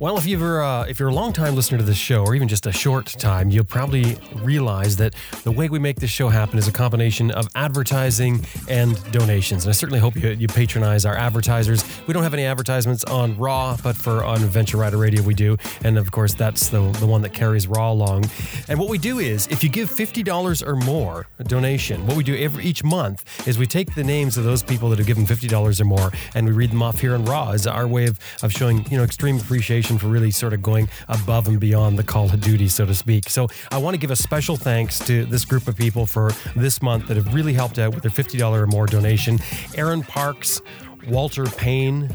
Well, if you're uh, if you're a long time listener to this show, or even just a short time, you'll probably realize that the way we make this show happen is a combination of advertising and donations. And I certainly hope you, you patronize our advertisers. We don't have any advertisements on Raw, but for on Adventure Rider Radio we do, and of course that's the the one that carries Raw along. And what we do is, if you give fifty dollars or more a donation, what we do every each month is we take the names of those people that have given fifty dollars or more, and we read them off here on Raw as our way of, of showing you know extreme appreciation for really sort of going above and beyond the call of duty, so to speak. So I want to give a special thanks to this group of people for this month that have really helped out with their $50 or more donation. Aaron Parks, Walter Payne,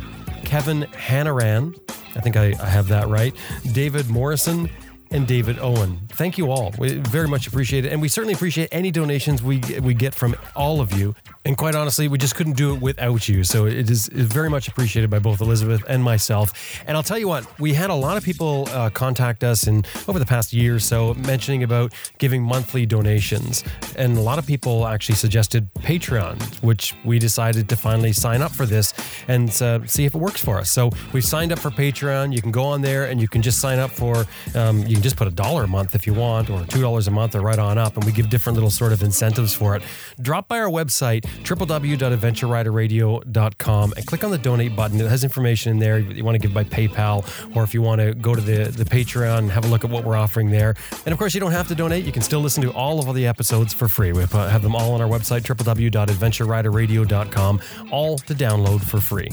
Kevin Hanaran, I think I, I have that right, David Morrison, and David Owen. Thank you all. We very much appreciate it. And we certainly appreciate any donations we we get from all of you. And quite honestly, we just couldn't do it without you. So it is very much appreciated by both Elizabeth and myself. And I'll tell you what, we had a lot of people uh, contact us in over the past year or so mentioning about giving monthly donations. And a lot of people actually suggested Patreon, which we decided to finally sign up for this and uh, see if it works for us. So we've signed up for Patreon. You can go on there and you can just sign up for, um, you can just put a dollar a month if you want, or $2 a month, or right on up. And we give different little sort of incentives for it. Drop by our website www.adventureriderradio.com and click on the donate button. It has information in there. You want to give by PayPal, or if you want to go to the, the Patreon and have a look at what we're offering there. And of course, you don't have to donate. You can still listen to all of the episodes for free. We have them all on our website, www.adventureriderradio.com, all to download for free.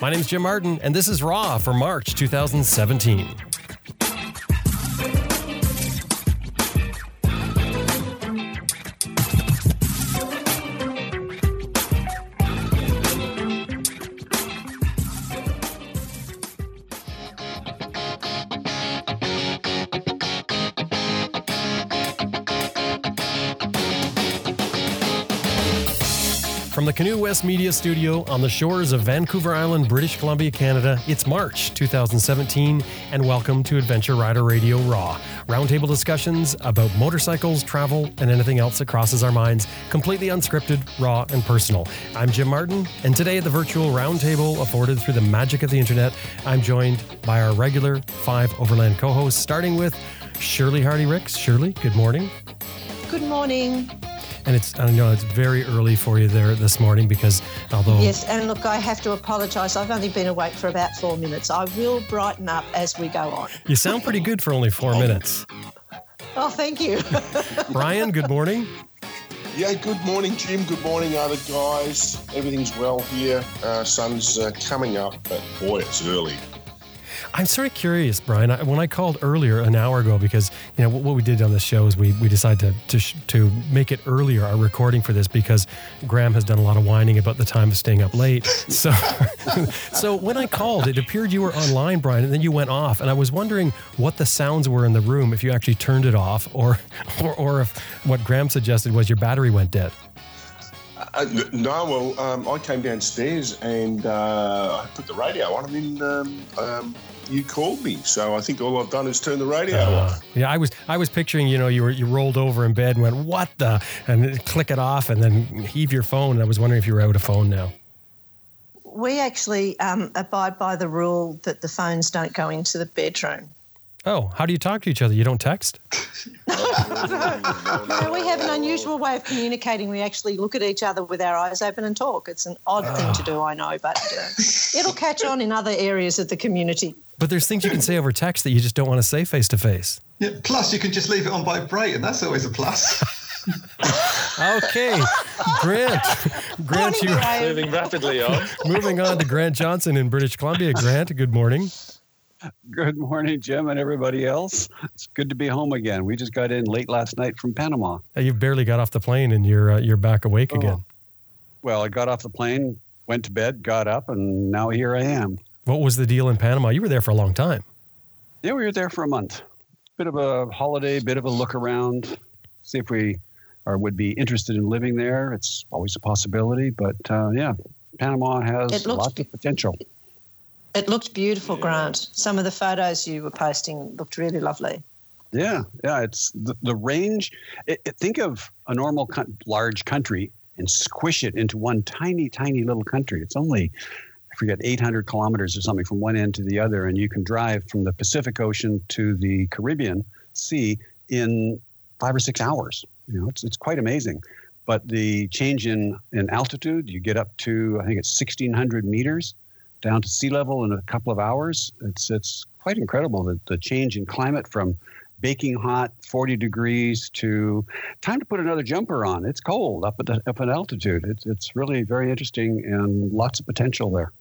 My name is Jim Martin, and this is Raw for March 2017. From the Canoe West Media Studio on the shores of Vancouver Island, British Columbia, Canada, it's March 2017, and welcome to Adventure Rider Radio Raw. Roundtable discussions about motorcycles, travel, and anything else that crosses our minds, completely unscripted, raw, and personal. I'm Jim Martin, and today at the virtual roundtable afforded through the magic of the internet, I'm joined by our regular five Overland co hosts, starting with Shirley Hardy Rix. Shirley, good morning. Good morning and it's I know it's very early for you there this morning because although yes, and look, I have to apologise. I've only been awake for about four minutes. I will brighten up as we go on. You sound pretty good for only four minutes. Oh, thank you, Brian. Good morning. Yeah, good morning, Jim. Good morning, other guys. Everything's well here. Uh, sun's uh, coming up, but boy, it's early. I'm sort of curious, Brian. I, when I called earlier an hour ago, because you know what, what we did on the show is we we decided to to, to make it earlier our recording for this because Graham has done a lot of whining about the time of staying up late. So so when I called, it appeared you were online, Brian, and then you went off, and I was wondering what the sounds were in the room if you actually turned it off, or or, or if what Graham suggested was your battery went dead. Uh, no, well, um, I came downstairs and uh, I put the radio on. I mean, um, um, you called me, so I think all I've done is turn the radio uh, off. Yeah, I was I was picturing you know you were you rolled over in bed and went what the and click it off and then heave your phone. And I was wondering if you were out of phone now. We actually um, abide by the rule that the phones don't go into the bedroom. Oh, how do you talk to each other? You don't text? no, we have an unusual way of communicating. We actually look at each other with our eyes open and talk. It's an odd thing to do, I know, but uh, it'll catch on in other areas of the community. But there's things you can say over text that you just don't want to say face to face. Yeah, plus, you can just leave it on vibrate, and that's always a plus. okay, Grant. Grant, you're moving rapidly on. Moving on to Grant Johnson in British Columbia. Grant, good morning. Good morning, Jim, and everybody else. It's good to be home again. We just got in late last night from Panama. You've barely got off the plane, and you're uh, you're back awake oh. again. Well, I got off the plane, went to bed, got up, and now here I am. What was the deal in Panama? You were there for a long time. Yeah, we were there for a month. Bit of a holiday, bit of a look around, see if we or would be interested in living there. It's always a possibility, but uh, yeah, Panama has lots of potential. It looked beautiful, Grant. Some of the photos you were posting looked really lovely. Yeah, yeah. It's the, the range. It, it, think of a normal large country and squish it into one tiny, tiny little country. It's only I forget 800 kilometers or something from one end to the other, and you can drive from the Pacific Ocean to the Caribbean Sea in five or six hours. You know, it's it's quite amazing. But the change in in altitude, you get up to I think it's 1,600 meters down to sea level in a couple of hours. It's it's quite incredible the, the change in climate from baking hot 40 degrees to time to put another jumper on it's cold up at the, up at altitude it's, it's really very interesting and lots of potential there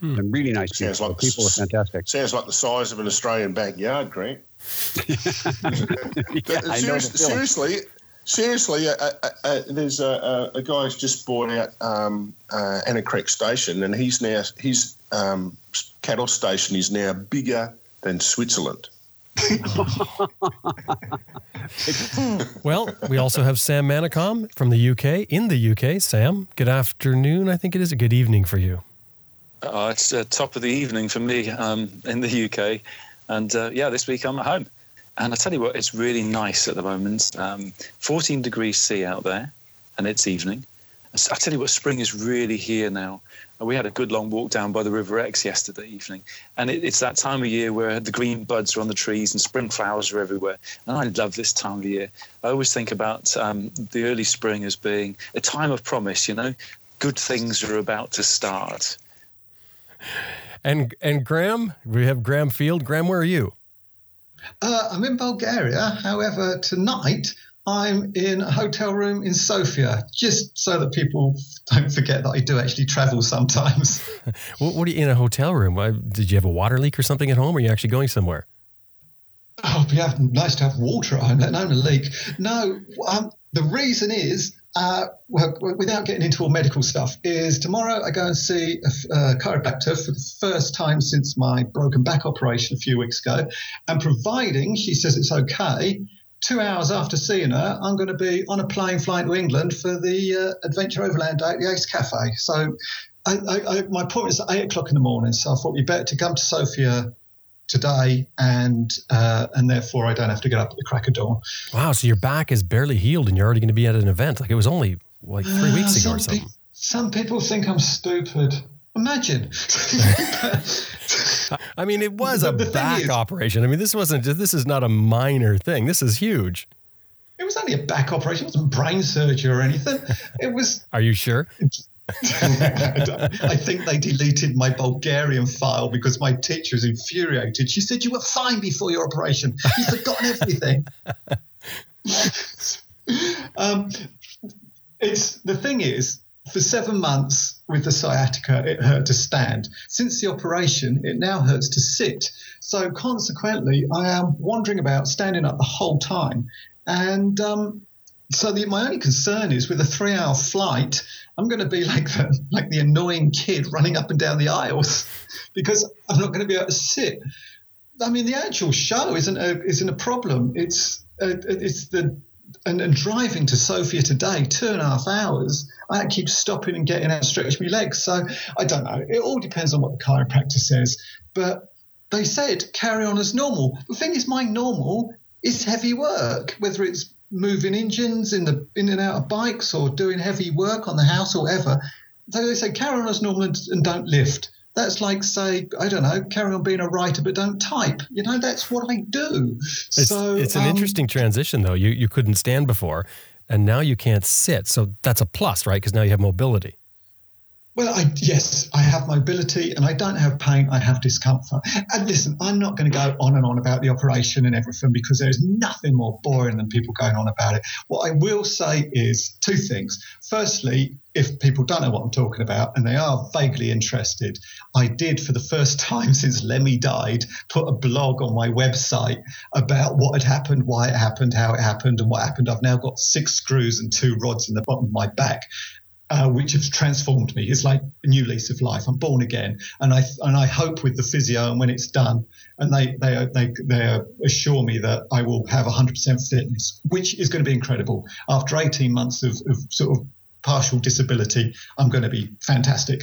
hmm. and really nice sounds people. Like people are fantastic sounds like the size of an australian backyard grant yeah, seriously, seriously seriously, uh, uh, uh, there's a, a, guy who's just bought out um, uh, Anna Creek Station, and he's now his um, cattle station is now bigger than Switzerland. well, we also have Sam Manicom from the UK in the UK. Sam, good afternoon. I think it is a good evening for you. Uh, it's uh, top of the evening for me um, in the UK, and uh, yeah, this week I'm at home. And I tell you what, it's really nice at the moment. Um, 14 degrees C out there, and it's evening. I tell you what, spring is really here now. We had a good long walk down by the River Exe yesterday evening, and it, it's that time of year where the green buds are on the trees and spring flowers are everywhere. And I love this time of year. I always think about um, the early spring as being a time of promise. You know, good things are about to start. And and Graham, we have Graham Field. Graham, where are you? Uh, I'm in Bulgaria. However, tonight I'm in a hotel room in Sofia, just so that people don't forget that I do actually travel sometimes. what, what, are you in a hotel room? Did you have a water leak or something at home? Or are you actually going somewhere? Oh, it'd be nice to have water at home, let alone a leak. No, um, the reason is, uh, well, without getting into all medical stuff, is tomorrow I go and see a, a chiropractor for the first time since my broken back operation a few weeks ago. And providing she says it's okay, two hours after seeing her, I'm going to be on a plane flying to England for the uh, Adventure Overland Day at the Ace Cafe. So I, I, my appointment is at eight o'clock in the morning. So I thought be better to come to Sofia today, and uh, and therefore I don't have to get up at the crack of dawn. Wow! So your back is barely healed, and you're already going to be at an event. Like it was only like three uh, weeks ago or something. Pe- some people think I'm stupid. Imagine. I mean, it was a back is, operation. I mean, this wasn't this is not a minor thing. This is huge. It was only a back operation. It wasn't brain surgery or anything. It was. Are you sure? I think they deleted my Bulgarian file because my teacher is infuriated. She said, You were fine before your operation. You've forgotten everything. um, it's the thing is, for seven months with the sciatica, it hurt to stand. Since the operation, it now hurts to sit. So consequently, I am wandering about, standing up the whole time. And um, so the, my only concern is with a three-hour flight, I'm going to be like the like the annoying kid running up and down the aisles because I'm not going to be able to sit. I mean, the actual show isn't a isn't a problem. It's uh, it's the and, and, driving to Sofia today, two and a half hours, I keep stopping and getting out stretch my legs. So I don't know. It all depends on what the chiropractor says. But they said carry on as normal. The thing is, my normal is heavy work, whether it's moving engines in the in and out of bikes or doing heavy work on the house or whatever. So they say carry on as normal and, and don't lift. That's like say, I don't know, carry on being a writer but don't type. You know, that's what I do. It's, so it's an um, interesting transition though. You you couldn't stand before and now you can't sit. So that's a plus, right? Because now you have mobility. Well, I, yes, I have mobility and I don't have pain, I have discomfort. And listen, I'm not going to go on and on about the operation and everything because there's nothing more boring than people going on about it. What I will say is two things. Firstly, if people don't know what I'm talking about and they are vaguely interested, I did for the first time since Lemmy died put a blog on my website about what had happened, why it happened, how it happened, and what happened. I've now got six screws and two rods in the bottom of my back uh, which has transformed me. It's like a new lease of life. I'm born again, and I and I hope with the physio and when it's done, and they they they they assure me that I will have 100% fitness, which is going to be incredible. After 18 months of, of sort of partial disability, I'm going to be fantastic.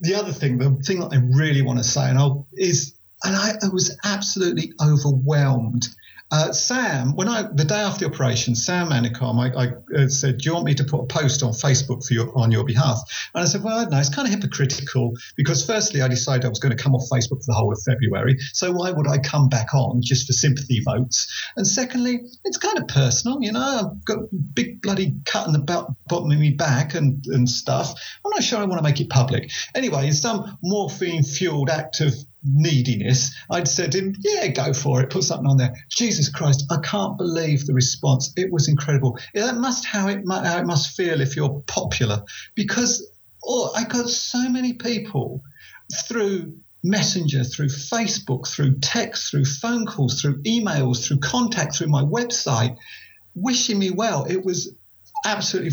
The other thing, the thing that I really want to say, and I'll, is and I, I was absolutely overwhelmed uh, Sam, when I the day after the operation, Sam Manicom, I, I uh, said, "Do you want me to put a post on Facebook for your on your behalf?" And I said, "Well, I don't know. It's kind of hypocritical because, firstly, I decided I was going to come off Facebook for the whole of February, so why would I come back on just for sympathy votes? And secondly, it's kind of personal. You know, I've got a big bloody cut in the bottom of my back and and stuff. I'm not sure I want to make it public. Anyway, in some morphine fueled act of neediness, I'd said to him, Yeah, go for it, put something on there. Jesus Christ, I can't believe the response. It was incredible. That must how it, how it must feel if you're popular because oh, I got so many people through Messenger, through Facebook, through text, through phone calls, through emails, through contact, through my website, wishing me well. It was absolutely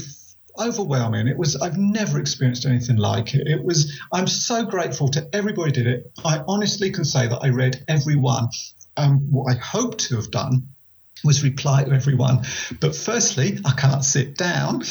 overwhelming. It was I've never experienced anything like it. It was I'm so grateful to everybody did it. I honestly can say that I read every one. Um, what I hope to have done was reply to everyone. But firstly, I can't sit down.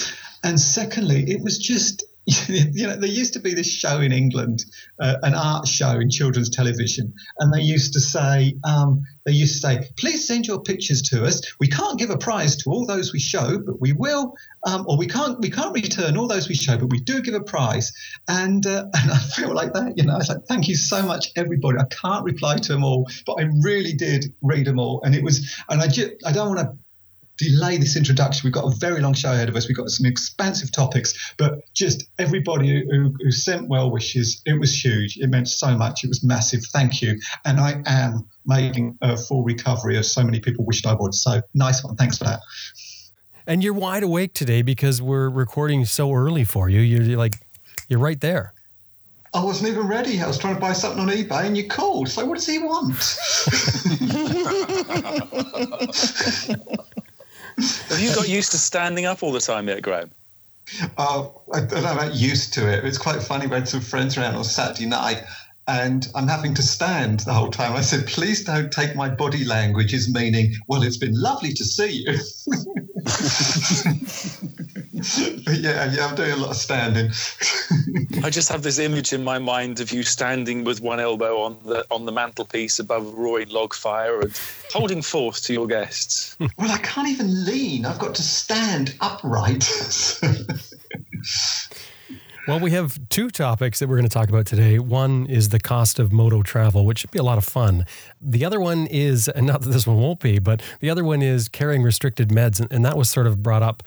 And secondly, it was just you know, there used to be this show in England, uh, an art show in children's television, and they used to say, um, they used to say, please send your pictures to us. We can't give a prize to all those we show, but we will, um, or we can't, we can't return all those we show, but we do give a prize. And uh, and I feel like that, you know, I was like, thank you so much, everybody. I can't reply to them all, but I really did read them all, and it was, and I just, I don't want to delay this introduction. We've got a very long show ahead of us. We've got some expansive topics, but just everybody who, who, sent well wishes, it was huge. It meant so much. It was massive. Thank you. And I am making a full recovery as so many people wished I would. So nice one. Thanks for that. And you're wide awake today because we're recording so early for you. You're, you're like, you're right there. I wasn't even ready. I was trying to buy something on eBay and you called. So what does he want? Have you got used to standing up all the time yet, Graham? Uh, I don't know about used to it. It's quite funny. Had some friends around on Saturday night and I'm having to stand the whole time. I said, please don't take my body language as meaning, well, it's been lovely to see you. yeah, yeah, I'm doing a lot of standing. I just have this image in my mind of you standing with one elbow on the on the mantelpiece above a roaring log fire and holding forth to your guests. well, I can't even lean. I've got to stand upright. Well, we have two topics that we're going to talk about today. One is the cost of moto travel, which should be a lot of fun. The other one is, and not that this one won't be, but the other one is carrying restricted meds. And that was sort of brought up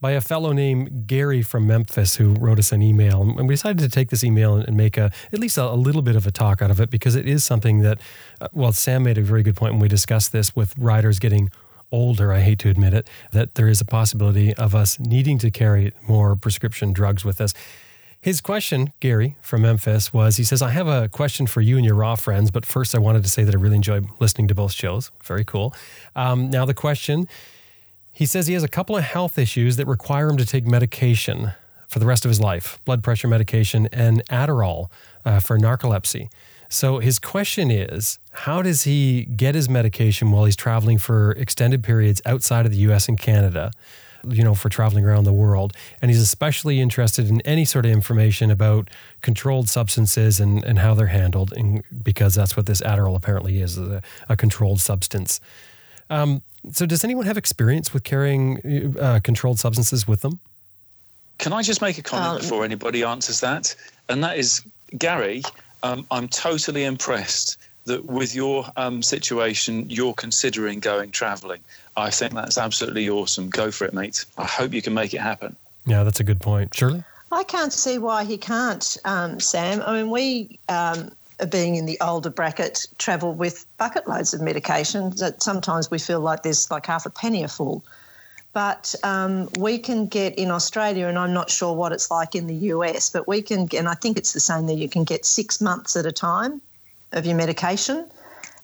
by a fellow named Gary from Memphis who wrote us an email. And we decided to take this email and make a at least a, a little bit of a talk out of it because it is something that, uh, well, Sam made a very good point when we discussed this with riders getting older, I hate to admit it, that there is a possibility of us needing to carry more prescription drugs with us. His question, Gary from Memphis, was he says, I have a question for you and your Raw friends, but first I wanted to say that I really enjoyed listening to both shows. Very cool. Um, now, the question he says he has a couple of health issues that require him to take medication for the rest of his life blood pressure medication and Adderall uh, for narcolepsy. So his question is how does he get his medication while he's traveling for extended periods outside of the US and Canada? You know, for traveling around the world. And he's especially interested in any sort of information about controlled substances and, and how they're handled, and because that's what this Adderall apparently is a, a controlled substance. Um, so, does anyone have experience with carrying uh, controlled substances with them? Can I just make a comment um, before anybody answers that? And that is, Gary, um, I'm totally impressed that with your um, situation, you're considering going travelling. I think that's absolutely awesome. Go for it, mate. I hope you can make it happen. Yeah, that's a good point. Shirley? I can't see why he can't, um, Sam. I mean, we um, being in the older bracket, travel with bucket loads of medication that sometimes we feel like there's like half a penny a full. But um, we can get in Australia, and I'm not sure what it's like in the US, but we can, and I think it's the same there, you can get six months at a time of your medication.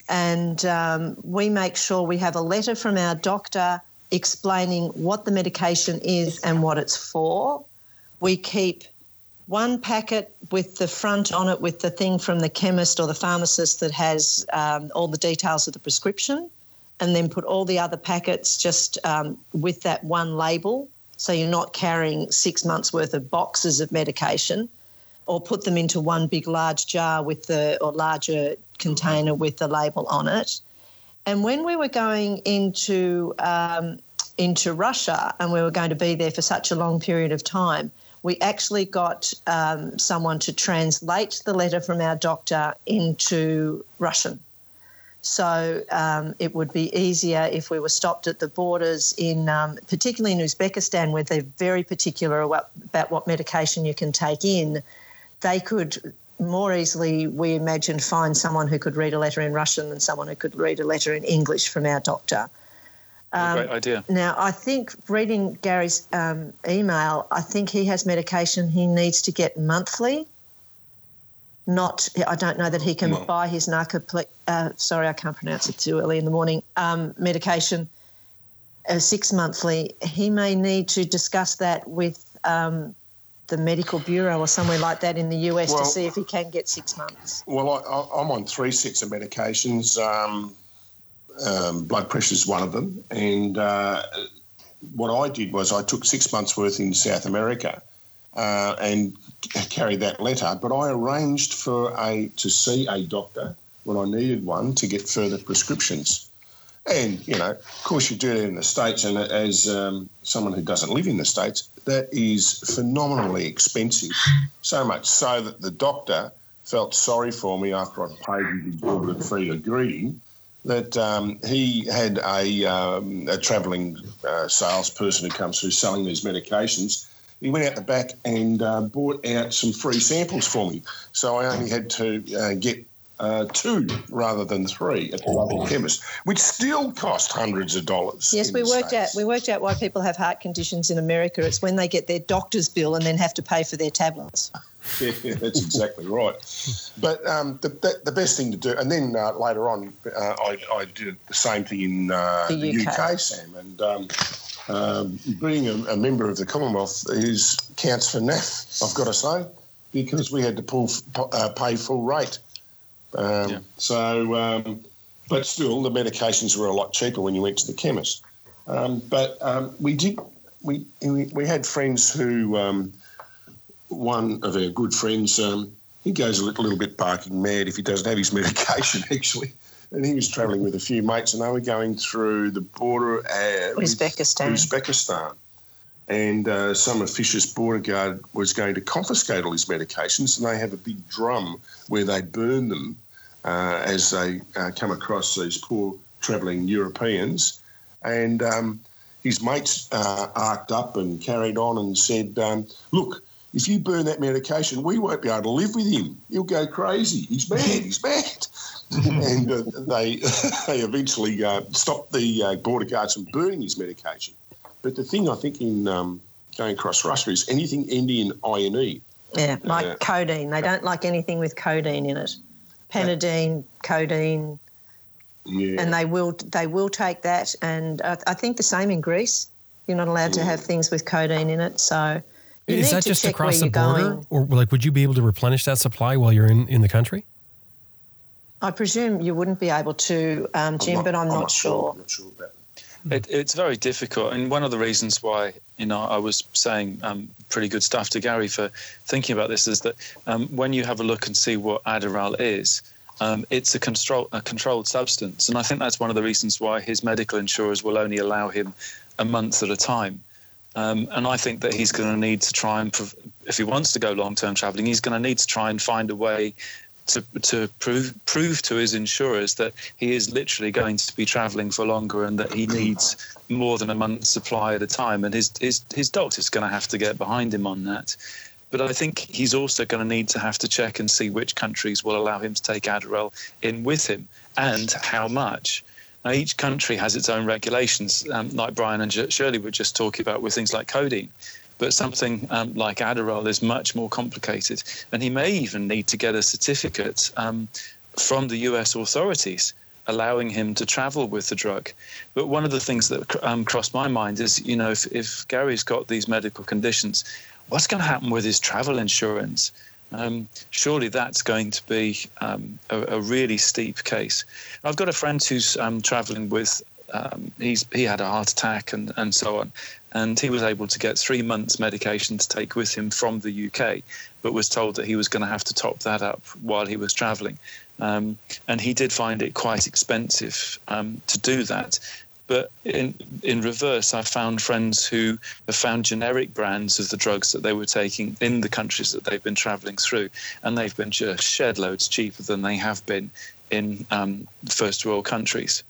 And um, we make sure we have a letter from our doctor explaining what the medication is and what it's for. We keep one packet with the front on it with the thing from the chemist or the pharmacist that has um, all the details of the prescription, and then put all the other packets just um, with that one label. So you're not carrying six months worth of boxes of medication. Or put them into one big large jar with the or larger container with the label on it. And when we were going into um, into Russia and we were going to be there for such a long period of time, we actually got um, someone to translate the letter from our doctor into Russian. So um, it would be easier if we were stopped at the borders in, um, particularly in Uzbekistan, where they're very particular about, about what medication you can take in. They could more easily, we imagine, find someone who could read a letter in Russian than someone who could read a letter in English from our doctor. Um, great idea. Now, I think reading Gary's um, email, I think he has medication he needs to get monthly. Not, I don't know that he can no. buy his narcoleptic. Uh, sorry, I can't pronounce it too early in the morning. Um, medication, uh, six monthly. He may need to discuss that with um, the medical bureau or somewhere like that in the US well, to see if he can get six months. Well, I, am on three sets of medications. Um, um, blood pressure is one of them, and uh, what I did was I took six months worth in South America uh, and carried that letter. But I arranged for a to see a doctor when I needed one to get further prescriptions. And you know, of course, you do it in the states, and as um, someone who doesn't live in the states, that is phenomenally expensive. So much so that the doctor felt sorry for me after I paid him his exorbitant fee to greeting that um, he had a, um, a travelling uh, salesperson who comes through selling these medications. He went out the back and uh, bought out some free samples for me. So I only had to uh, get uh, two rather than three at the local chemist, which still cost hundreds of dollars. Yes, we worked States. out we worked out why people have heart conditions in America. It's when they get their doctor's bill and then have to pay for their tablets. yeah, that's exactly right. But um, the, the, the, best thing to do, and then uh, later on, uh, I, I, did the same thing in uh, the, the UK. UK. Sam, and. Um, um, being a, a, member of the Commonwealth is counts for naff, I've got to say, because we had to pull uh, pay full rate um, yeah. So, um, but still, the medications were a lot cheaper when you went to the chemist. Um, but um, we did, we, we had friends who, um, one of our good friends, um, he goes a little, little bit barking mad if he doesn't have his medication, actually. And he was travelling with a few mates, and they were going through the border uh, Uzbekistan. Uzbekistan and uh, some officious border guard was going to confiscate all his medications, and they have a big drum where they burn them uh, as they uh, come across these poor travelling Europeans. And um, his mates uh, arced up and carried on and said, um, "Look." If you burn that medication, we won't be able to live with him. He'll go crazy. He's mad. He's mad. and uh, they they eventually uh, stopped the border guards from burning his medication but the thing I think in um, going across Russia is anything ending in INE. Yeah, like uh, codeine. They don't like anything with codeine in it. Panadeine, codeine. Yeah. And they will they will take that, and I, I think the same in Greece. You're not allowed to have things with codeine in it, so. you is that just across the border, going. or like would you be able to replenish that supply while you're in, in the country? I presume you wouldn't be able to, um, Jim, I'm not, but I'm, I'm not, not, sure. I'm not sure about it, it's very difficult, and one of the reasons why you know I was saying um, pretty good stuff to Gary for thinking about this is that um, when you have a look and see what Adderall is, um, it's a, control, a controlled substance, and I think that's one of the reasons why his medical insurers will only allow him a month at a time. Um, and I think that he's going to need to try and, if he wants to go long term traveling, he's going to need to try and find a way to, to prove, prove to his insurers that he is literally going to be traveling for longer and that he needs more than a month's supply at a time. And his, his, his doctor's going to have to get behind him on that. But I think he's also going to need to have to check and see which countries will allow him to take Adderall in with him and how much. Now, each country has its own regulations, um, like Brian and Shirley were just talking about with things like codeine. But something um, like Adderall is much more complicated. And he may even need to get a certificate um, from the US authorities allowing him to travel with the drug. But one of the things that um, crossed my mind is, you know, if, if Gary's got these medical conditions, what's going to happen with his travel insurance? Um, surely that's going to be um, a, a, really steep case. I've got a friend who's um, traveling with um, he's he had a heart attack and and so on, and he was able to get three months medication to take with him from the UK, but was told that he was going to have to top that up while he was travelling, um, and he did find it quite expensive um, to do that. But in in reverse, I found friends who have found generic brands of the drugs that they were taking in the countries that they've been travelling through, and they've been just shed loads cheaper than they have been in um, first world countries.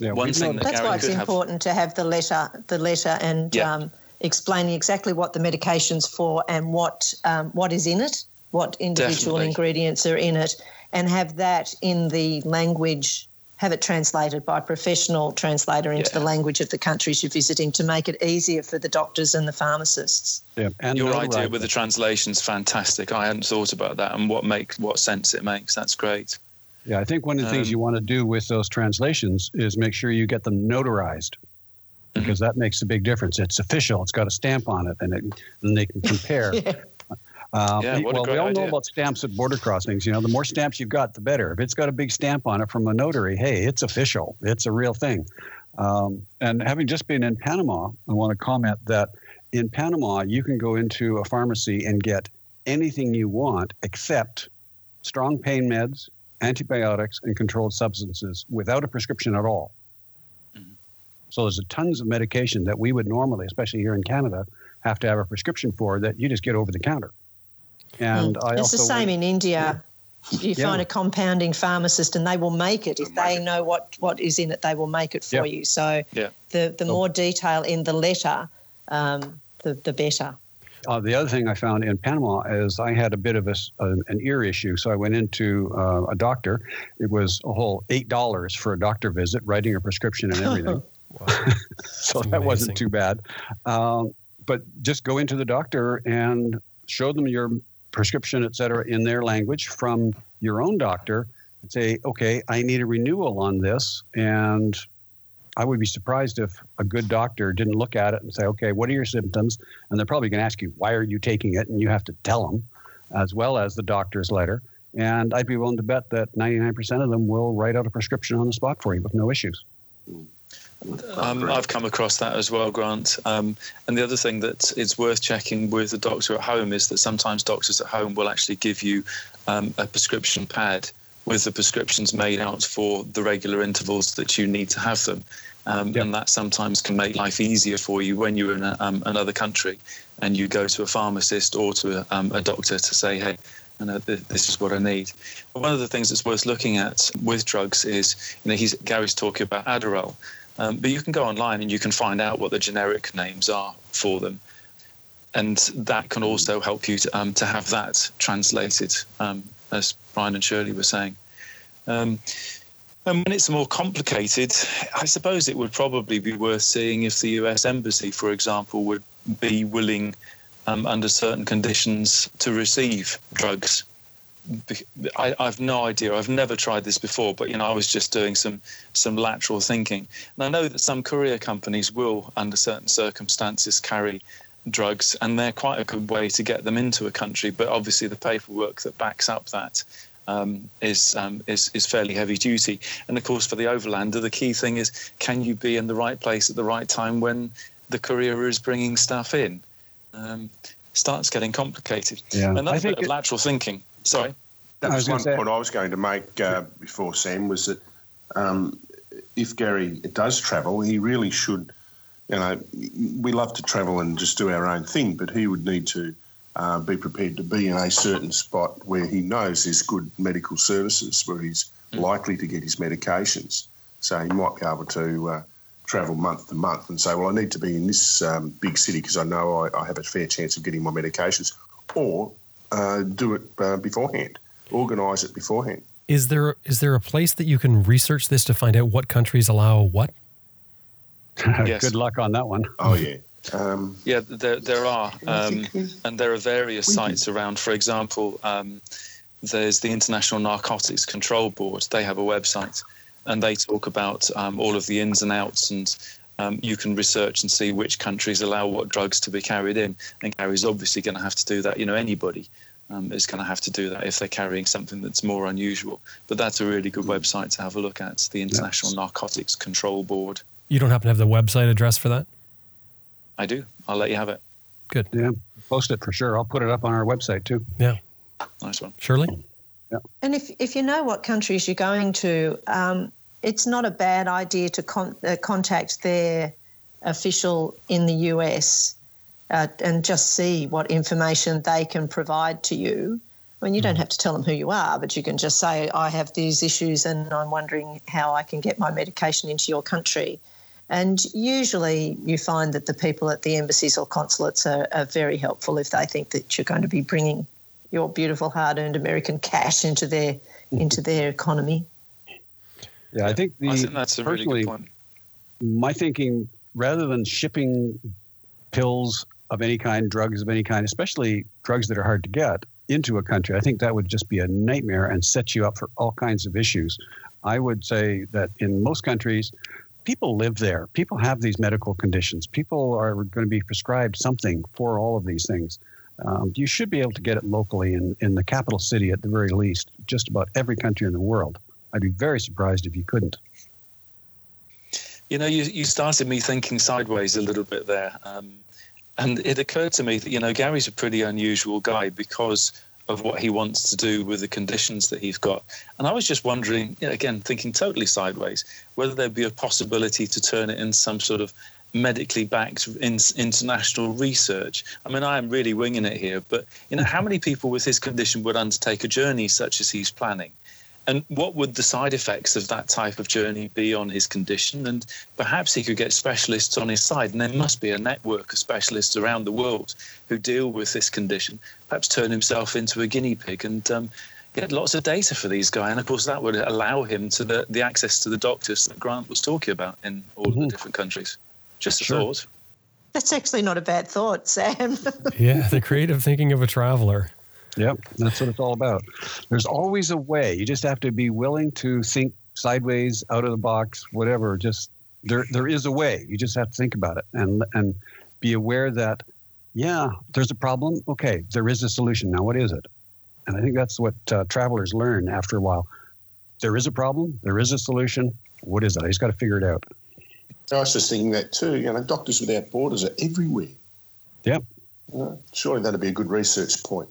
Yeah, One thing that That's Gary why it's could have- important to have the letter, the letter, and Yeah. um, explaining exactly what the medication's for and what um, what is in it, what individual Definitely. ingredients are in it, and have that in the language. Have it translated by a professional translator into Yeah. the language of the countries you're visiting to make it easier for the doctors and the pharmacists. yeah, and Your notoriety. idea with the translation's fantastic. I hadn't thought about that and what make what sense it makes. That's great. Yeah, I think one of the things Um, you want to do with those translations is make sure you get them notarized because that makes a big difference. It's official, it's got a stamp on it, and, it, and they can compare. Yeah. Um, Yeah, what a well, we great all know about stamps at border crossings. You know, the more stamps you've got, the better. If it's got a big stamp on it from a notary, hey, it's official. It's a real thing. Um, and having just been in Panama, I want to comment that in Panama, you can go into a pharmacy and get anything you want except strong pain meds, antibiotics, and controlled substances without a prescription at all. Mhm. So there's tons of medication that we would normally, especially here in Canada, have to have a prescription for that you just get over the counter. And I Mm. it's also the same in India. You Yeah. find a compounding pharmacist, and they will make it if they know what, what is in it. They will make it for Yep. you. So Yeah. the the So- more detail in the letter, um, the the better. Uh, the other thing I found in Panama is I had a bit of a, s- uh, an ear issue, so I went into uh, a doctor. It was a whole eight dollars for a doctor visit, writing a prescription and everything. so That's that amazing. wasn't too bad. Um, but just go into the doctor and show them your prescription, et cetera, in their language from your own doctor, and say, "Okay, I need a renewal on this," and I would be surprised if a good doctor didn't look at it and say, okay, what are your symptoms? And they're probably going to ask you, why are you taking it? And you have to tell them, as well as the doctor's letter. And I'd be willing to bet that 99% of them will write out a prescription on the spot for you with no issues. Um, I've come across that as well, Grant. Um, and the other thing that is worth checking with the doctor at home is that sometimes doctors at home will actually give you um, a prescription pad with the prescriptions made out for the regular intervals that you need to have them. Um, Yep. And that sometimes can make life easier for you when you're in a, um, another country and you go to a pharmacist or to a, um, a doctor to say, hey, you know, th- this is what I need. But one of the things that's worth looking at with drugs is, you know, he's, Gary's talking about Adderall. Um, but you can go online and you can find out what the generic names are for them. And that can also help you to, um, to have that translated, um, as Brian and Shirley were saying. And when it's more complicated, I suppose it would probably be worth seeing if the US Embassy, for example, would be willing, um, under certain conditions, to receive drugs I, I've no idea. I've never tried this before, but you know, I was just doing some some lateral thinking, and I know that some courier companies will, under certain circumstances, carry drugs, and they're quite a good way to get them into a country. But obviously, the paperwork that backs up that um, is um, is is fairly heavy duty. And of course, for the overlander, the key thing is can you be in the right place at the right time when the courier is bringing stuff in? Um, starts getting complicated. Yeah, Another I think bit of it- lateral thinking. Sorry. That was, was one say- point I was going to make uh, before Sam was that um, if Gary does travel, he really should. You know, we love to travel and just do our own thing, but he would need to uh, be prepared to be in a certain spot where he knows there's good medical services, where he's likely to get his medications. So he might be able to uh, travel month to month and say, "Well, I need to be in this um, big city because I know I, I have a fair chance of getting my medications," or uh, do it uh, beforehand, organise it beforehand. Is there is there a place that you can research this to find out what countries allow what? Yes. Good luck on that one. Oh yeah. Um, Yeah, there, there are. Um, and there are various sites around. For example, um, there's the International Narcotics Control Board. They have a website and they talk about um, all of the ins and outs. And um, you can research and see which countries allow what drugs to be carried in. And Gary's obviously going to have to do that. You know, anybody um, is going to have to do that if they're carrying something that's more unusual. But that's a really good website to have a look at. The International yes. Narcotics Control Board. You don't happen to have the website address for that? I do. I'll let you have it. Good. Yeah, post it for sure. I'll put it up on our website too. Yeah. Nice one. Shirley? Yeah. And if, if you know what countries you're going to, um, it's not a bad idea to con- uh, contact their official in the US uh, and just see what information they can provide to you. I mean, you don't mm. have to tell them who you are, but you can just say, I have these issues and I'm wondering how I can get my medication into your country. And usually you find that the people at the embassies or consulates are, are very helpful if they think that you're going to be bringing your beautiful hard-earned American cash into their mm-hmm. into their economy. Yeah, I think the I think that's a really good point. My thinking, rather than shipping pills of any kind, drugs of any kind, especially drugs that are hard to get into a country, I think that would just be a nightmare and set you up for all kinds of issues. I would say that in most countries, people live there. People have these medical conditions. People are going to be prescribed something for all of these things. Um, you should be able to get it locally in, in the capital city at the very least, just about every country in the world. I'd be very surprised if you couldn't. You know, you, you started me thinking sideways a little bit there. Um, and it occurred to me that, you know, Gary's a pretty unusual guy because of what he wants to do with the conditions that he's got. And I was just wondering, you know, again, thinking totally sideways, whether there'd be a possibility to turn it into some sort of medically backed in, international research. I mean, I am really winging it here, but you know, how many people with his condition would undertake a journey such as he's planning? And what would the side effects of that type of journey be on his condition? And perhaps he could get specialists on his side. And there must be a network of specialists around the world who deal with this condition. Perhaps turn himself into a guinea pig and um, get lots of data for these guys. And of course, that would allow him to the, the access to the doctors that Grant was talking about in all mm-hmm. of the different countries. Just a sure. thought. That's actually not a bad thought, Sam. yeah, the creative thinking of a traveler. Yep, that's what it's all about. There's always a way. You just have to be willing to think sideways, out of the box, whatever. Just there, there is a way. You just have to think about it and and be aware that, yeah, there's a problem. Okay, there is a solution. Now, what is it? And I think that's what uh, travelers learn after a while. There is a problem. There is a solution. What is it? I just got to figure it out. I was just thinking that too. You know, Doctors Without Borders are everywhere. Yep. You surely that'd be a good research point.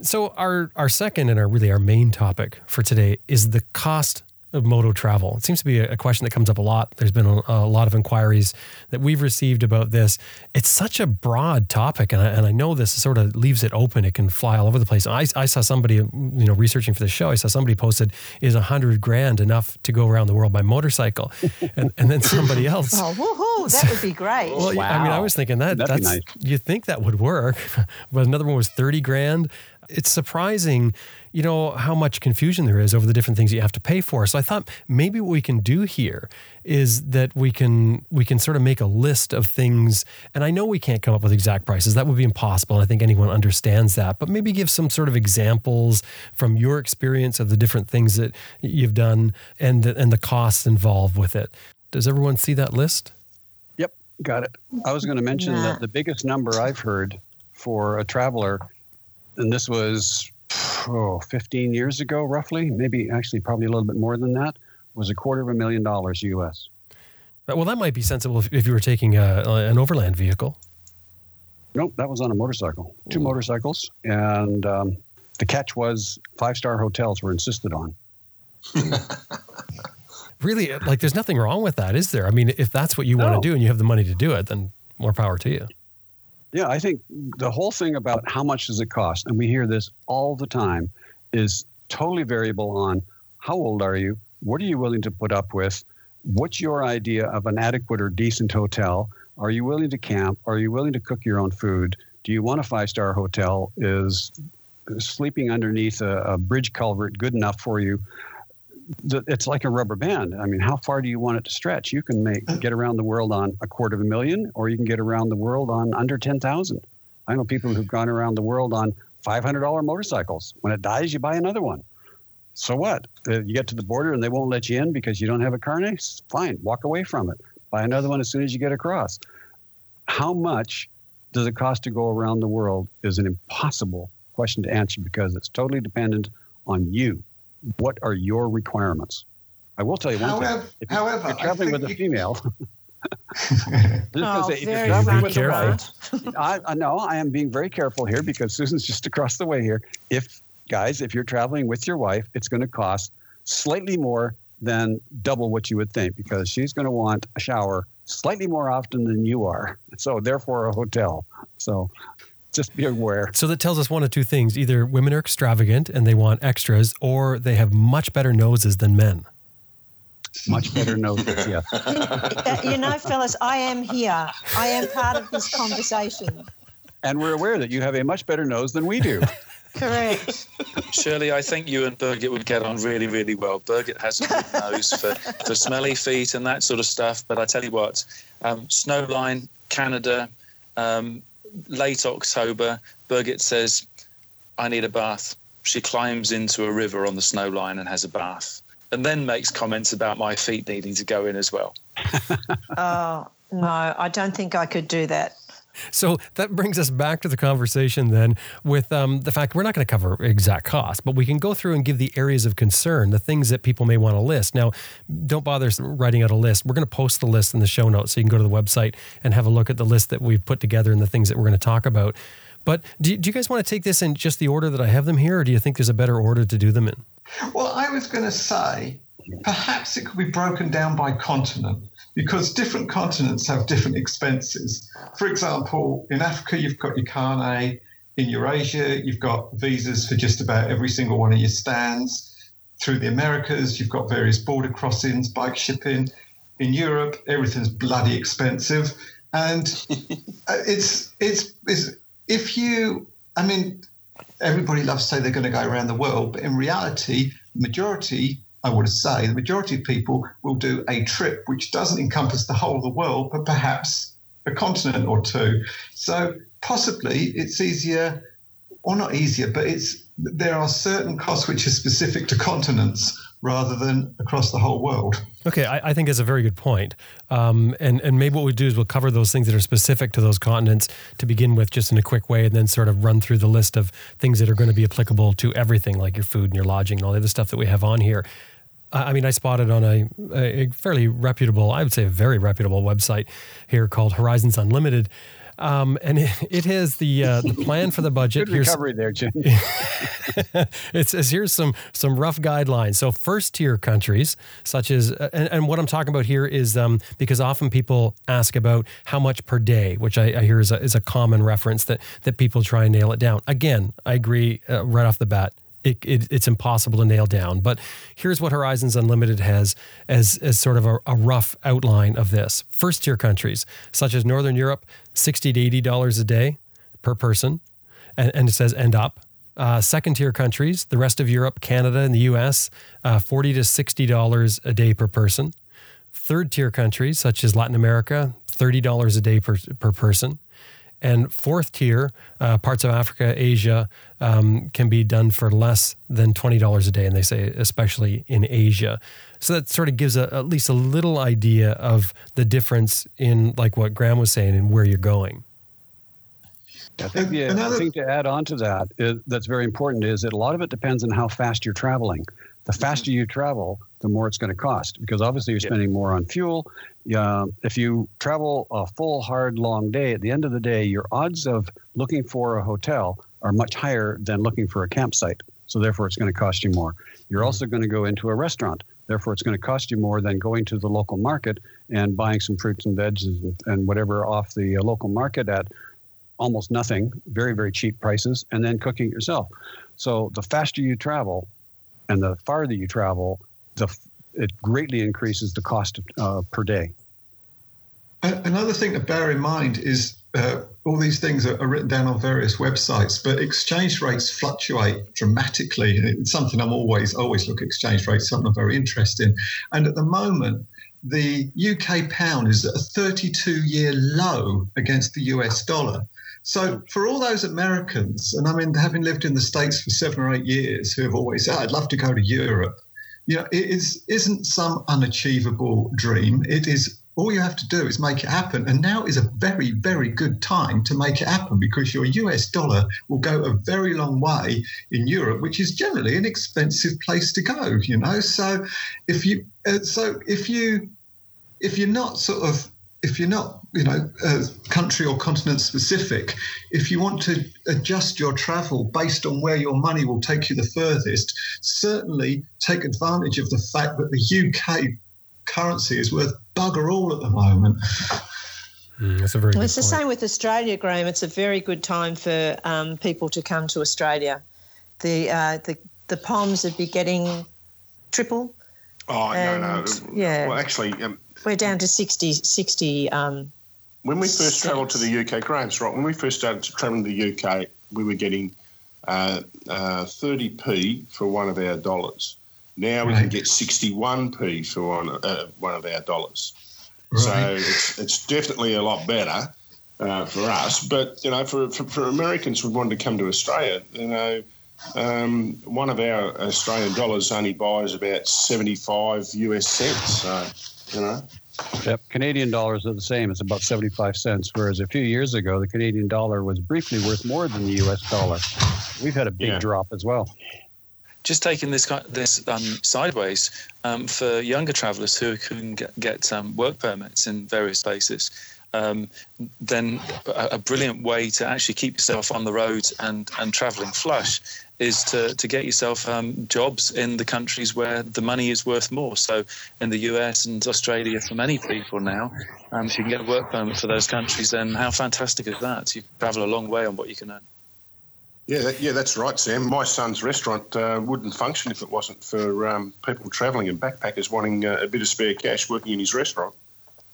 So our our second and our really our main topic for today is the cost of moto travel? It seems to be a question that comes up a lot. There's been a, a, lot of inquiries that we've received about this. It's such a broad topic, and I, and I know this sort of leaves it open. It can fly all over the place. I, I saw somebody, you know, researching for the show. I saw somebody posted, "Is a hundred grand enough to go around the world by motorcycle?" and and then somebody else, oh, woohoo, that would be great. well, wow. I mean, I was thinking that That'd that's nice. you think that would work, but another one was thirty grand. It's surprising you know, how much confusion there is over the different things you have to pay for. So I thought maybe what we can do here is that we can we can sort of make a list of things and I know we can't come up with exact prices. That would be impossible. And I think anyone understands that. But maybe give some sort of examples from your experience of the different things that you've done and the, and the costs involved with it. Does everyone see that list? Yep, got it. I was going to mention yeah. that the biggest number I've heard for a traveler and this was oh, 15 years ago, roughly, maybe actually probably a little bit more than that, was a quarter of a million dollars US. Well, that might be sensible if, if you were taking a, an overland vehicle. Nope, that was on a motorcycle. Two Ooh. motorcycles, and um, the catch was five star hotels were insisted on. really, like, there's nothing wrong with that, is there? I mean, if that's what you no. want to do and you have the money to do it, then more power to you. Yeah, I think the whole thing about how much does it cost, and we hear this all the time, is totally variable on how old are you, what are you willing to put up with, what's your idea of an adequate or decent hotel, are you willing to camp, are you willing to cook your own food, do you want a five star hotel, is sleeping underneath a, a bridge culvert good enough for you? The, it's like a rubber band. I mean, how far do you want it to stretch? You can make get around the world on a quarter of a million, or you can get around the world on under ten thousand. I know people who've gone around the world on five hundred dollar motorcycles. When it dies, you buy another one. So what? Uh, you get to the border and they won't let you in because you don't have a carnet. Fine, walk away from it. Buy another one as soon as you get across. How much does it cost to go around the world is an impossible question to answer because it's totally dependent on you. What are your requirements? I will tell you one however, thing. If however, you're traveling with a female, oh, say, if you're very traveling with a careful. wife, I, I know I am being very careful here because Susan's just across the way here. If guys, if you're traveling with your wife, it's going to cost slightly more than double what you would think because she's going to want a shower slightly more often than you are. So therefore, a hotel. So just be aware. So that tells us one of two things: either women are extravagant and they want extras, or they have much better noses than men. Much better noses, yes. Uh, you know, fellas, I am here. I am part of this conversation. And we're aware that you have a much better nose than we do. Correct. Shirley, I think you and Birgit would get on really, really well. Birgit has a good nose for, for smelly feet and that sort of stuff. But I tell you what, um, Snowline, Canada, um, late October, Birgit says, I need a bath. She climbs into a river on the snow line and has a bath. And then makes comments about my feet needing to go in as well. Oh, no, I don't think I could do that. So that brings us back to the conversation then with um, the fact we're not going to cover exact costs, but we can go through and give the areas of concern, the things that people may want to list. Now, don't bother writing out a list. We're going to post the list in the show notes so you can go to the website and have a look at the list that we've put together and the things that we're going to talk about. But do, do you guys want to take this in just the order that I have them here, or do you think there's a better order to do them in? Well, I was going to say perhaps it could be broken down by continent because different continents have different expenses. For example, in Africa, you've got your carnet. In Eurasia, you've got visas for just about every single one of your stands. Through the Americas, you've got various border crossings, bike shipping. In Europe, everything's bloody expensive, and uh, it's, it's it's if you, I mean, everybody loves to say they're going to go around the world, but in reality, majority I would say the majority of people will do a trip which doesn't encompass the whole of the world, but perhaps a continent or two. So possibly it's easier, or not easier, but it's there are certain costs which are specific to continents rather than across the whole world. Okay, I, I think that's a very good point. Um, and and maybe what we do is we'll cover those things that are specific to those continents to begin with, just in a quick way, and then sort of run through the list of things that are going to be applicable to everything, like your food and your lodging and all the other stuff that we have on here. I mean, I spotted on a, a fairly reputable, I would say a very reputable website here called Horizons Unlimited. Um, and it, it has the uh, the plan for the budget. Good recovery there, Jim. it says here's some some rough guidelines. So first tier countries, such as and, and what I'm talking about here is um, because often people ask about how much per day, which I, I hear is a, is a common reference that that people try and nail it down. Again, I agree uh, right off the bat it, it, it's impossible to nail down. But here's what Horizons Unlimited has as, as sort of a, a rough outline of this. First tier countries, such as Northern Europe, 60 to $80 a day per person. And, and it says end up. Uh, second tier countries, the rest of Europe, Canada, and the US, uh, 40 to $60 a day per person. Third tier countries, such as Latin America, $30 a day per, per person. And fourth tier, uh, parts of Africa, Asia, um, can be done for less than $20 a day. And they say, especially in Asia. So that sort of gives a, at least a little idea of the difference in, like what Graham was saying, and where you're going. I think the Another, thing to add on to that is, that's very important is that a lot of it depends on how fast you're traveling. The mm-hmm. faster you travel, the more it's going to cost because obviously you're spending more on fuel. Uh, if you travel a full, hard, long day, at the end of the day, your odds of looking for a hotel are much higher than looking for a campsite. So therefore, it's going to cost you more. You're mm-hmm. also going to go into a restaurant. Therefore, it's going to cost you more than going to the local market and buying some fruits and veggies and, and whatever off the uh, local market at almost nothing, very, very cheap prices, and then cooking it yourself. So the faster you travel and the farther you travel, the it greatly increases the cost uh, per day. Another thing to bear in mind is uh, all these things are, are, written down on various websites, but exchange rates fluctuate dramatically. It's something I'm always always look at exchange rates, something I'm very interested in. And at the moment, the UK pound is at a 32 year low against the US dollar. So for all those Americans, and I mean, having lived in the States for seven or eight years, who have always said, I'd love to go to Europe, you know, it is, isn't some unachievable dream. It is all you have to do is make it happen. And now is a very, very good time to make it happen because your US dollar will go a very long way in Europe, which is generally an expensive place to go, you know. So if you, uh, so if you, if you're not sort of if you're not, you know, uh, country or continent specific, if you want to adjust your travel based on where your money will take you the furthest, certainly take advantage of the fact that the UK currency is worth bugger all at the moment. Mm, that's a very. Well, it's point. the same with Australia, Graham. It's a very good time for um, people to come to Australia. The uh, the the POMs would be getting triple. Oh no, no. Yeah. Well, actually, um, we're down to 60, 60 um, when we first travelled to the UK, Graham's right. When we first started travelling to the UK, we were getting uh, uh, 30p for one of our dollars. Now we can get 61p for one, uh, one of our dollars. Right. So it's, it's definitely a lot better uh, for us. But, you know, for, for, for, Americans who wanted to come to Australia, you know, um, one of our Australian dollars only buys about 75 US cents. So you know. Yep, Canadian dollars are the same. It's about 75 cents, whereas a few years ago, the Canadian dollar was briefly worth more than the U.S. dollar. We've had a big yeah. drop as well. Just taking this this um, sideways um, for younger travellers who can get, get um, work permits in various places. Um, then a, a, brilliant way to actually keep yourself on the road and, and travelling flush is to, to get yourself um, jobs in the countries where the money is worth more. So in the US and Australia, for many people now, um, if you can get a work permit for those countries, then how fantastic is that? You travel a long way on what you can earn. Yeah, that, yeah, that's right, Sam. My son's restaurant uh, wouldn't function if it wasn't for um, people travelling and backpackers wanting uh, a bit of spare cash working in his restaurant.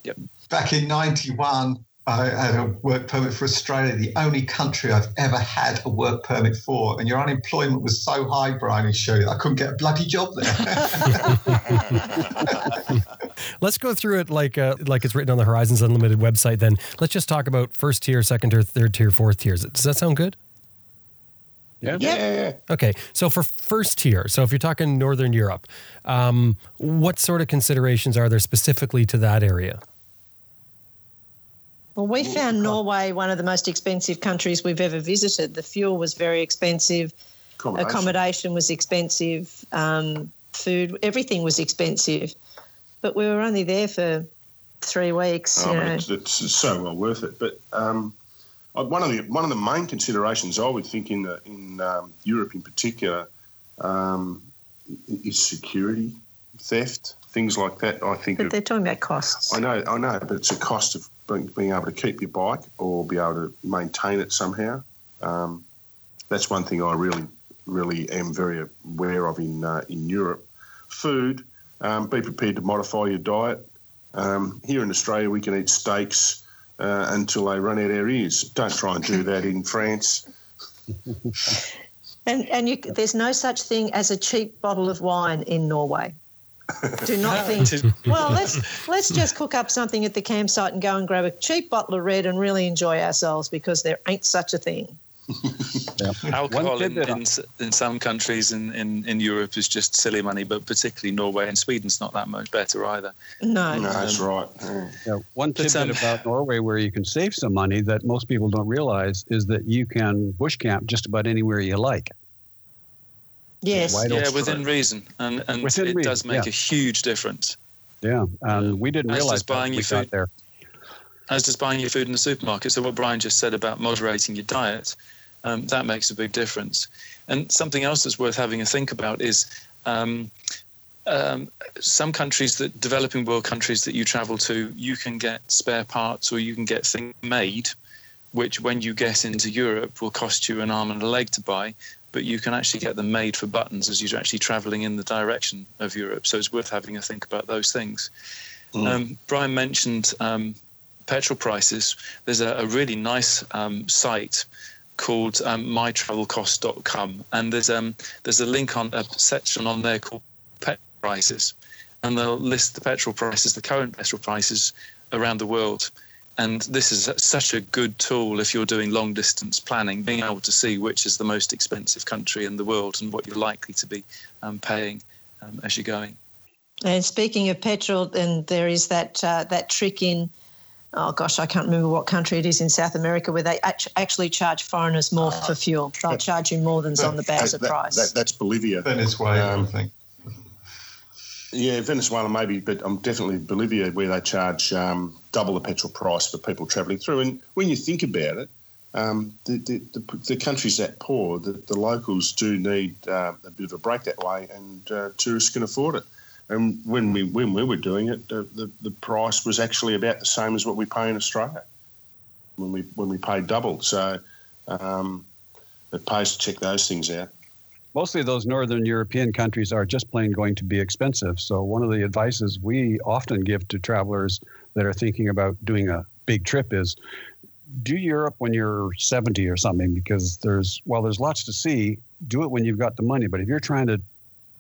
Yep. Back in '91, I had a work permit for Australia, the only country I've ever had a work permit for. And your unemployment was so high, Brian and Shirley, I couldn't get a bloody job there. Let's go through it like uh, like it's written on the Horizons Unlimited website. Then let's just talk about first tier, second tier, third tier, fourth tiers. Does that sound good? Yeah. yeah. Okay. So for first tier, so if you're talking Northern Europe, um, what sort of considerations are there specifically to that area? Well, we found Norway one of the most expensive countries we've ever visited. The fuel was very expensive, accommodation, accommodation was expensive, um, food, everything was expensive. But we were only there for three weeks. Oh, it's, it's, so well worth it. But um, one of the one of the main considerations I would think in the, in um, Europe in particular um, is security, theft, things like that. I think. But they're talking about costs. I know, I know, but it's a cost of being, being able to keep your bike or be able to maintain it somehow. Um, that's one thing I really, really am very aware of in uh, in Europe. Food, um, be prepared to modify your diet. Um, here in Australia, we can eat steaks uh, until they run out our ears. Don't try and do that in France. and and you, there's no such thing as a cheap bottle of wine in Norway. Do not think. well, let's let's just cook up something at the campsite and go and grab a cheap bottle of red and really enjoy ourselves because there ain't such a thing. yeah. Alcohol in, in, in, some countries in, in, in Europe is just silly money, but particularly Norway and Sweden's not that much better either. No, no, that's right. Yeah. one tidbit um, about Norway where you can save some money that most people don't realize is that you can bush camp just about anywhere you like. Yes. yeah, within reason, and and within it reason, does make yeah. a huge difference. Yeah, and we didn't as realize buying your food there. As does buying your food in the supermarket. So what Brian just said about moderating your diet, um, that makes a big difference. And something else that's worth having a think about is. Um, um, some countries that developing world countries that you travel to, you can get spare parts or you can get things made, which when you get into Europe will cost you an arm and a leg to buy but you can actually get them made for buttons as you're actually traveling in the direction of Europe. So it's worth having a think about those things. Mm. Um, Brian mentioned um, petrol prices. There's a, a really nice um, site called um, mytravelcost.com, and there's um, there's a link on a section on there called petrol prices, and they'll list the petrol prices, the current petrol prices around the world. And this is such a good tool if you're doing long distance planning, being able to see which is the most expensive country in the world and what you're likely to be um, paying um, as you're going. And speaking of petrol, and there is that uh, that trick in oh gosh, I can't remember what country it is in South America where they actually charge foreigners more for fuel. They'll charge you more than's on the Bowser that, price. That, that's Bolivia. Venezuela, um, I think. Yeah, Venezuela maybe, but I'm definitely Bolivia where they charge um, double the petrol price for people travelling through. And when you think about it, um, the, the, the, the, country's that poor that the locals do need uh, a bit of a break that way, and uh, tourists can afford it. And when we when we were doing it, the, the, the, price was actually about the same as what we pay in Australia when we when we paid double. So um, it pays to check those things out. Mostly those northern European countries are just plain going to be expensive. So one of the advices we often give to travelers that are thinking about doing a big trip is do Europe when you're 70 or something because there's well there's lots to see. Do it when you've got the money. But if you're trying to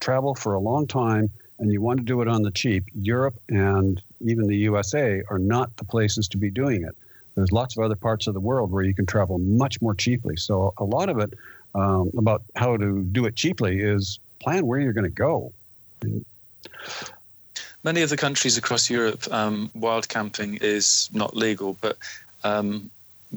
travel for a long time and you want to do it on the cheap, Europe and even the USA are not the places to be doing it. There's lots of other parts of the world where you can travel much more cheaply. So a lot of it um, about how to do it cheaply is plan where you're going to go. Many of the countries across Europe, um, wild camping is not legal, but um,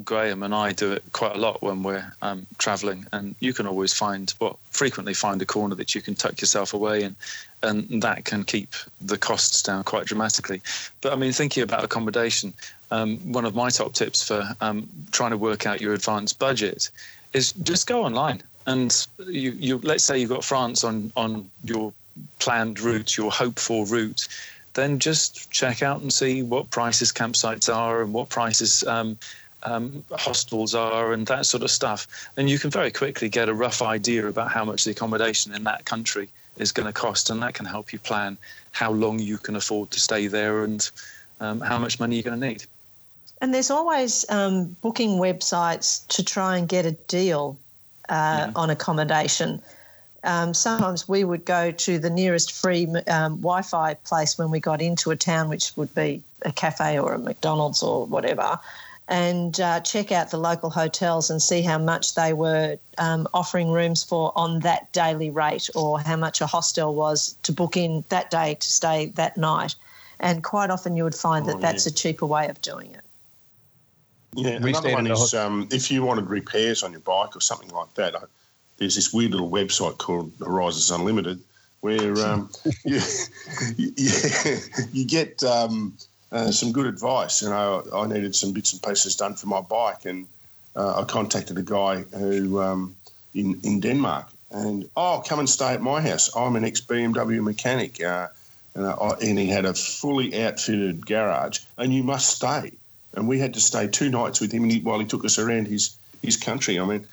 Graham and I do it quite a lot when we're um, traveling, and you can always find, well, frequently find a corner that you can tuck yourself away in, and that can keep the costs down quite dramatically. But I mean, thinking about accommodation, um, one of my top tips for um, trying to work out your advanced budget is just go online and you, you let's say you've got France on on your planned route, your hoped for route, then just check out and see what prices campsites are and what prices um, um, hostels are and that sort of stuff. And you can very quickly get a rough idea about how much the accommodation in that country is going to cost, and that can help you plan how long you can afford to stay there and um, how much money you're going to need. And there's always um, booking websites to try and get a deal uh, yeah. on accommodation. Um, sometimes we would go to the nearest free um, Wi Fi place when we got into a town, which would be a cafe or a McDonald's or whatever and uh, check out the local hotels and see how much they were um, offering rooms for on that daily rate or how much a hostel was to book in that day to stay that night. And quite often you would find that oh, that's a cheaper way of doing it. Yeah, another one is um, if you wanted repairs on your bike or something like that, there's this weird little website called Horizons Unlimited where um, you, you, you, get um, uh, some good advice. You know, I needed some bits and pieces done for my bike, and uh, I contacted a guy who um, in in Denmark, and oh, come and stay at my house. I'm an ex BMW mechanic, uh, and, I, and he had a fully outfitted garage, and you must stay. And we had to stay two nights with him while he took us around his his country. I mean.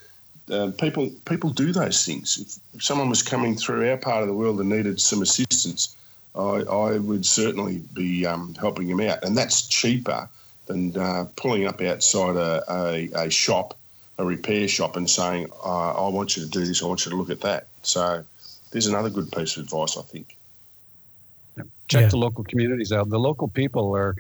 Uh, people people do those things. If, if someone was coming through our part of the world and needed some assistance, I, I would certainly be um, helping him out. And that's cheaper than uh, pulling up outside a, a, a, shop, a repair shop, and saying, uh, I want you to do this, I want you to look at that. So there's another good piece of advice, I think. Check yeah. the local communities out. The local people are.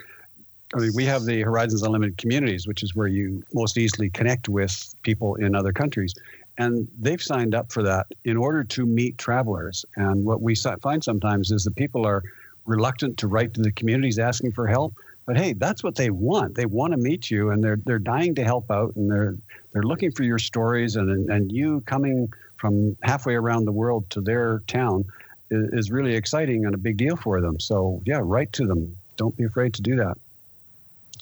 I mean, we have the Horizons Unlimited communities, which is where you most easily connect with people in other countries and they've signed up for that in order to meet travelers. And what we find sometimes is that people are reluctant to write to the communities asking for help. But hey, that's what they want. They want to meet you, and they're they're dying to help out, and they're they're looking for your stories, and and you coming from halfway around the world to their town is, is really exciting and a big deal for them. So yeah, write to them. Don't be afraid to do that.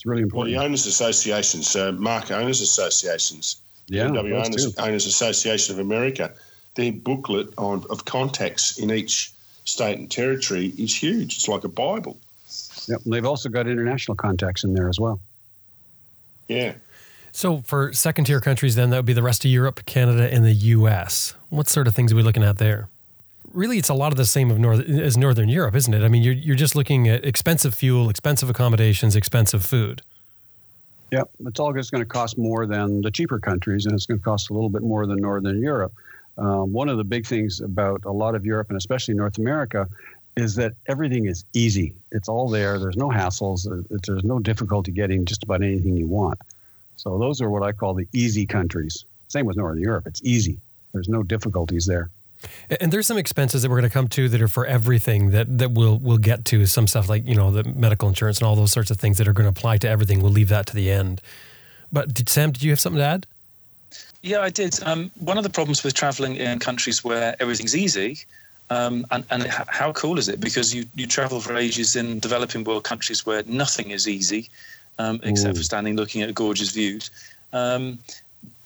It's really important. Well, the owners associations, uh, Marque owners associations, yeah, BMW Owners, Owners, Association of America, their booklet on, of contacts in each state and territory is huge. It's like a Bible. Yep. They've also got international contacts in there as well. Yeah. So for second tier countries, then that would be the rest of Europe, Canada, and the U.S. What sort of things are we looking at there? Really, it's a lot of the same of north as Northern Europe, isn't it? I mean, you're you're just looking at expensive fuel, expensive accommodations, expensive food. Yeah, it's all just going to cost more than the cheaper countries, and it's going to cost a little bit more than Northern Europe. Um, one of the big things about a lot of Europe and especially North America is that everything is easy. It's all there. There's no hassles. There's no difficulty getting just about anything you want. So those are what I call the easy countries. Same with Northern Europe. It's easy. There's no difficulties there. And there's some expenses that we're going to come to that are for everything that, that we'll we'll get to. Some stuff like you know the medical insurance and all those sorts of things that are going to apply to everything. We'll leave that to the end. But did, Sam, did you have something to add? Yeah, I did. Um, one of the problems with traveling in countries where everything's easy, um, and, and how cool is it? Because you, you travel for ages in developing world countries where nothing is easy, um, except Ooh. for standing looking at gorgeous views. Um,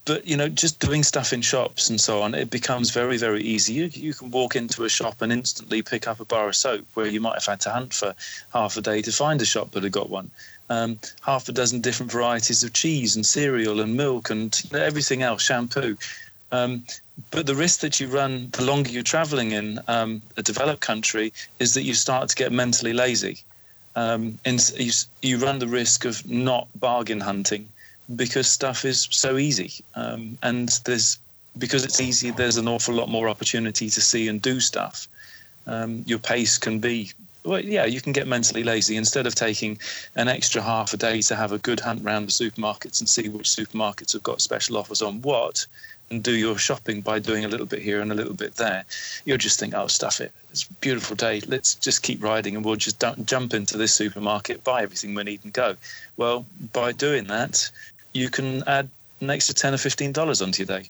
but you know, just doing stuff in shops and so on, it becomes very, very easy. You, you can walk into a shop and instantly pick up a bar of soap where you might have had to hunt for half a day to find a shop that had got one. Um, half a dozen different varieties of cheese and cereal and milk and everything else, shampoo. Um, but the risk that you run the longer you're traveling in um, a developed country is that you start to get mentally lazy. Um, and you, you run the risk of not bargain hunting because stuff is so easy. Um, and there's because it's easy, there's an awful lot more opportunity to see and do stuff. Um, your pace can be, well, yeah, you can get mentally lazy instead of taking an extra half a day to have a good hunt around the supermarkets and see which supermarkets have got special offers on what and do your shopping by doing a little bit here and a little bit there. You'll just think, oh, stuff it. It's a beautiful day. Let's just keep riding and we'll just jump into this supermarket, buy everything we need and go. Well, by doing that, you can add an extra 10 or $15 onto your day.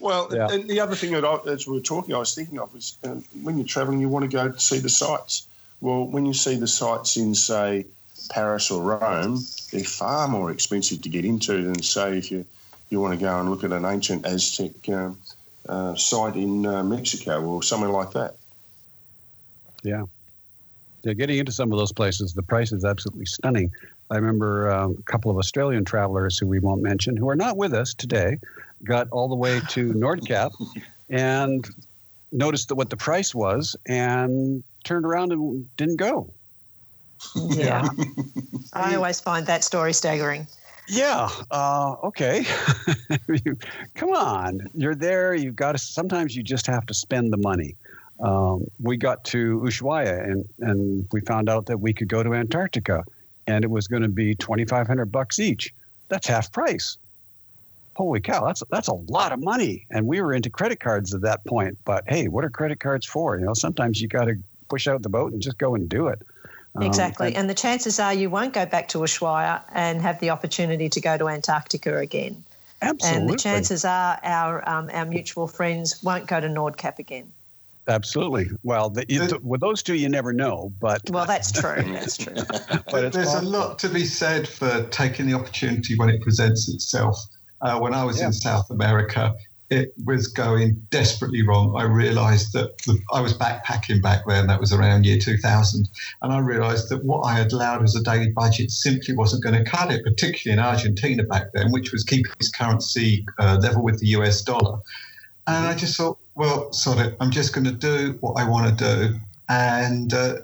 Well, yeah. and the other thing that I, as we were talking, I was thinking of is um, when you're traveling, you want to go see the sights. Well, when you see the sights in, say, Paris or Rome, they're far more expensive to get into than, say, if you you want to go and look at an ancient Aztec um, uh, site in uh, Mexico or somewhere like that. Yeah. Yeah, getting into some of those places, the price is absolutely stunning. I remember um, a couple of Australian travelers who we won't mention, who are not with us today, got all the way to Nordkapp and noticed that what the price was and turned around and didn't go. Yeah. I always find that story staggering. Yeah. Uh, okay. Come on. You're there. You've got to, sometimes you just have to spend the money. Um, we got to Ushuaia and, and we found out that we could go to Antarctica and it was going to be 2,500 bucks each. That's half price. Holy cow. That's, that's a lot of money. And we were into credit cards at that point, but hey, what are credit cards for? You know, sometimes you got to push out the boat and just go and do it. Um, exactly. Um, and, and, the chances are you won't go back to Ushuaia and have the opportunity to go to Antarctica again. Absolutely. And the chances are our, um, our mutual friends won't go to Nordkapp again. Absolutely. Well, the, the, with those two, you never know. But well, that's true. That's true. but there's possible. a lot to be said for taking the opportunity when it presents itself. Uh, when I was yeah. in South America, it was going desperately wrong. I realized that the, I was backpacking back then, that was around year 2000. And I realized that what I had allowed as a daily budget simply wasn't going to cut it, particularly in Argentina back then, which was keeping its currency uh, level with the US dollar. And I just thought, well, sorry, I'm just going to do what I want to do. And uh,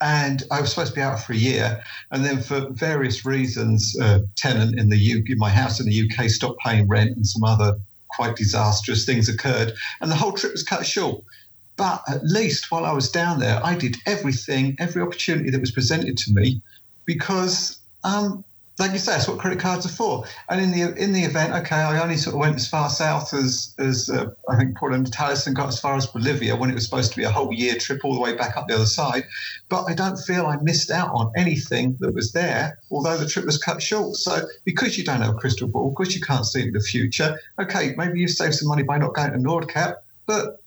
and I was supposed to be out for a year, and then for various reasons, uh, tenant in the UK, my house in the UK stopped paying rent, and some other quite disastrous things occurred, and the whole trip was cut short. But at least while I was down there, I did everything, every opportunity that was presented to me, because um, like you say, that's what credit cards are for. And in the in the event, okay, I only sort of went as far south as as uh, I think Port Natales and got as far as Bolivia when it was supposed to be a whole year trip all the way back up the other side. But I don't feel I missed out on anything that was there, although the trip was cut short. So because you don't have a crystal ball, because you can't see in the future, okay, maybe you save some money by not going to Nordkapp, but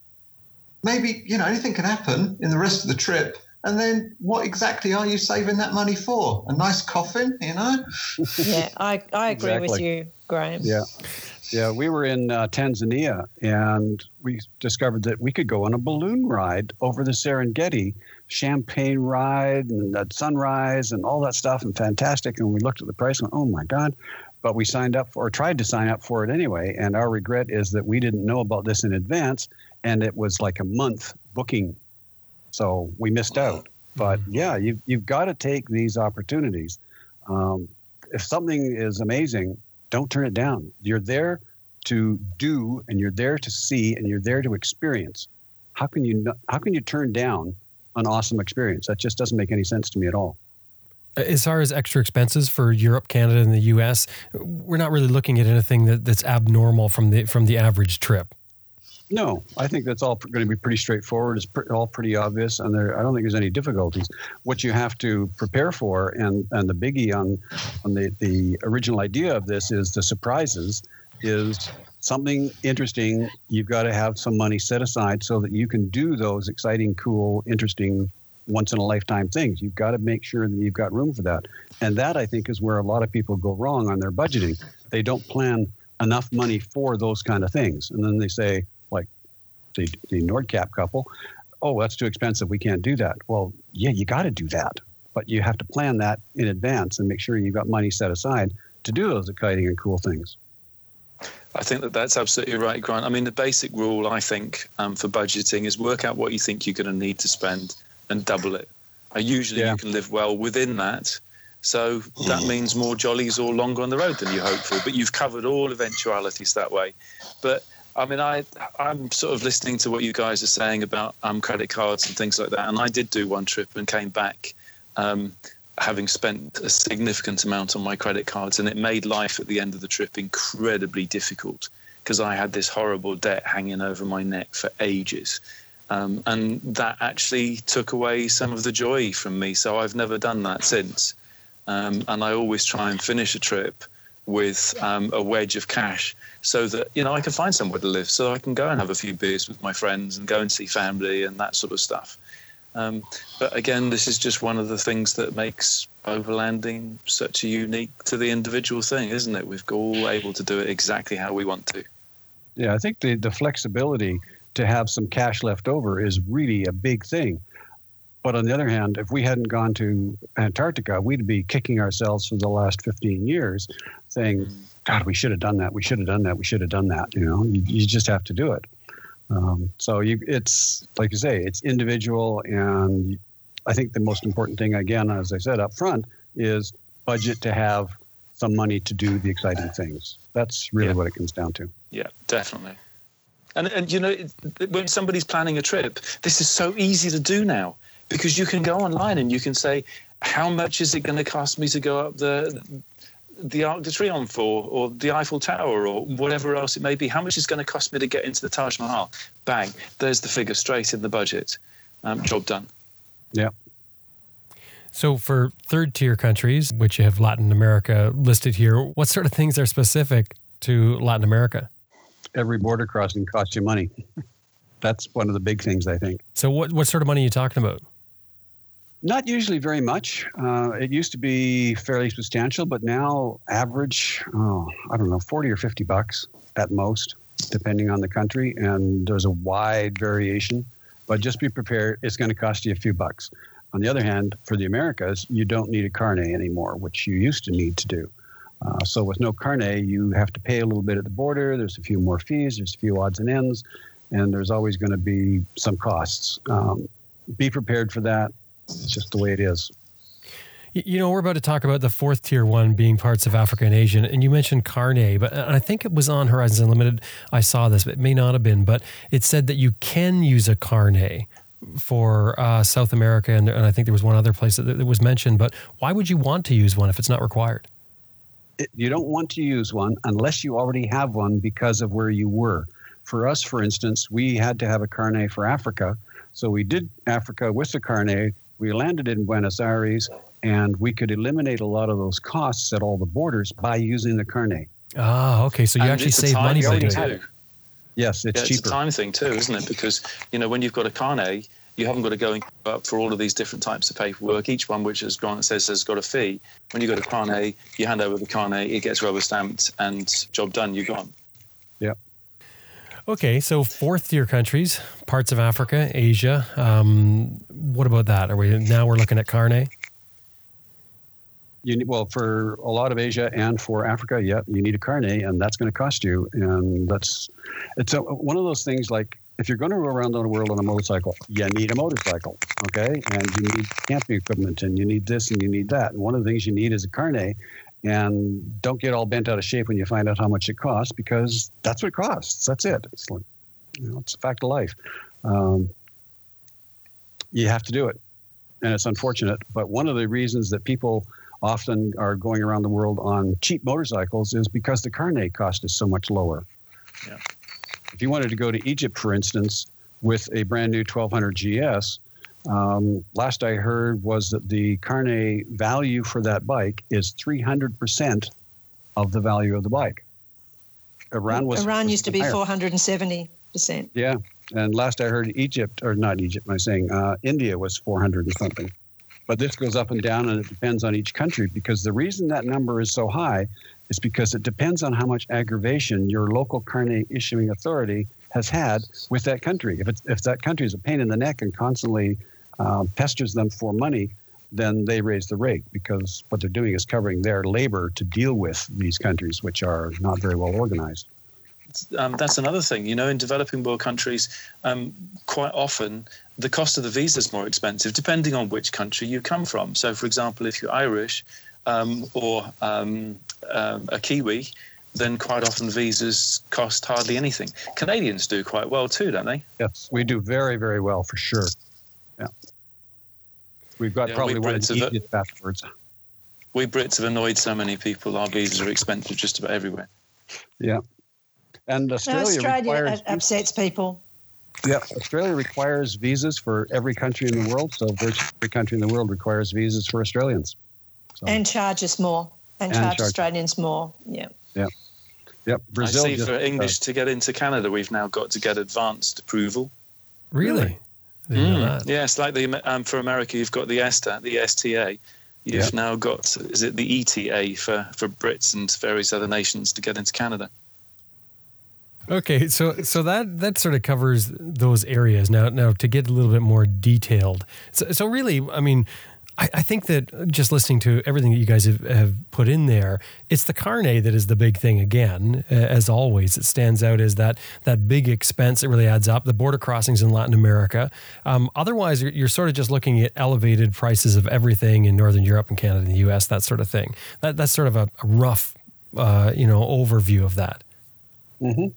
maybe you know anything can happen in the rest of the trip and then what exactly are you saving that money for? A nice coffin, you know? yeah, I, I agree exactly. with you, Graham. Yeah. Yeah, we were in uh, Tanzania and we discovered that we could go on a balloon ride over the Serengeti, champagne ride and that sunrise and all that stuff and fantastic. And we looked at the price and went, oh my God. But we signed up for, or tried to sign up for it anyway. And our regret is that we didn't know about this in advance. And it was like a month booking so we missed out. But mm-hmm. yeah, you've, you've got to take these opportunities. Um, if something is amazing, don't turn it down. You're there to do, and you're there to see, and you're there to experience. How can you how can you turn down an awesome experience? That just doesn't make any sense to me at all. As far as extra expenses for Europe, Canada, and the U.S., we're not really looking at anything that, that's abnormal from the from the average trip. No, I think that's all going to be pretty straightforward. It's all pretty obvious, and there, I don't think there's any difficulties. What you have to prepare for, and and the biggie on on the the original idea of this is the surprises, is something interesting. You've got to have some money set aside so that you can do those exciting, cool, interesting, once in a lifetime things. You've got to make sure that you've got room for that, and that I think is where a lot of people go wrong on their budgeting. They don't plan enough money for those kind of things, and then they say the, the Nordkapp couple, oh, that's too expensive. We can't do that. Well, yeah, you got to do that. But you have to plan that in advance and make sure you've got money set aside to do those exciting and cool things. I think that that's absolutely right, Grant. I mean, the basic rule, I think, um, for budgeting is work out what you think you're going to need to spend and double it. Uh, usually yeah. you can live well within that. So that hmm. means more jollies or longer on the road than you hope for. But you've covered all eventualities that way. But I mean, I I'm sort of listening to what you guys are saying about um, credit cards and things like that, and I did do one trip and came back, um, having spent a significant amount on my credit cards, and it made life at the end of the trip incredibly difficult because I had this horrible debt hanging over my neck for ages. Um, and that actually took away some of the joy from me. So I've never done that since. Um, and I always try and finish a trip with um, a wedge of cash so that you know I can find somewhere to live, so I can go and have a few beers with my friends and go and see family and that sort of stuff. Um, but again, this is just one of the things that makes overlanding such a unique to the individual thing, isn't it? We're all able to do it exactly how we want to. Yeah, I think the the flexibility to have some cash left over is really a big thing. But on the other hand, if we hadn't gone to Antarctica, we'd be kicking ourselves for the last 15 years, saying, mm. God, we should have done that. We should have done that. We should have done that. You know, you, you just have to do it. Um, so you, it's like you say, it's individual, and I think the most important thing, again, as I said up front, is budget to have some money to do the exciting things. That's really yeah. what it comes down to. Yeah, definitely. And and you know, when somebody's planning a trip, this is so easy to do now because you can go online and you can say, how much is it going to cost me to go up the the Arc de Triomphe or, or the Eiffel Tower or whatever else it may be. How much is going to cost me to get into the Taj Mahal? Bang, there's the figure straight in the budget. Um, job done. Yeah. So, for third tier countries, which you have Latin America listed here, what sort of things are specific to Latin America? Every border crossing costs you money. That's one of the big things, I think. So, what, what sort of money are you talking about? Not usually very much. Uh, it used to be fairly substantial, but now average, oh, I don't know, 40 or 50 bucks at most, depending on the country. And there's a wide variation, but just be prepared. It's going to cost you a few bucks. On the other hand, for the Americas, you don't need a carnet anymore, which you used to need to do. Uh, so with no carnet, you have to pay a little bit at the border. There's a few more fees. There's a few odds and ends, and there's always going to be some costs. Um, be prepared for that. It's just the way it is. You know, we're about to talk about the fourth tier one being parts of Africa and Asia, and you mentioned Carnet, but I think it was on Horizons Unlimited. I saw this, but it may not have been, but it said that you can use a Carnet for uh, South America, and, and, I think there was one other place that, that was mentioned. But why would you want to use one if it's not required? You don't want to use one unless you already have one because of where you were. For us, for instance, we had to have a Carnet for Africa, so we did Africa with the Carnet we landed in Buenos Aires and we could eliminate a lot of those costs at all the borders by using the carnet. Ah, okay. So you and actually save money by doing it. Yes, it's yeah, cheaper. It's a time thing too, isn't it? Because you know when you've got a carnet, you haven't got to go and up for all of these different types of paperwork. Each one, which as Grant says, has got a fee. When you go to carnet, you hand over the carnet, it gets rubber stamped, and job done. You're gone. Okay, so fourth tier countries, parts of Africa, Asia. Um, what about that? Are we now we're looking at carnet? You, need, well, for a lot of Asia and for Africa, yeah, you need a carnet, and that's going to cost you. And that's it's a, one of those things like if you're going to go around the world on a motorcycle, you need a motorcycle, okay? And you need camping equipment, and you need this, and you need that. And one of the things you need is a carnet, and don't get all bent out of shape when you find out how much it costs because that's what it costs. That's it. It's like, you know, it's a fact of life. Um, you have to do it, and it's unfortunate. But one of the reasons that people often are going around the world on cheap motorcycles is because the carnet cost is so much lower. Yeah. if you wanted to go to Egypt, for instance, with a brand new 1200 GS, um, last I heard was that the Carnet value for that bike is 300% of the value of the bike. Iran was Iran used to be 470 percent. Yeah, and last I heard, Egypt or not Egypt, am I saying uh, India was 400 and something. But this goes up and down, and it depends on each country because the reason that number is so high is because it depends on how much aggravation your local carnet issuing authority has had with that country. If, it's, if that country is a pain in the neck and constantly uh, pesters them for money, then they raise the rate because what they're doing is covering their labor to deal with these countries, which are not very well organized. Um, that's another thing. You know, in developing world countries, um, quite often the cost of the visa is more expensive depending on which country you come from. So, for example, if you're Irish um, or um, um, a Kiwi, then quite often visas cost hardly anything. Canadians do quite well too, don't they? Yes, we do very, very well for sure. Yeah. We've got yeah, probably one of the easiest passports. We Brits have annoyed so many people. Our visas are expensive just about everywhere. Yeah. And Australia, no, Australia requires, upsets people. Yeah, Australia requires visas for every country in the world. So virtually every country in the world requires visas for Australians. So. And charges more. And, and charge, charge Australians more. Yeah. Yeah. Yep. Brazil. I see just, for English uh, to get into Canada, we've now got to get advanced approval. Really? Mm. Yes, like the um, for America, you've got the ESTA, the STA. You've yep. now got is it the ETA for for Brits and various other nations to get into Canada. Okay, so so that that sort of covers those areas. Now, now to get a little bit more detailed. So, so really, I mean, I, I, think that just listening to everything that you guys have, have, put in there, it's the carnet that is the big thing again. As always, it stands out as that that big expense that really adds up. The border crossings in Latin America. Um, otherwise, you're, you're, sort of just looking at elevated prices of everything in Northern Europe and Canada and the U.S. That sort of thing. That that's sort of a, a rough, uh, you know, overview of that. Mm-hmm.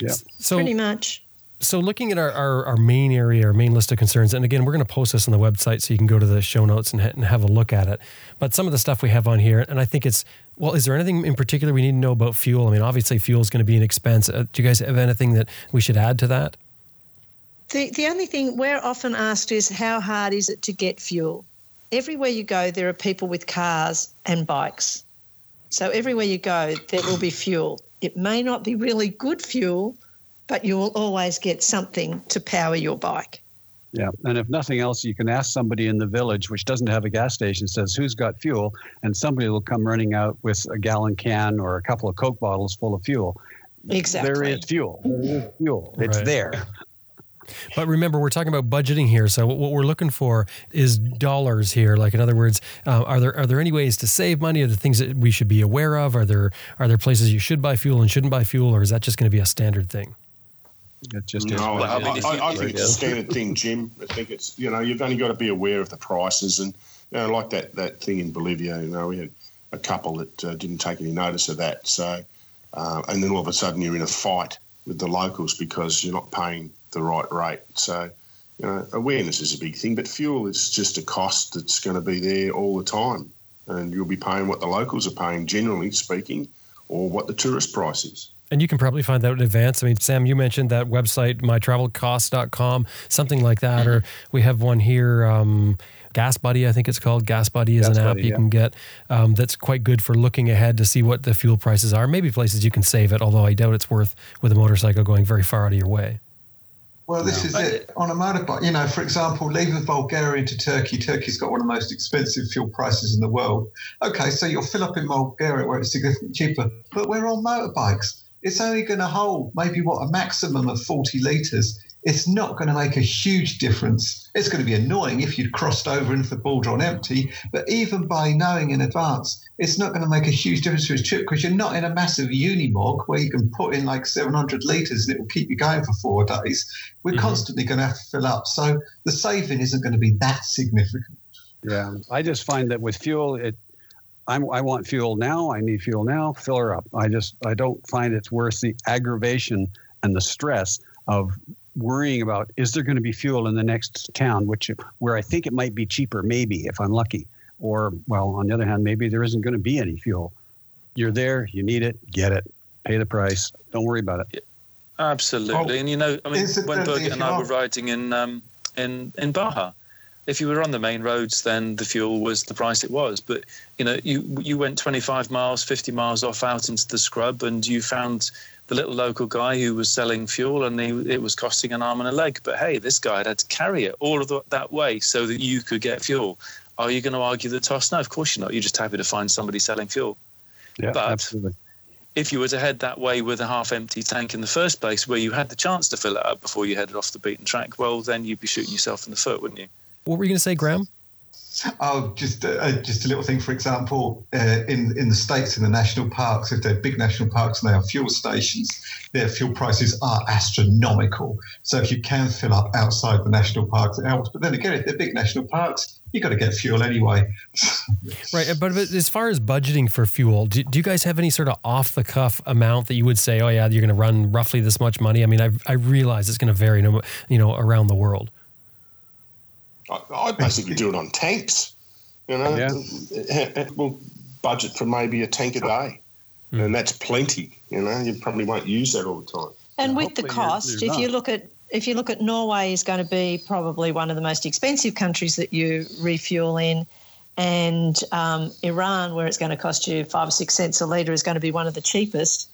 Yeah. So pretty much. So looking at our, our, our, main area, our main list of concerns, and again, we're going to post this on the website so you can go to the show notes and, and have a look at it. But some of the stuff we have on here, and I think it's, well, is there anything in particular we need to know about fuel? I mean, obviously fuel is going to be an expense. Uh, do you guys have anything that we should add to that? The, the only thing we're often asked is how hard is it to get fuel? Everywhere you go, there are people with cars and bikes. So everywhere you go, there will be fuel. It may not be really good fuel, but you will always get something to power your bike. Yeah, and if nothing else, you can ask somebody in the village which doesn't have a gas station, says who's got fuel, and somebody will come running out with a gallon can or a couple of Coke bottles full of fuel. Exactly. There is fuel. There is fuel. It's right. there. But remember, we're talking about budgeting here. So what we're looking for is dollars here. Like in other words, uh, are there are there any ways to save money? Are there things that we should be aware of? Are there are there places you should buy fuel and shouldn't buy fuel, or is that just going to be a standard thing? It just no, I, I, I, I think it's a standard thing, Jim. I think it's you know you've only got to be aware of the prices and you know like that that thing in Bolivia. You know we had a couple that uh, didn't take any notice of that. So uh, and then all of a sudden you're in a fight with the locals because you're not paying the right rate. So, you know, awareness is a big thing, but fuel is just a cost that's going to be there all the time. And you'll be paying what the locals are paying, generally speaking, or what the tourist price is. And you can probably find that in advance. I mean, Sam, you mentioned that website, mytravelcost.com, something like that. Or we have one here, um, Gas Buddy, I think it's called. Gas Buddy is Gas an Buddy, app you yeah. can get um, that's quite good for looking ahead to see what the fuel prices are. Maybe places you can save it, although I doubt it's worth with a motorcycle going very far out of your way. Well, this no. is it. On a motorbike, you know, for example, leaving Bulgaria to Turkey. Turkey's got one of the most expensive fuel prices in the world. Okay, so you'll fill up in Bulgaria where it's significantly cheaper, but we're on motorbikes. It's only going to hold maybe what a maximum of 40 litres it's not going to make a huge difference. It's going to be annoying if you'd crossed over into the border on empty, but even by knowing in advance, it's not going to make a huge difference to your trip because you're not in a massive unimog where you can put in like 700 litres and it will keep you going for four days. We're mm-hmm. constantly going to have to fill up. So the saving isn't going to be that significant. Yeah, I just find that with fuel, it I'm, i want fuel now. I need fuel now. Fill her up. I just I don't find it's worth the aggravation and the stress of worrying about is there going to be fuel in the next town, which where I think it might be cheaper, maybe if I'm lucky, or well, on the other hand, maybe there isn't going to be any fuel. You're there, you need it, get it, pay the price. Don't worry about it. Absolutely, oh, and you know, I mean, when Birgit and I were riding in um, in in Baja, if you were on the main roads, then the fuel was the price it was. But you know, you you went 25 miles, 50 miles off out into the scrub, and you found the little local guy who was selling fuel, and he, it was costing an arm and a leg. But hey, this guy had to carry it all of the, that way so that you could get fuel. Are you going to argue the toss? No, of course you're not. You're just happy to find somebody selling fuel. Yeah, but absolutely. If you were to head that way with a half-empty tank in the first place, where you had the chance to fill it up before you headed off the beaten track, well, then you'd be shooting yourself in the foot, wouldn't you? What were you going to say, Graham? Oh, just uh, uh, just a little thing. For example, uh, in in the states, in the national parks, if they're big national parks and they have fuel stations, their fuel prices are astronomical. So if you can fill up outside the national parks, it helps. But then again, if they're big national parks, you got to get fuel anyway. right, but, but as far as budgeting for fuel, do, do you guys have any sort of off the cuff amount that you would say, oh yeah, you're going to run roughly this much money? I mean, I I realize it's going to vary, you know, around the world. I, I basically do it on tanks. You know, yeah. we'll budget for maybe a tank a day, mm. and that's plenty. You know, you probably won't use that all the time. And with the cost, if you look at if you look at Norway, is going to be probably one of the most expensive countries that you refuel in, and um, Iran, where it's going to cost you five or six cents a litre, is going to be one of the cheapest.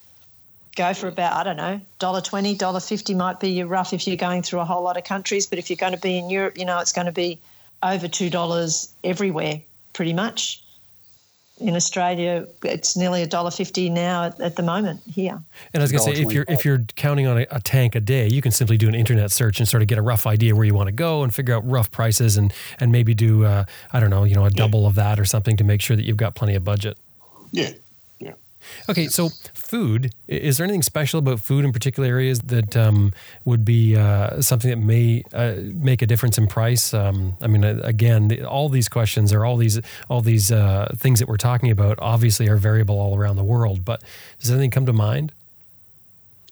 Go for about I don't know, dollar twenty, dollar fifty might be your rough if you're going through a whole lot of countries. But if you're going to be in Europe, you know it's going to be over two dollars everywhere, pretty much. In Australia, it's nearly a dollar fifty now at, at, the moment here. And I was going to say, if you're if you're counting on a, a, tank a day, you can simply do an internet search and sort of get a rough idea where you want to go and figure out rough prices and and maybe do uh, I don't know, you know, a double yeah. of that or something to make sure that you've got plenty of budget. Yeah. Yeah, Okay, so food. Is there anything special about food in particular areas that um, would be uh, something that may uh, make a difference in price? Um, I mean, uh, again, all these questions or all these all these uh, things that we're talking about obviously are variable all around the world. But does anything come to mind?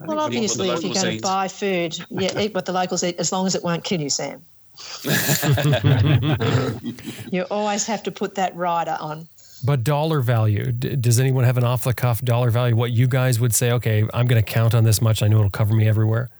Well, obviously, if you're going to buy food, yeah, eat what the locals eat, as long as it won't kill you, Sam. you always have to put that rider on. But dollar value, does anyone have an off the cuff dollar value? What you guys would say, okay, I'm going to count on this much. I know it'll cover me everywhere.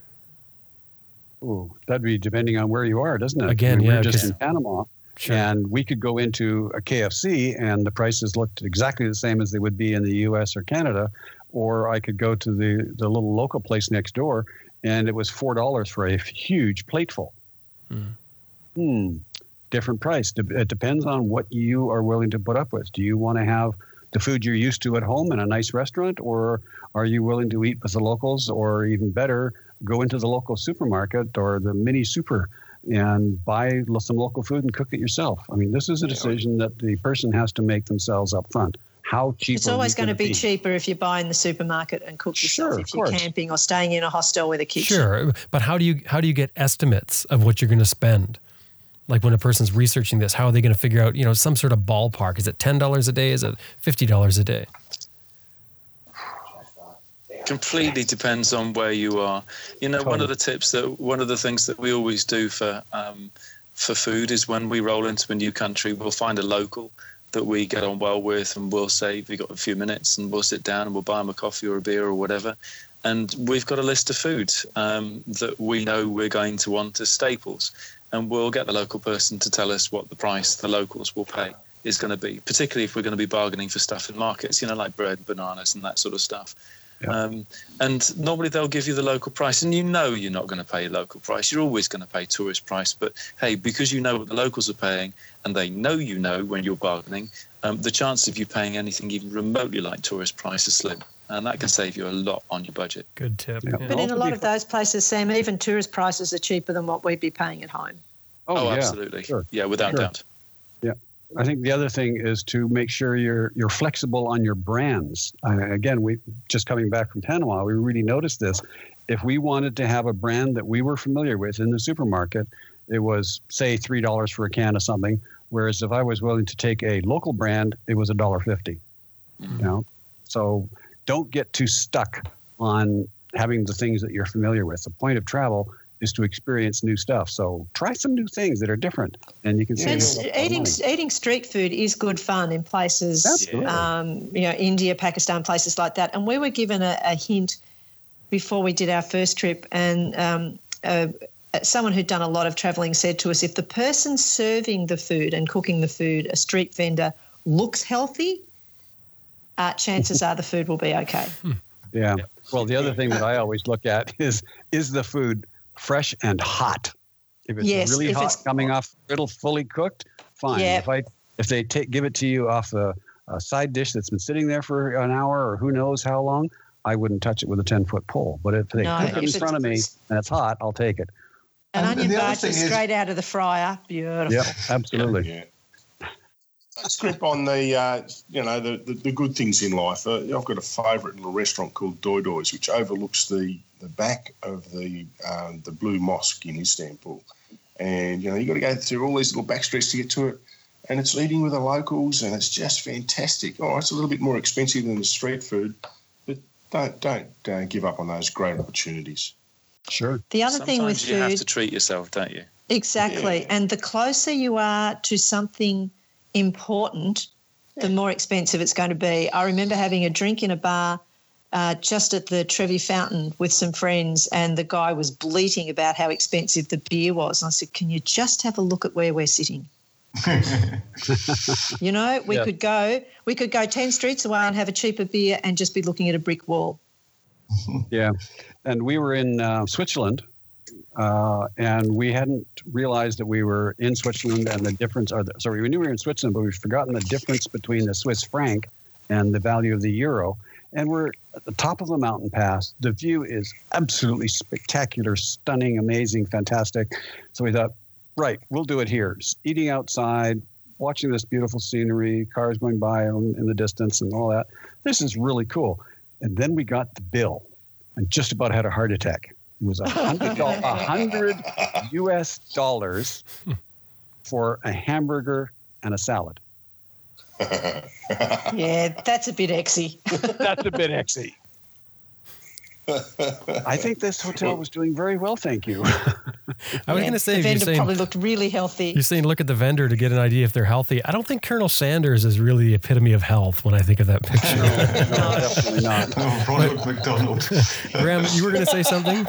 Ooh, that'd be depending on where you are, doesn't it? Again, I mean, yeah. We're just in Panama. Sure. And we could go into a KFC and the prices looked exactly the same as they would be in the US or Canada. Or I could go to the, the little local place next door and it was $4 for a huge plateful. Hmm. hmm different price. It depends on what you are willing to put up with. Do you want to have the food you're used to at home in a nice restaurant, or are you willing to eat with the locals, or even better, go into the local supermarket or the mini super and buy some local food and cook it yourself? I mean, this is a decision that the person has to make themselves up front. How cheap? It's always going to be, be, cheaper if you buy in the supermarket and cook yourself. Sure, if you're course. camping or staying in a hostel with a kitchen. Sure, but how do you how do you get estimates of what you're going to spend? Like when a person's researching this, how are they going to figure out, you know, some sort of ballpark? Is it $10 a day? Is it $50 a day? completely depends on where you are. You know, totally. one of the tips that one of the things that we always do for um, for food is when we roll into a new country, we'll find a local that we get on well with, and we'll say we got a few minutes, and we'll sit down and we'll buy them a coffee or a beer or whatever, and we've got a list of foods um, that we know we're going to want as staples and we'll get the local person to tell us what the price the locals will pay is going to be, particularly if we're going to be bargaining for stuff in markets, you know, like bread, bananas, and that sort of stuff. Yeah. Um, and normally they'll give you the local price, and you know you're not going to pay local price. You're always going to pay tourist price. But hey, because you know what the locals are paying, and they know you know when you're bargaining, um, the chance of you paying anything even remotely like tourist price is slim. And that can save you a lot on your budget. Good tip. Yeah. But in a lot of those places, Sam, even tourist prices are cheaper than what we'd be paying at home. Oh, oh yeah. absolutely. Sure. Yeah, without sure. doubt. Yeah. I think the other thing is to make sure you're you're flexible on your brands. Uh, again, we just coming back from Panama, we really noticed this. If we wanted to have a brand that we were familiar with in the supermarket, it was say three dollars for a can of something. Whereas if I was willing to take a local brand, it was a dollar 50 mm-hmm. You know, so don't get too stuck on having the things that you're familiar with. The point of travel is to experience new stuff. So try some new things that are different, and you can see. eating eating street food is good fun in places, um, you know, India, Pakistan, places like that. And we were given a, a hint before we did our first trip, and um, uh, someone who'd done a lot of traveling said to us if the person serving the food and cooking the food, a street vendor, looks healthy, uh, chances are the food will be okay. Yeah. Well, the other thing that I always look at is is the food fresh and hot? If it's Yes, really if hot it's- coming off griddle fully cooked, fine. Yeah. If I if they take give it to you off a, a side dish that's been sitting there for an hour or who knows how long, I wouldn't touch it with a ten foot pole. But if they No, cook it in front of me and it's hot, I'll take it. An And- and onion the other is is- straight out of the fryer. Beautiful. Yep, absolutely. Yeah. Script on the uh, you know the, the, the good things in life. Uh, I've got a favourite little restaurant called Doy Doy's, which overlooks the, the back of the um, the Blue Mosque in Istanbul, and you know you got to go through all these little back streets to get to it, and it's eating with the locals, and it's just fantastic. Oh, it's a little bit more expensive than the street food, but don't don't uh, give up on those great opportunities. Sure. The other thing with Sometimes you have to treat yourself, don't you? exactly, Yeah. and the closer you are to something important, the more expensive it's going to be. I remember having a drink in a bar uh, just at the Trevi Fountain with some friends, and the guy was bleating about how expensive the beer was. And I said, "Can you just have a look at where we're sitting?" you know, we Yeah. could go, we could go ten streets away and have a cheaper beer and just be looking at a brick wall. Yeah, and we were in uh, Switzerland, uh, and we hadn't realized that we were in Switzerland and the difference. Or the, sorry, we knew we were in Switzerland, but we've forgotten the difference between the Swiss franc and the value of the euro. And we're at the top of a mountain pass. The view is absolutely spectacular, stunning, amazing, fantastic. So we thought, right, we'll do it here. Eating outside, watching this beautiful scenery, cars going by in the distance, and all that. This is really cool. And then we got the bill and just about had a heart attack. It was a hundred a hundred US dollars for a hamburger and a salad. Yeah, that's a bit exy. That's a bit exy. I think this hotel was doing very well, thank you. I was Yeah, going to say, the you're vendor saying, probably looked really healthy. you're saying look at the vendor to get an idea if they're healthy. I don't think Colonel Sanders is really the epitome of health when I think of that picture. no, definitely not. Oh, Ronald McDonald. Graham, you were going to say something?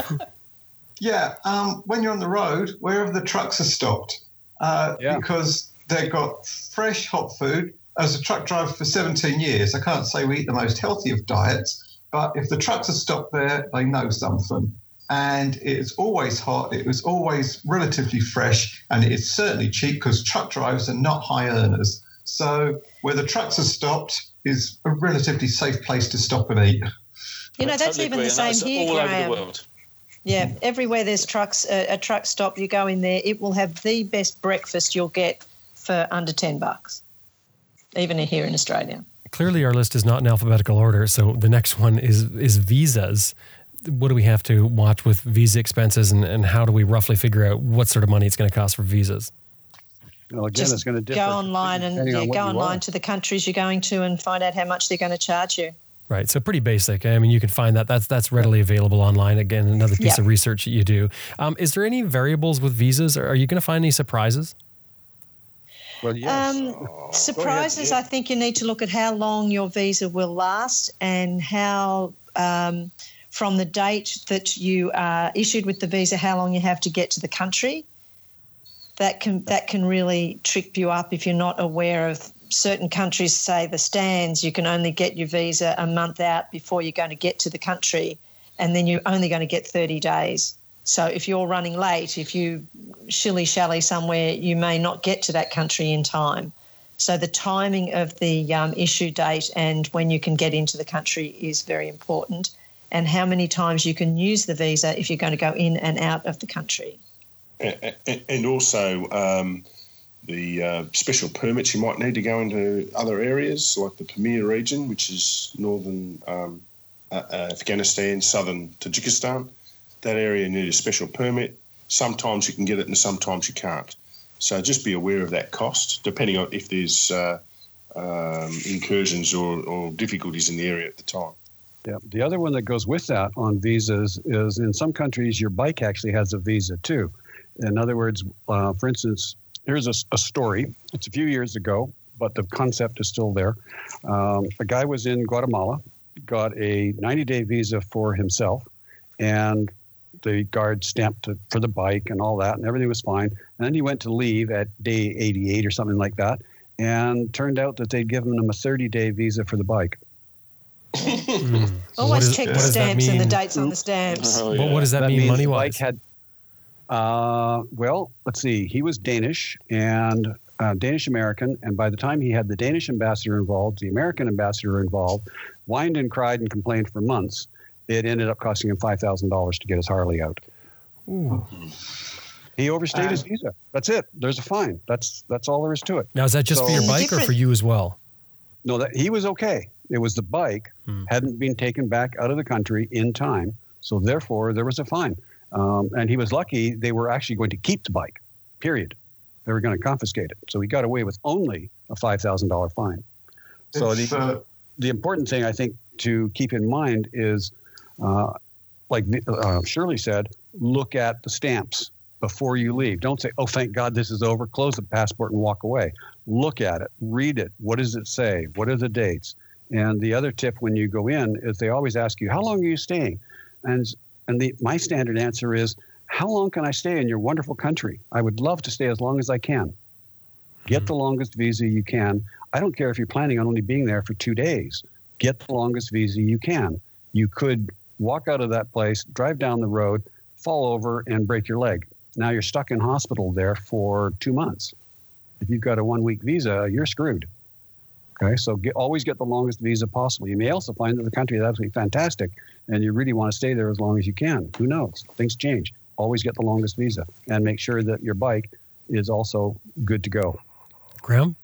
Yeah, um, when you're on the road, wherever the trucks are stopped, uh, Yeah. because they've got fresh hot food. As a truck driver for 17 years, I can't say we eat the most healthy of diets, but if the trucks are stopped there, they know something. And it's always hot, it was always relatively fresh, and it is certainly cheap because truck drivers are not high earners. So where the trucks are stopped is a relatively safe place to stop and eat. You know, that's totally even agree, the same here, all over Graham. the world. Yeah, everywhere there's trucks, a, a truck stop, you go in there, it will have the best breakfast you'll get for under 10 bucks, even here in Australia. Clearly, our list is not in alphabetical order. So the next one is is visas. What do we have to watch with visa expenses, and, and how do we roughly figure out what sort of money it's going to cost for visas? Well, again, Just it's going to differ. go online and yeah, on go online to the countries you're going to and find out how much they're going to charge you. Right. So pretty basic. I mean, you can find that. That's that's readily available online. Again, another piece Yeah. of research that you do. Um, is there any variables with visas? Or are you going to find any surprises? Well, yes. Um, surprises, I think you need to look at how long your visa will last and how, um, from the date that you are issued with the visa, how long you have to get to the country. That can that can really trip you up if you're not aware of certain countries. Say the stands, you can only get your visa a month out before you're going to get to the country, and then you're only going to get 30 days. So if you're running late, if you shilly shally somewhere, you may not get to that country in time. So the timing of the um, issue date and when you can get into the country is very important, and how many times you can use the visa if you're going to go in and out of the country. And also um, the uh, special permits you might need to go into other areas like the Pamir region, which is northern um, uh, uh, Afghanistan, southern Tajikistan. That area need a special permit. Sometimes you can get it, and sometimes you can't. So just be aware of that cost, depending on if there's uh, um, incursions or, or difficulties in the area at the time. Yeah. The other one that goes with that on visas is in some countries, your bike actually has a visa too. In other words, uh, for instance, here's a, a story. It's a few years ago, but the concept is still there. Um, a guy was in Guatemala, got a 90 day visa for himself, and the guard stamped to, for the bike and all that, and everything was fine. And then he went to leave at day 88 or something like that, and turned out that they'd given him a 30 day visa for the bike. mm. Always is, check the stamps and the dates on the stamps. Oh, yeah. what, what, does that, that mean money wise? Had, uh, well, let's see. He was Danish and uh, Danish American, and by the time he had the Danish ambassador involved, the American ambassador involved, whined and cried and complained for months. It ended up costing him five thousand dollars to get his Harley out. Ooh. He overstayed his visa. That's it. There's a fine. That's that's all there is to it. Now, is that just so, for your bike or for you as well? No, that he was okay. It was the bike hmm. hadn't been taken back out of the country in time, so therefore there was a fine. Um, and he was lucky they were actually going to keep the bike. Period. They were going to confiscate it, so he got away with only a five thousand dollar fine. So the uh, the important thing I think to keep in mind is, uh, like uh, Shirley said, look at the stamps before you leave. Don't say, "Oh, thank God this is over." Close the passport and walk away. Look at it, read it. What does it say? What are the dates? And the other tip when you go in is they always ask you, "How long are you staying?" And and the my standard answer is, "How long can I stay in your wonderful country? I would love to stay as long as I can." Get the longest visa you can. I don't care if you're planning on only being there for two days. Get the longest visa you can. You could walk out of that place, drive down the road, fall over, and break your leg. Now you're stuck in hospital there for two months. If you've got a one week visa, you're screwed. Okay, so get, always get the longest visa possible. You may also find that the country is absolutely fantastic and you really want to stay there as long as you can. Who knows? Things change. Always get the longest visa and make sure that your bike is also good to go. Graham?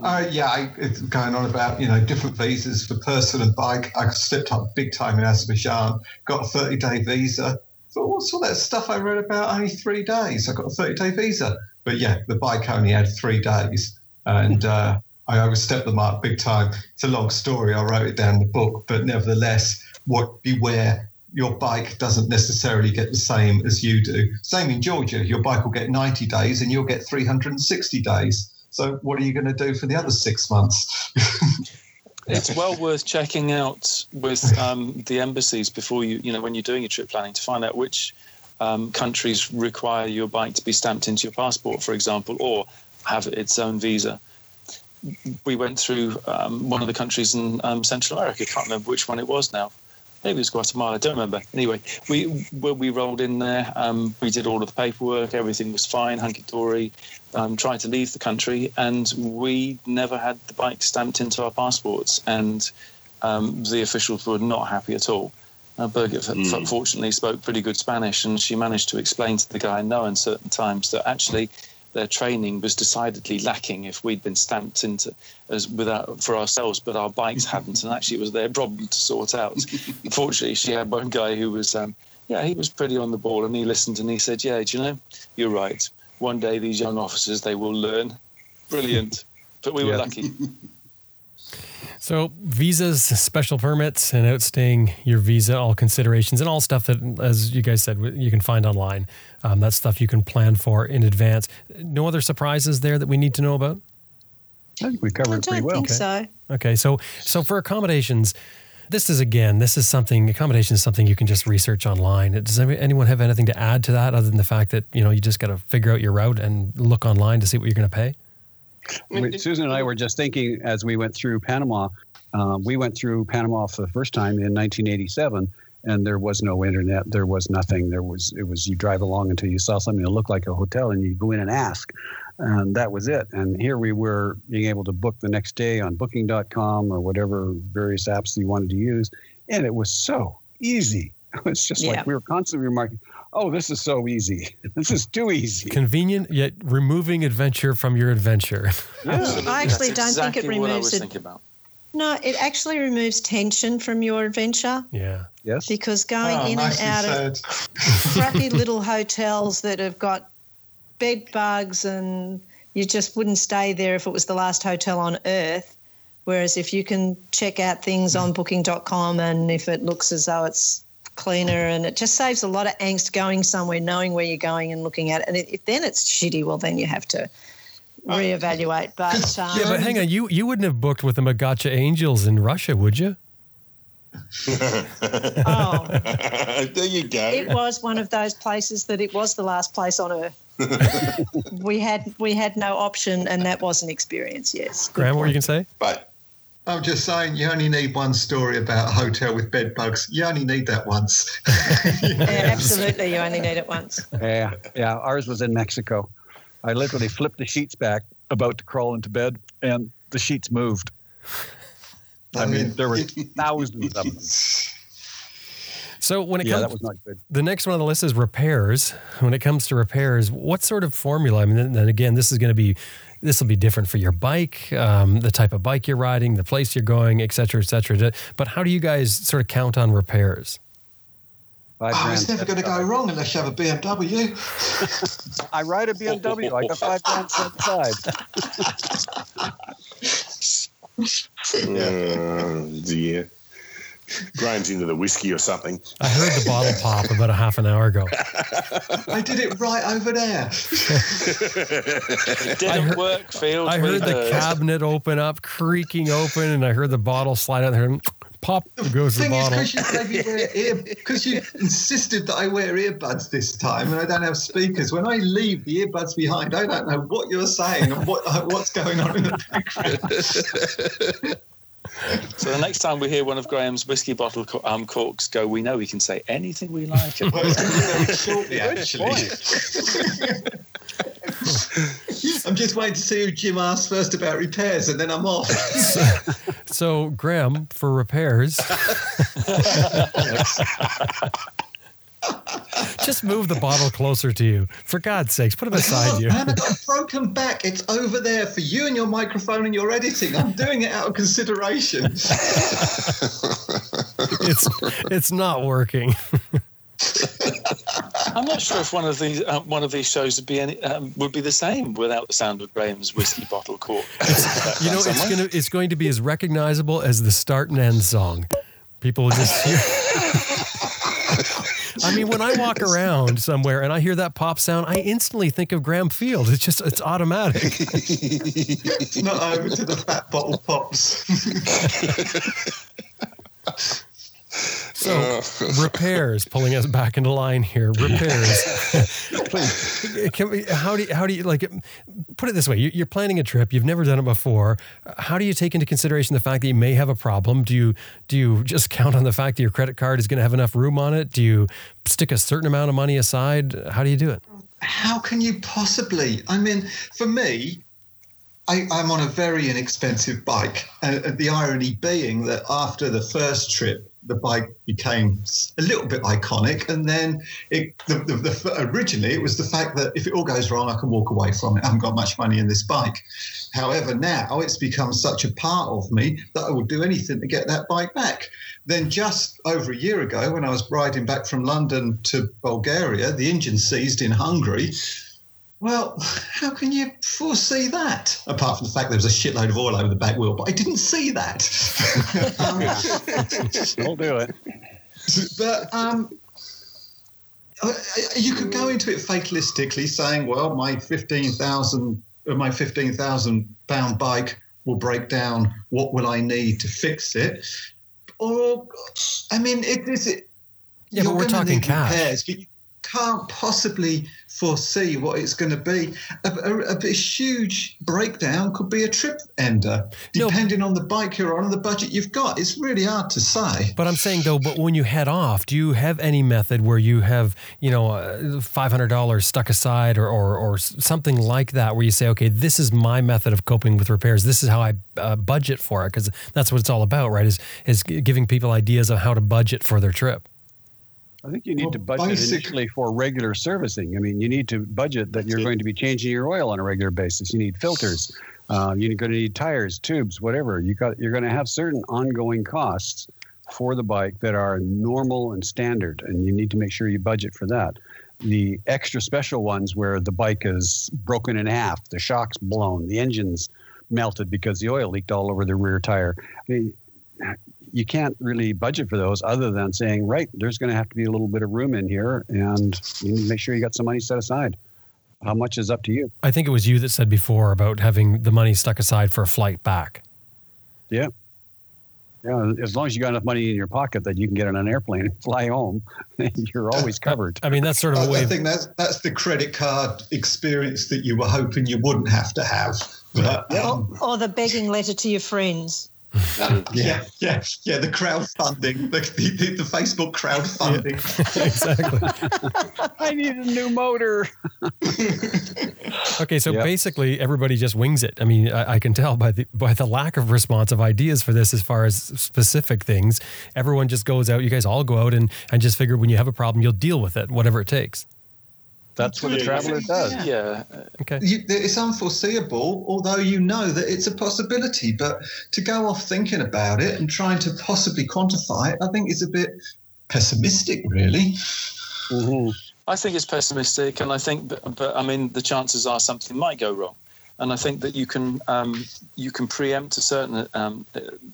Uh, yeah, I, it's going on about you know different visas for person and bike. I stepped up big time in Azerbaijan, got a 30 day visa, thought, what's all that stuff I read about? Only three days. I got a 30 day visa. But yeah, the bike only had three days. And hmm. uh, I overstepped the mark big time. It's a long story. I wrote it down in the book. But nevertheless, what beware your bike doesn't necessarily get the same as you do. Same in Georgia. Your bike will get 90 days and you'll get 360 days. So what are you going to do for the other six months? it's well worth checking out with um, the embassies before you, you know, when you're doing your trip planning to find out which um, countries require your bike to be stamped into your passport, for example, or have its own visa. We went through um, one of the countries in um, Central America. I can't remember which one it was now maybe it was Guatemala. I don't remember. Anyway, we we rolled in there. Um, we did all of the paperwork. Everything was fine, hunky dory. Um, tried to leave the country, and we never had the bike stamped into our passports. And um, the officials were not happy at all. Uh, Birgit, mm. fortunately, spoke pretty good Spanish, and she managed to explain to the guy in no uncertain times that actually their training was decidedly lacking if we'd been stamped into as without for ourselves, but our bikes hadn't, and actually it was their problem to sort out. Fortunately, she had one guy who was, um, yeah, he was pretty on the ball, and he listened and he said, "Yeah, do you know, you're right. One day these young officers they will learn. Brilliant, but we were yeah. lucky." So visas, special permits, and outstaying your visa, all considerations and all stuff that, as you guys said, you can find online. Um, that stuff you can plan for in advance. No other surprises there that we need to know about. I think we covered it pretty well. Think okay. so. Okay, so so for accommodations, this is again, this is something. Accommodation is something you can just research online. Does anyone have anything to add to that, other than the fact that you know you just got to figure out your route and look online to see what you're going to pay? Susan and I were just thinking as we went through Panama. Uh, we went through Panama for the first time in 1987, and there was no internet. There was nothing. There was it was you drive along until you saw something that looked like a hotel, and you go in and ask, and that was it. And here we were being able to book the next day on Booking.com or whatever various apps you wanted to use, and it was so easy. It was just yeah. like we were constantly remarking, oh, this is so easy. This is too easy. Convenient, yet removing adventure from your adventure. Yeah. I actually That's don't exactly think it removes it. No, it actually removes tension from your adventure. Yeah. Yes. Because going oh, in and out said. of crappy little hotels that have got bed bugs and you just wouldn't stay there if it was the last hotel on earth. Whereas if you can check out things on booking.com and if it looks as though it's cleaner and it just saves a lot of angst going somewhere, knowing where you're going and looking at it. And if then it's shitty, well, then you have to reevaluate. But um, yeah, but hang on, you you wouldn't have booked with the Magacha Angels in Russia, would you? oh, there you go. it was one of those places that it was the last place on earth. we had we had no option, and that was an experience. Yes. Good Graham, what were you point. going to say? But I'm just saying, you only need one story about a hotel with bed bugs. You only need that once. Yeah, absolutely. You only need it once. Yeah, yeah. Ours was in Mexico. I literally flipped the sheets back, about to crawl into bed, and the sheets moved. I mean, there were thousands of them. So when it Yeah, comes, that was not good. the next one on the list is repairs. When it comes to repairs, what sort of formula? I mean, then, then again, this is going to be this will be different for your bike, um, the type of bike you're riding, the place you're going, et cetera, et cetera. But how do you guys sort of count on repairs? Five Oh, grand it's never going to go wrong unless you have a BMW. I ride a BMW. I got five grand set aside. Oh, dear. Graham's into the whiskey or something. I heard the bottle pop about a half an hour ago. I did it right over there. Didn't heard- work, Field. I heard the heard. cabinet open up, creaking open, and I heard the bottle slide out there. And pop goes the thing is, bottle. because you made me wear ear, you insisted that I wear earbuds this time, and I don't have speakers. When I leave the earbuds behind, I don't know what you're saying and what what's going on in the background. So the next time we hear one of Graham's whiskey bottle co- um, corks go, we know we can say anything we like. Well, it's going to be very shortly, actually. I'm just waiting to see who Jim asks first about repairs, and then I'm off. So, Graham, for repairs, just move the bottle closer to you. For God's sakes, put it beside you. Man, I've got a broken back. It's over there for you and your microphone and your editing. I'm doing it out of consideration. It's it's not working. I'm not sure if one of these um, one of these shows would be any um, would be the same without the sound of Graham's whiskey bottle cork. You know, it's gonna it's going to be as recognizable as the start and end song. People will just hear. I mean, when I walk around somewhere and I hear that pop sound, I instantly think of Graham Field. It's just it's automatic. It's not over to the fat bottle pops. So repairs, pulling us back into line here. Repairs. Can we, how do you, how do you like put it this way? You- You're planning a trip. You've never done it before. How do you take into consideration the fact that you may have a problem? Do you do you just count on the fact that your credit card is going to have enough room on it? Do you stick a certain amount of money aside? How do you do it? How can you possibly? I mean, for me, I, I'm on a very inexpensive bike. Uh, the irony being that after the first trip, the bike became a little bit iconic, and then it the, the, the, originally it was the fact that if it all goes wrong, I can walk away from it. I haven't got much money in this bike. However, now it's become such a part of me that I will do anything to get that bike back. Then, just over a year ago, when I was riding back from London to Bulgaria, the engine seized in Hungary. Well, how can you foresee that? Apart from the fact there was a shitload of oil over the back wheel, but I didn't see that. um, Don't do it. but um, uh, you could go into it fatalistically, saying, "Well, my fifteen thousand, uh, my fifteen thousand pound bike will break down. What will I need to fix it?" Or, I mean, it is it. Yeah, but you're we're talking need cash. repairs, but you can't possibly foresee what it's going to be. A, a, a huge breakdown could be a trip ender, No. depending on the bike you're on and the budget you've got. It's really hard to say. But I'm saying though, but when you head off, do you have any method where you have, you know, uh, five hundred dollars stuck aside, or, or or something like that, where you say, okay, this is my method of coping with repairs. This is how I uh, budget for it, because that's what it's all about, right? Is is giving people ideas of how to budget for their trip. I think you need Well, to budget basic- initially for regular servicing. I mean, you need to budget that you're it. going to be changing your oil on a regular basis. You need filters. Uh, you're going to need tires, tubes, whatever. You got. You're going to have certain ongoing costs for the bike that are normal and standard, and you need to make sure you budget for that. The extra special ones where the bike is broken in half, the shock's blown, the engine's melted because the oil leaked all over the rear tire. I mean, you can't really budget for those other than saying, right, there's going to have to be a little bit of room in here, and you need to make sure you got some money set aside. How much is up to you? I think it was you that said before about having the money stuck aside for a flight back. Yeah. Yeah, as long as you got enough money in your pocket that you can get on an airplane and fly home, you're always covered. I mean, that's sort of a way. I think that's that's the credit card experience that you were hoping you wouldn't have to have. But, um, or, or the begging letter to your friends. Um, yeah, yeah, yeah. The crowdfunding, the, the, the Facebook crowdfunding. Yeah, exactly. I need a new motor. okay, so yep. basically, everybody just wings it. I mean, I, I, can tell by the by the lack of response of ideas for this, as far as specific things. Everyone just goes out. You guys all go out and and just figure when you have a problem, you'll deal with it, whatever it takes. That's what a traveler does. Yeah. Okay. You, it's unforeseeable, although you know that it's a possibility. But to go off thinking about it and trying to possibly quantify it, I think is a bit pessimistic, really. Mm-hmm. I think it's pessimistic, and I think, but, but, I mean, the chances are something might go wrong, and I think that you can um, you can preempt a certain um,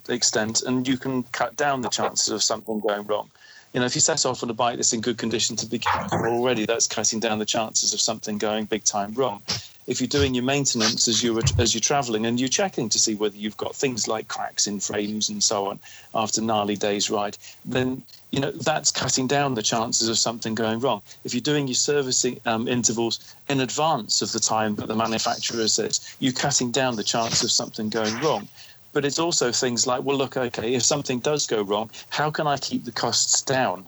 extent, and you can cut down the chances of something going wrong you know, if you set off on a bike that's in good condition to begin with, already that's cutting down the chances of something going big time wrong. If you're doing your maintenance as you're as you're traveling and you're checking to see whether you've got things like cracks in frames and so on after gnarly days ride, then you know that's cutting down the chances of something going wrong. If you're doing your servicing um, intervals in advance of the time that the manufacturer says, you're cutting down the chance of something going wrong but it's also things like, well, look, okay, if something does go wrong, how can I keep the costs down?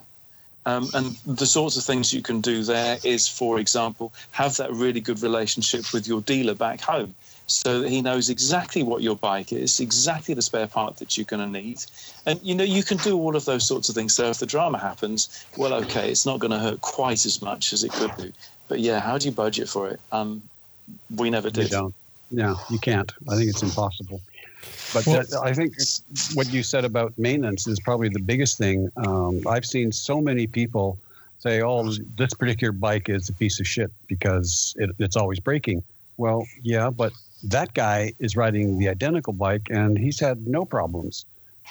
Um, and the sorts of things you can do there is, for example, have that really good relationship with your dealer back home so that he knows exactly what your bike is, exactly the spare part that you're going to need. And, you know, you can do all of those sorts of things. So if the drama happens, well, okay, it's not going to hurt quite as much as it could do. But yeah, how do you budget for it? Um, we never did. You don't. No, you can't. I think it's impossible. But well, that, I think what you said about maintenance is probably the biggest thing. Um, I've seen so many people say, "Oh, this particular bike is a piece of shit because it, it's always breaking." Well, yeah, but that guy is riding the identical bike and he's had no problems.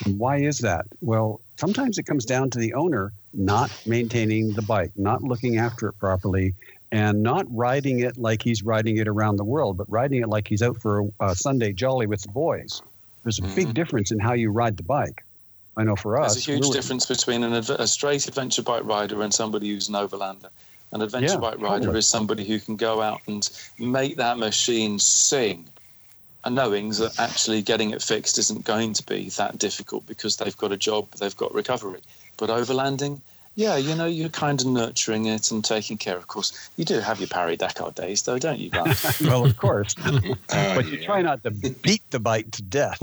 Why is that? Well, sometimes it comes down to the owner not maintaining the bike, not looking after it properly, and not riding it like he's riding it around the world, but riding it like he's out for a Sunday jolly with the boys. There's a mm-hmm. big difference in how you ride the bike. I know for us, there's a huge really, difference between an, a straight adventure bike rider and somebody who's an overlander. An adventure yeah, bike rider totally. is somebody who can go out and make that machine sing, and knowing that actually getting it fixed isn't going to be that difficult because they've got a job, they've got recovery. But overlanding, yeah, you know, you're kind of nurturing it and taking care. Of course, you do have your Paris Dakar days, though, don't you, well, of course. Oh, but you try not to beat the bike to death.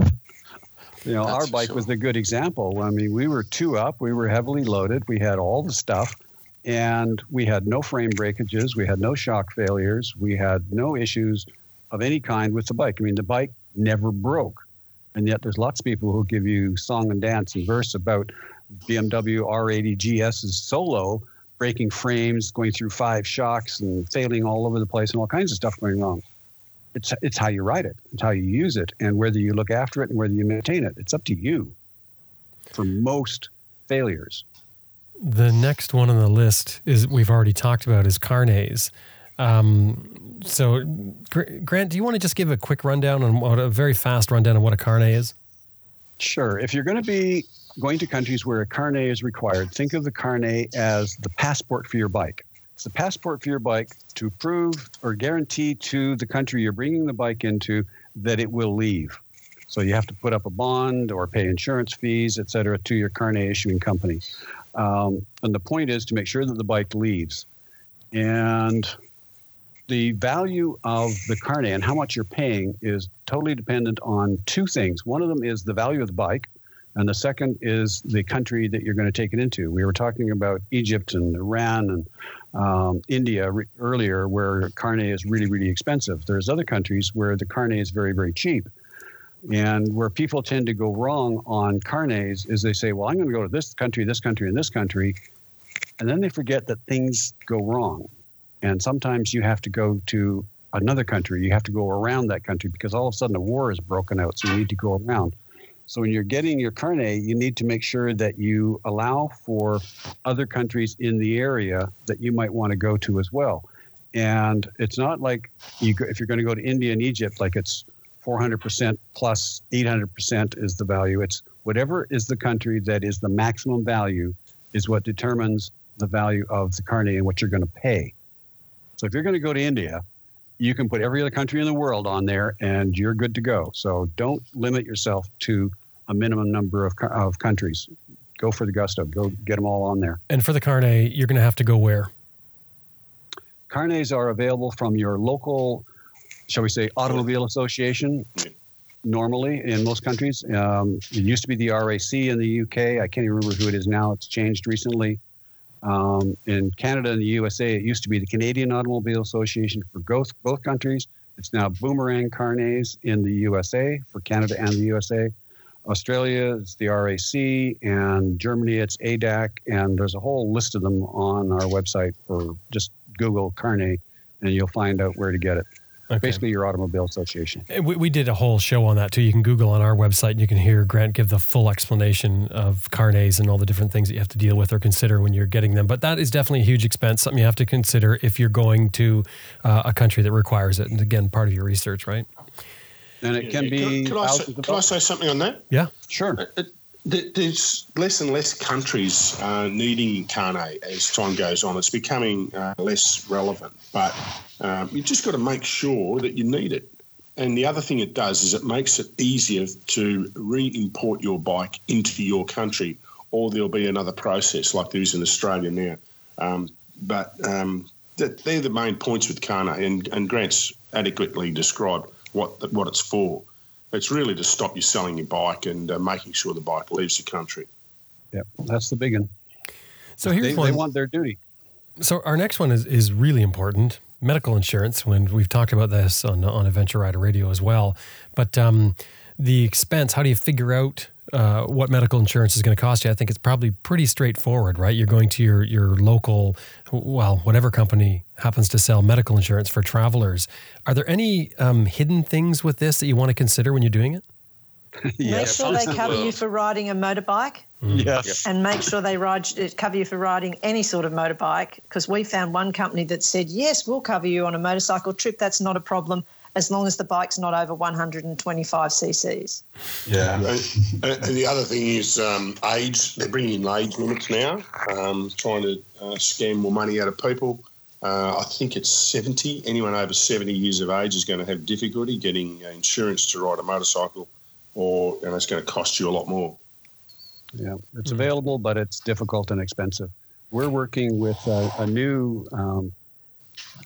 You know, That's our bike sure. was a good example. I mean, we were two up, we were heavily loaded, we had all the stuff, and we had no frame breakages, we had no shock failures, we had no issues of any kind with the bike. I mean, the bike never broke. And yet, there's lots of people who give you song and dance and verse about BMW R80 GS is solo, breaking frames, going through five shocks and failing all over the place, and all kinds of stuff going wrong. It's it's how you ride it, it's how you use it, and whether you look after it and whether you maintain it. It's up to you. For most failures. The next one on the list is we've already talked about is Carnets. Um, so, Grant, do you want to just give a quick rundown on what a very fast rundown on what a carnet is? Sure. If you're going to be going to countries where a carnet is required, think of the carnet as the passport for your bike. It's the passport for your bike to prove or guarantee to the country you're bringing the bike into that it will leave. So you have to put up a bond or pay insurance fees, et cetera, to your carnet issuing company. Um, and the point is to make sure that the bike leaves. And the value of the carnet and how much you're paying is totally dependent on two things. One of them is the value of the bike, and the second is the country that you're going to take it into. We were talking about Egypt and Iran and um, India re- earlier, where carnet is really, really expensive. There's other countries where the carnet is very, very cheap. And where people tend to go wrong on carnets is they say, well, I'm going to go to this country, this country, and this country. And then they forget that things go wrong. And sometimes you have to go to another country. You have to go around that country because all of a sudden a war has broken out. So you need to go around. So when you're getting your carnet, you need to make sure that you allow for other countries in the area that you might want to go to as well. And it's not like you, if you're going to go to India and Egypt, like it's 400% plus 800% is the value. It's Whatever is the country that is the maximum value is what determines the value of the carnet and what you're going to pay. So if you're going to go to India, you can put every other country in the world on there and you're good to go. So don't limit yourself to a minimum number of, of countries. Go for the gusto. Go get them all on there. And for the carnet, you're going to have to go where? Carnets are available from your local, shall we say, automobile association. Normally, in most countries, um, it used to be the RAC in the UK. I can't even remember who it is now. It's changed recently. Um, in Canada and the USA, it used to be the Canadian Automobile Association for both, both countries. It's now Boomerang Carnets in the USA for Canada and the USA. Australia, it's the RAC, and Germany, it's ADAC, and there's a whole list of them on our website for just Google Carnet, and you'll find out where to get it. Okay. Basically, your automobile association. We, we did a whole show on that too. You can Google on our website and you can hear Grant give the full explanation of carnets and all the different things that you have to deal with or consider when you're getting them. But that is definitely a huge expense, something you have to consider if you're going to uh, a country that requires it. And again, part of your research, right? And it can be. Can, can, I, say, can I, say, something on that? Yeah, sure. It, uh, uh, there's less and less countries uh, needing carnet as time goes on. It's becoming uh, less relevant, but um, you just got to make sure that you need it. And the other thing it does is it makes it easier to re-import your bike into your country, or there'll be another process like there is in Australia now. Um, but um, they're the main points with carnet, and, and Grant's adequately described what what it's for. It's really to stop you selling your bike and uh, making sure the bike leaves the country. Yep, that's the big one. So here's they, one. They want their duty. So our next one is is really important. Medical insurance. When we've talked about this on on Adventure Rider Radio as well, but um, the expense. How do you figure out uh, what medical insurance is going to cost you, I think it's probably pretty straightforward, right? You're going to your your local, well, whatever company happens to sell medical insurance for travelers. Are there any um, hidden things with this that you want to consider when you're doing it? yes. Make sure they cover you for riding a motorbike. Mm. Yes. And make sure they ride, cover you for riding any sort of motorbike. Because we found one company that said, yes, we'll cover you on a motorcycle trip. That's not a problem as long as the bike's not over 125 cc's. Yeah, and, and the other thing is um, age. They're bringing in age limits now, um, trying to uh, scam more money out of people. Uh, I think it's 70. Anyone over 70 years of age is going to have difficulty getting uh, insurance to ride a motorcycle, or and it's going to cost you a lot more. Yeah, it's mm-hmm. available, but it's difficult and expensive. We're working with a, a new um,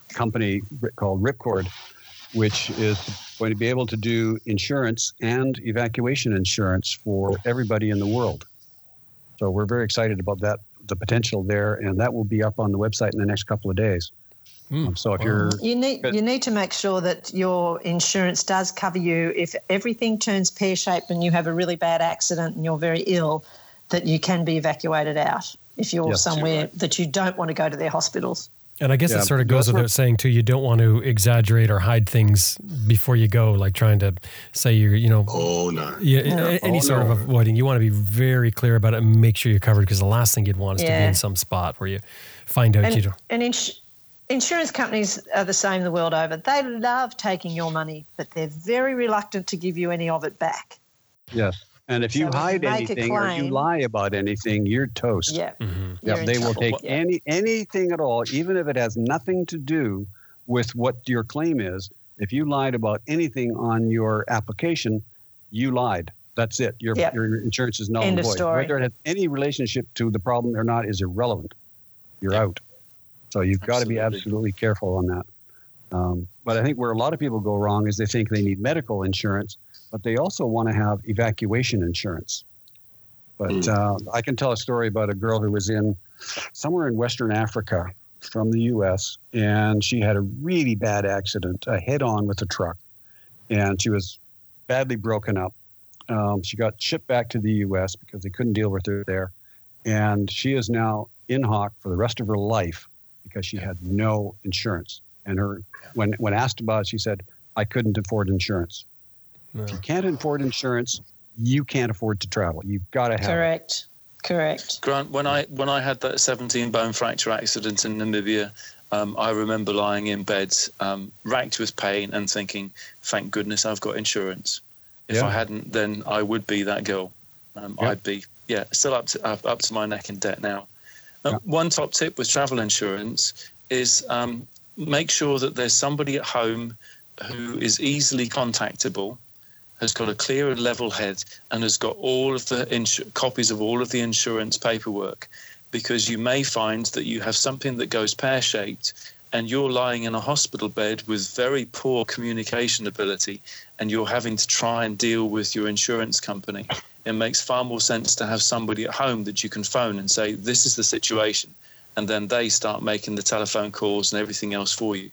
company called Ripcord, which is going to be able to do insurance and evacuation insurance for everybody in the world. So we're very excited about that, the potential there, and that will be up on the website in the next couple of days. Mm. So if you're you need you need to make sure that your insurance does cover you if everything turns pear shaped and you have a really bad accident and you're very ill, that you can be evacuated out if you're yes, somewhere right. that you don't want to go to their hospitals. And I guess yeah, it sort of goes without saying too. You don't want to exaggerate or hide things before you go, like trying to say you're, you know, oh no, yeah, no. any oh, sort no. of avoiding. You want to be very clear about it and make sure you're covered because the last thing you'd want is yeah. to be in some spot where you find out and, you don't. And ins- insurance companies are the same the world over. They love taking your money, but they're very reluctant to give you any of it back. Yes. And if you so hide anything claim, or you lie about anything, you're toast. Yeah. Mm-hmm. Yep. They will take yeah. any anything at all, even if it has nothing to do with what your claim is. If you lied about anything on your application, you lied. That's it. Your yep. your insurance is null End and void. Whether it has any relationship to the problem or not is irrelevant. You're yep. out. So you've got to be absolutely careful on that. Um, but I think where a lot of people go wrong is they think they need medical insurance but they also want to have evacuation insurance. But mm. uh, I can tell a story about a girl who was in somewhere in Western Africa from the U.S. and she had a really bad accident, a head-on with a truck, and she was badly broken up. Um, she got shipped back to the U.S. because they couldn't deal with her there, and she is now in hock for the rest of her life because she had no insurance. And her, when when asked about it, she said, "I couldn't afford insurance." No. If you can't afford insurance, you can't afford to travel. You've got to have correct. It. Correct. Grant, when I when I had that 17 bone fracture accident in Namibia, um, I remember lying in bed, um, racked with pain, and thinking, "Thank goodness I've got insurance. If yeah. I hadn't, then I would be that girl." um, yep. I'd be yeah still up to up, up to my neck in debt now. Uh. One top tip with travel insurance is um, make sure that there's somebody at home who is easily contactable, has got a clear and level head, and has got all of the insu- copies of all of the insurance paperwork. Because you may find that you have something that goes pear shaped and you're lying in a hospital bed with very poor communication ability and you're having to try and deal with your insurance company, it makes far more sense to have somebody at home that you can phone and say, This is the situation. And then they start making the telephone calls and everything else for you.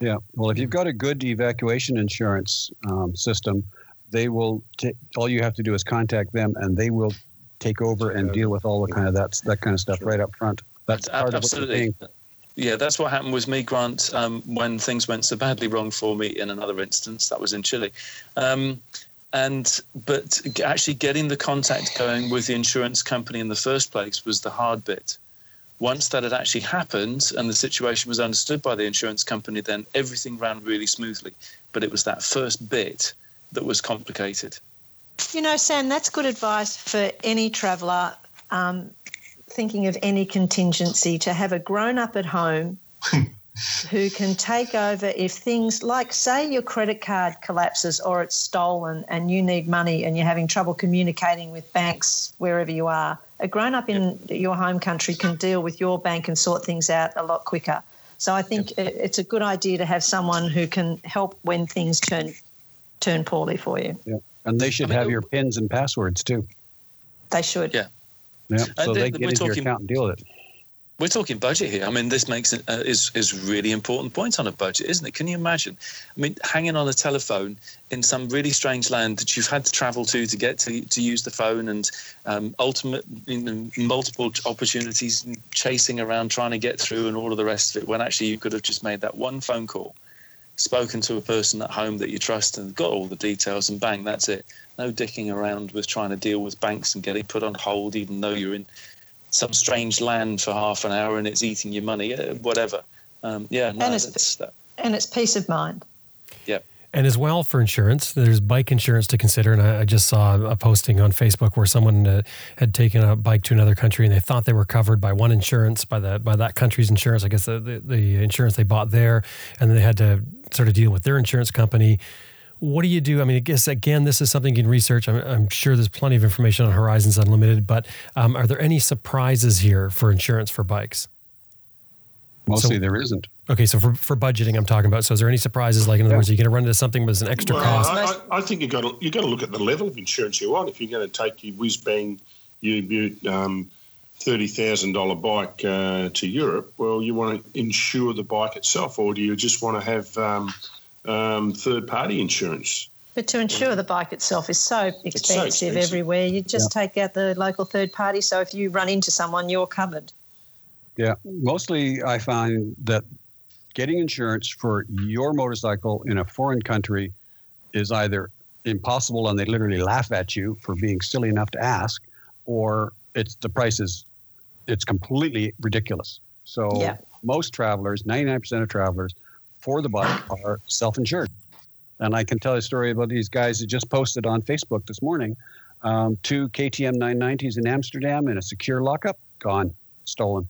Yeah. Well, if you've got a good evacuation insurance um, system, they will t- all you have to do is contact them and they will take over and deal with all the kind of that, that kind of stuff right up front. That's part Absolutely. of what yeah, that's what happened with me, Grant, um, when things went so badly wrong for me in another instance. That was in Chile. Um, and but actually getting the contact going with the insurance company in the first place was the hard bit. Once that had actually happened and the situation was understood by the insurance company, then everything ran really smoothly. But it was that first bit that was complicated. You know, Sam, that's good advice for any traveller. Um, thinking of any contingency to have a grown up at home who can take over if things like, say, your credit card collapses or it's stolen and you need money and you're having trouble communicating with banks wherever you are. A grown up in yep. your home country can deal with your bank and sort things out a lot quicker. So I think yep. it's a good idea to have someone who can help when things turn turn poorly for you. Yeah. And they should I mean, have your pins and passwords too. They should. Yeah. Yeah, so they get into talking, your account and deal with it. We're talking budget here. I mean, this makes it uh, is is really important point on a budget, isn't it? Can you imagine? I mean, hanging on a telephone in some really strange land that you've had to travel to to get to to use the phone, and um, ultimate you know, multiple opportunities chasing around trying to get through, and all of the rest of it. When actually you could have just made that one phone call, spoken to a person at home that you trust, and got all the details, and bang, that's it no dicking around with trying to deal with banks and getting put on hold, even though you're in some strange land for half an hour and it's eating your money, uh, whatever. Um, yeah, no, and it's, and it's peace of mind. Yeah. And as well for insurance, there's bike insurance to consider. And I, I just saw a posting on Facebook where someone uh, had taken a bike to another country and they thought they were covered by one insurance, by the by that country's insurance. I guess the, the, the insurance they bought there, and then they had to sort of deal with their insurance company what do you do? I mean, I guess again, this is something you can research. I'm, I'm sure there's plenty of information on Horizons Unlimited, but um, are there any surprises here for insurance for bikes? Mostly so, there isn't. Okay, so for, for budgeting, I'm talking about. So, is there any surprises? Like, in other yeah. words, are you going to run into something with an extra well, cost? I, I, think you got to you got to look at the level of insurance you want. If you're going to take your whiz bang, you, um, thirty thousand dollar bike uh, to Europe, well, you want to insure the bike itself, or do you just want to have um, um, third party insurance. But to insure the bike itself is so expensive, so expensive. everywhere. You just yeah. take out the local third party. So if you run into someone, you're covered. Yeah, mostly I find that getting insurance for your motorcycle in a foreign country is either impossible and they literally laugh at you for being silly enough to ask, or it's the price is it's completely ridiculous. So yeah. most travelers, 99% of travelers, for the bike are self-insured. And I can tell a story about these guys that just posted on Facebook this morning. Um, two KTM 990s in Amsterdam in a secure lockup, gone, stolen.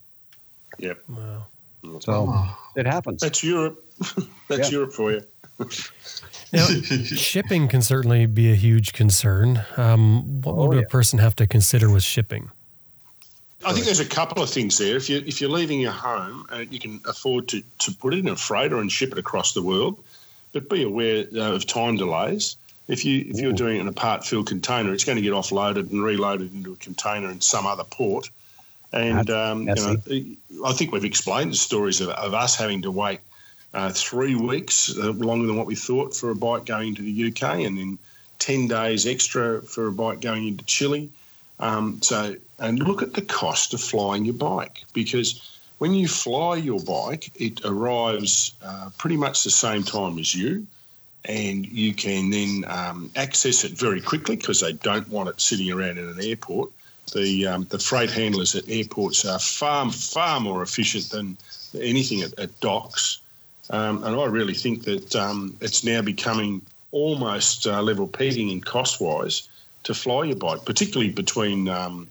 Yep. Wow. So oh. it happens. That's Europe. That's Europe for you. now, shipping can certainly be a huge concern. Um, what oh, would yeah. a person have to consider with shipping? I think there's a couple of things there. If you if you're leaving your home, uh, you can afford to to put it in a freighter and ship it across the world, but be aware uh, of time delays. If you if you're doing it in a part filled container, it's going to get offloaded and reloaded into a container in some other port. And um, you know, I think we've explained the stories of, of us having to wait uh, three weeks uh, longer than what we thought for a bike going to the UK, and then ten days extra for a bike going into Chile. Um, so, and look at the cost of flying your bike because when you fly your bike, it arrives uh, pretty much the same time as you, and you can then um, access it very quickly because they don't want it sitting around in an airport. The um, the freight handlers at airports are far far more efficient than anything at, at docks, um, and I really think that um, it's now becoming almost uh, level peaking in cost wise to fly your bike, particularly between um,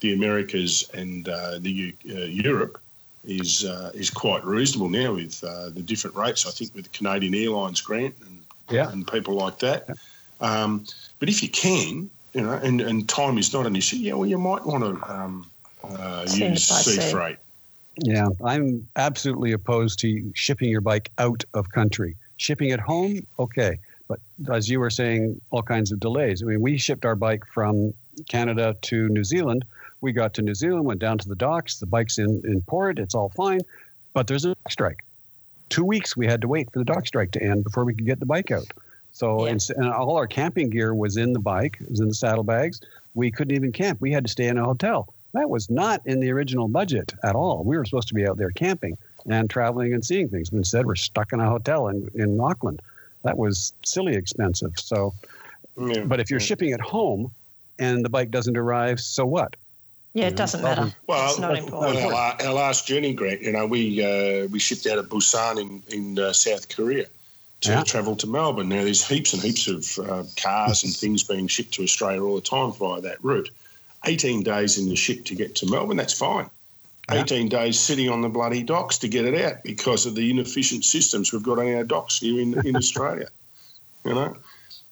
the Americas and uh, the U- uh, Europe, is uh, is quite reasonable now with uh, the different rates. I think with Canadian Airlines grant and yeah. and people like that. Um, but if you can, you know, and, and time is not an issue, yeah, well, you might want to um, uh, use sea freight. Yeah, I'm absolutely opposed to shipping your bike out of country. Shipping it home, okay. But as you were saying, all kinds of delays. I mean, we shipped our bike from Canada to New Zealand. We got to New Zealand, went down to the docks. The bike's in, in port. It's all fine. But there's a strike. Two weeks we had to wait for the dock strike to end before we could get the bike out. So, yeah. and all our camping gear was in the bike, it was in the saddlebags. We couldn't even camp. We had to stay in a hotel. That was not in the original budget at all. We were supposed to be out there camping and traveling and seeing things. But instead, we're stuck in a hotel in, in Auckland. That was silly expensive. So, yeah. but if you're shipping it home and the bike doesn't arrive, so what? Yeah, it doesn't matter. Well, it's not important. Well, our, our, last journey, Grant, you know, we uh, we shipped out of Busan in in uh, South Korea to yeah. travel to Melbourne. Now, there's heaps and heaps of uh, cars and things being shipped to Australia all the time via that route. 18 days in the ship to get to Melbourne, that's fine. Yeah. 18 days sitting on the bloody docks to get it out because of the inefficient systems we've got on our docks here in, in Australia. You know?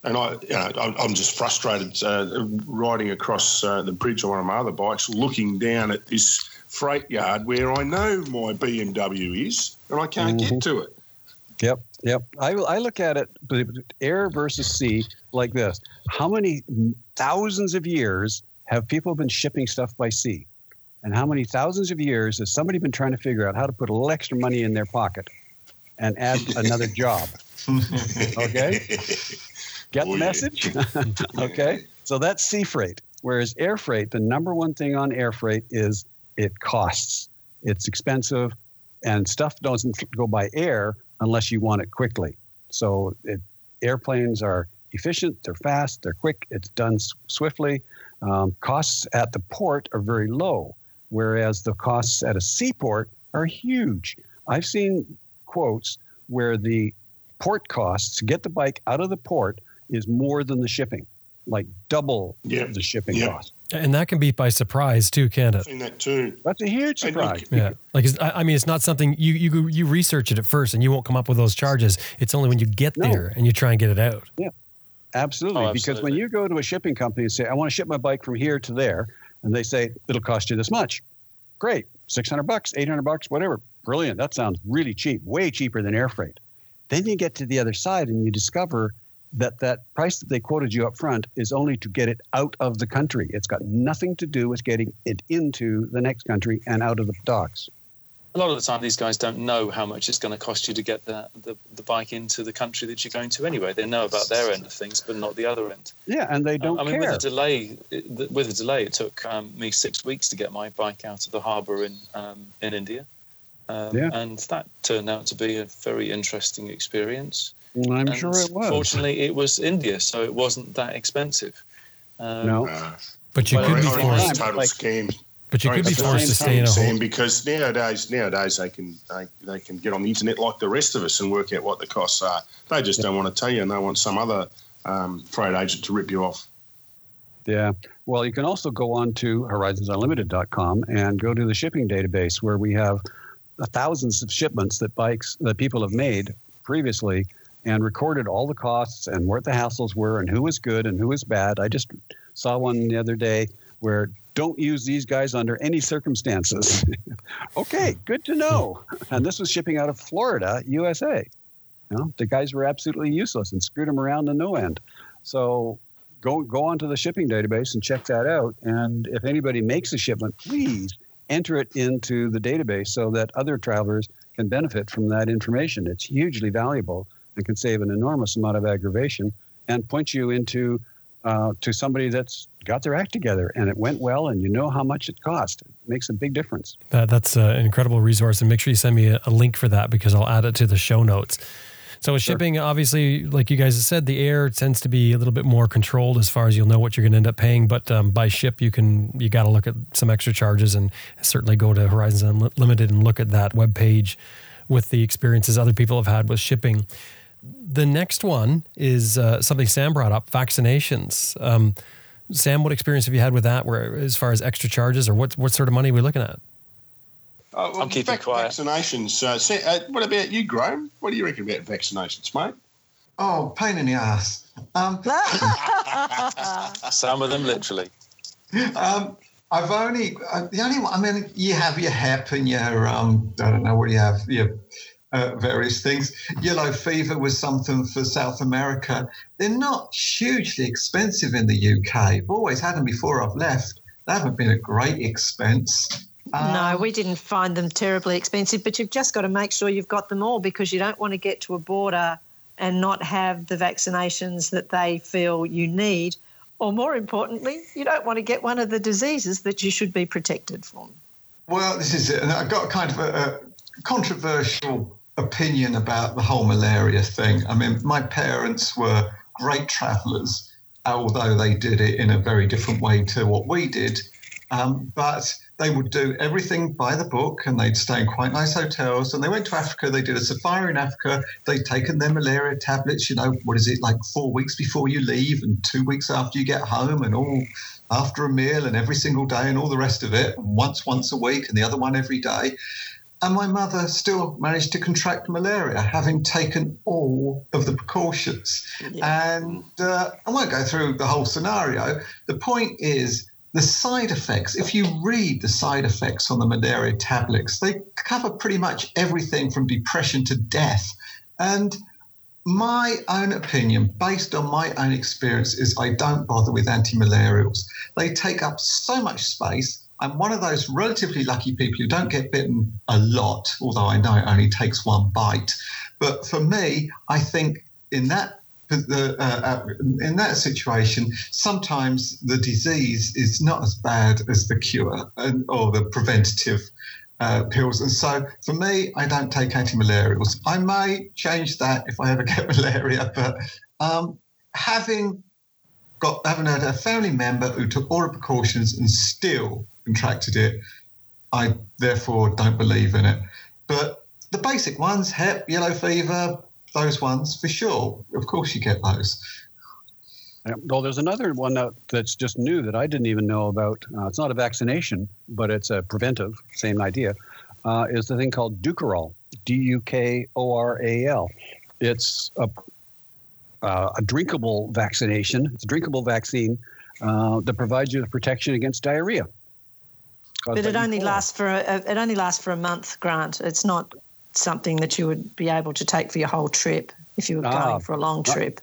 And I, you know, I'm just frustrated uh, riding across uh, the bridge on one of my other bikes, looking down at this freight yard where I know my BMW is, and I can't mm-hmm. get to it. Yep, yep. I, I look at it air versus sea like this: How many thousands of years have people been shipping stuff by sea? And how many thousands of years has somebody been trying to figure out how to put a little extra money in their pocket and add another job? Okay? Get the message? okay? So that's sea freight. Whereas air freight, the number one thing on air freight is it costs. It's expensive, and stuff doesn't go by air unless you want it quickly. So it, airplanes are efficient, they're fast, they're quick, it's done swiftly. Um, costs at the port are very low, whereas the costs at a seaport are huge. I've seen quotes where the port costs to get the bike out of the port is more than the shipping, like double the shipping cost. And that can be by surprise too, can't it? Seen that too. That's a huge surprise. yeah, like I mean, it's not something you you you research it at first, and you won't come up with those charges. It's only when you get no. there and you try and get it out. Yeah, Absolutely. Oh, Because when you go to a shipping company and say, I want to ship my bike from here to there, and they say, it'll cost you this much. Great. 600 bucks, 800 bucks, whatever. Brilliant. That sounds really cheap, way cheaper than air freight. Then you get to the other side and you discover that that price that they quoted you up front is only to get it out of the country. It's got nothing to do with getting it into the next country and out of the docks a lot of the time these guys don't know how much it's going to cost you to get the, the, the, bike into the country that you're going to anyway. They know about their end of things, but not the other end. Yeah, and they don't. Um, I mean, care. with a delay, with a delay, it took um, me six weeks to get my bike out of the harbour in um, in India, um, yeah. and that turned out to be a very interesting experience. Well, I'm and sure it was. Fortunately, it was India, so it wasn't that expensive. Um, no, but you could be forced. Total like, scheme. But you could be forced to stay in a hole. Because nowadays, nowadays they can they, they can get on the internet like the rest of us and work out what the costs are. They just yeah. don't want to tell you, and they want some other um, freight agent to rip you off. Yeah. Well, you can also go on to horizonsunlimited.com and go to the shipping database where we have thousands of shipments that bikes that people have made previously and recorded all the costs and what the hassles were and who was good and who was bad. I just saw one the other day where don't use these guys under any circumstances. okay, good to know. And this was shipping out of Florida, USA. You know, the guys were absolutely useless and screwed them around to no end. So go go onto the shipping database and check that out. And if anybody makes a shipment, please enter it into the database so that other travelers can benefit from that information. It's hugely valuable and can save an enormous amount of aggravation and point you into uh, to somebody that's got their act together and it went well and you know how much it cost. It makes a big difference. That, that's an incredible resource. And make sure you send me a, a link for that because I'll add it to the show notes. So with shipping, obviously, like you guys have said, the air tends to be a little bit more controlled as far as you'll know what you're going to end up paying. But um, by ship, you can you got to look at some extra charges and certainly go to Horizons Unlimited and look at that web page with the experiences other people have had with shipping the next one is uh, something Sam brought up vaccinations. Um, Sam, what experience have you had with that? Where as far as extra charges, or what what sort of money are we looking at? Uh, well, I'm keeping vac- quiet. Vaccinations. Uh, uh, what about you, Graham? What do you reckon about vaccinations, mate? Oh, pain in the ass. Um, Some of them literally. Um, I've only uh, the only one. I mean, you have your Hep and your um, I don't know what you have your uh, various things. Yellow fever was something for South America. They're not hugely expensive in the UK. I've always had them before I've left. They haven't been a great expense. Um, no, we didn't find them terribly expensive, but you've just got to make sure you've got them all because you don't want to get to a border and not have the vaccinations that they feel you need. Or more importantly, you don't want to get one of the diseases that you should be protected from. Well, this is it. And I've got kind of a, a controversial opinion about the whole malaria thing. I mean, my parents were great travellers, although they did it in a very different way to what we did. Um, but they would do everything by the book and they'd stay in quite nice hotels. And they went to Africa, they did a safari in Africa, they'd taken their malaria tablets, you know, what is it, like four weeks before you leave and two weeks after you get home and all after a meal and every single day and all the rest of it, once, once a week and the other one every day. And my mother still managed to contract malaria, having taken all of the precautions. Yeah. And uh, I won't go through the whole scenario. The point is, the side effects, if you read the side effects on the malaria tablets, they cover pretty much everything from depression to death. And my own opinion, based on my own experience, is I don't bother with anti malarials. They take up so much space I'm one of those relatively lucky people who don't get bitten a lot, although I know it only takes one bite. But for me, I think in that the, uh, uh, in that situation, sometimes the disease is not as bad as the cure and, or the preventative uh, pills. And so for me, I don't take anti-malarials. I may change that if I ever get malaria, but um, having got having had a family member who took all the precautions and still contracted it. I therefore don't believe in it. But the basic ones, hep, yellow fever, those ones for sure. Of course, you get those. Well, there's another one that, that's just new that I didn't even know about. Uh, it's not a vaccination, but it's a preventive, same idea. Uh, is the thing called Dukoral, D U K O R A L. It's a, uh, a drinkable vaccination. It's a drinkable vaccine uh, that provides you with protection against diarrhea. But it only lasts for a, it only lasts for a month, Grant. It's not something that you would be able to take for your whole trip if you were ah, going for a long trip.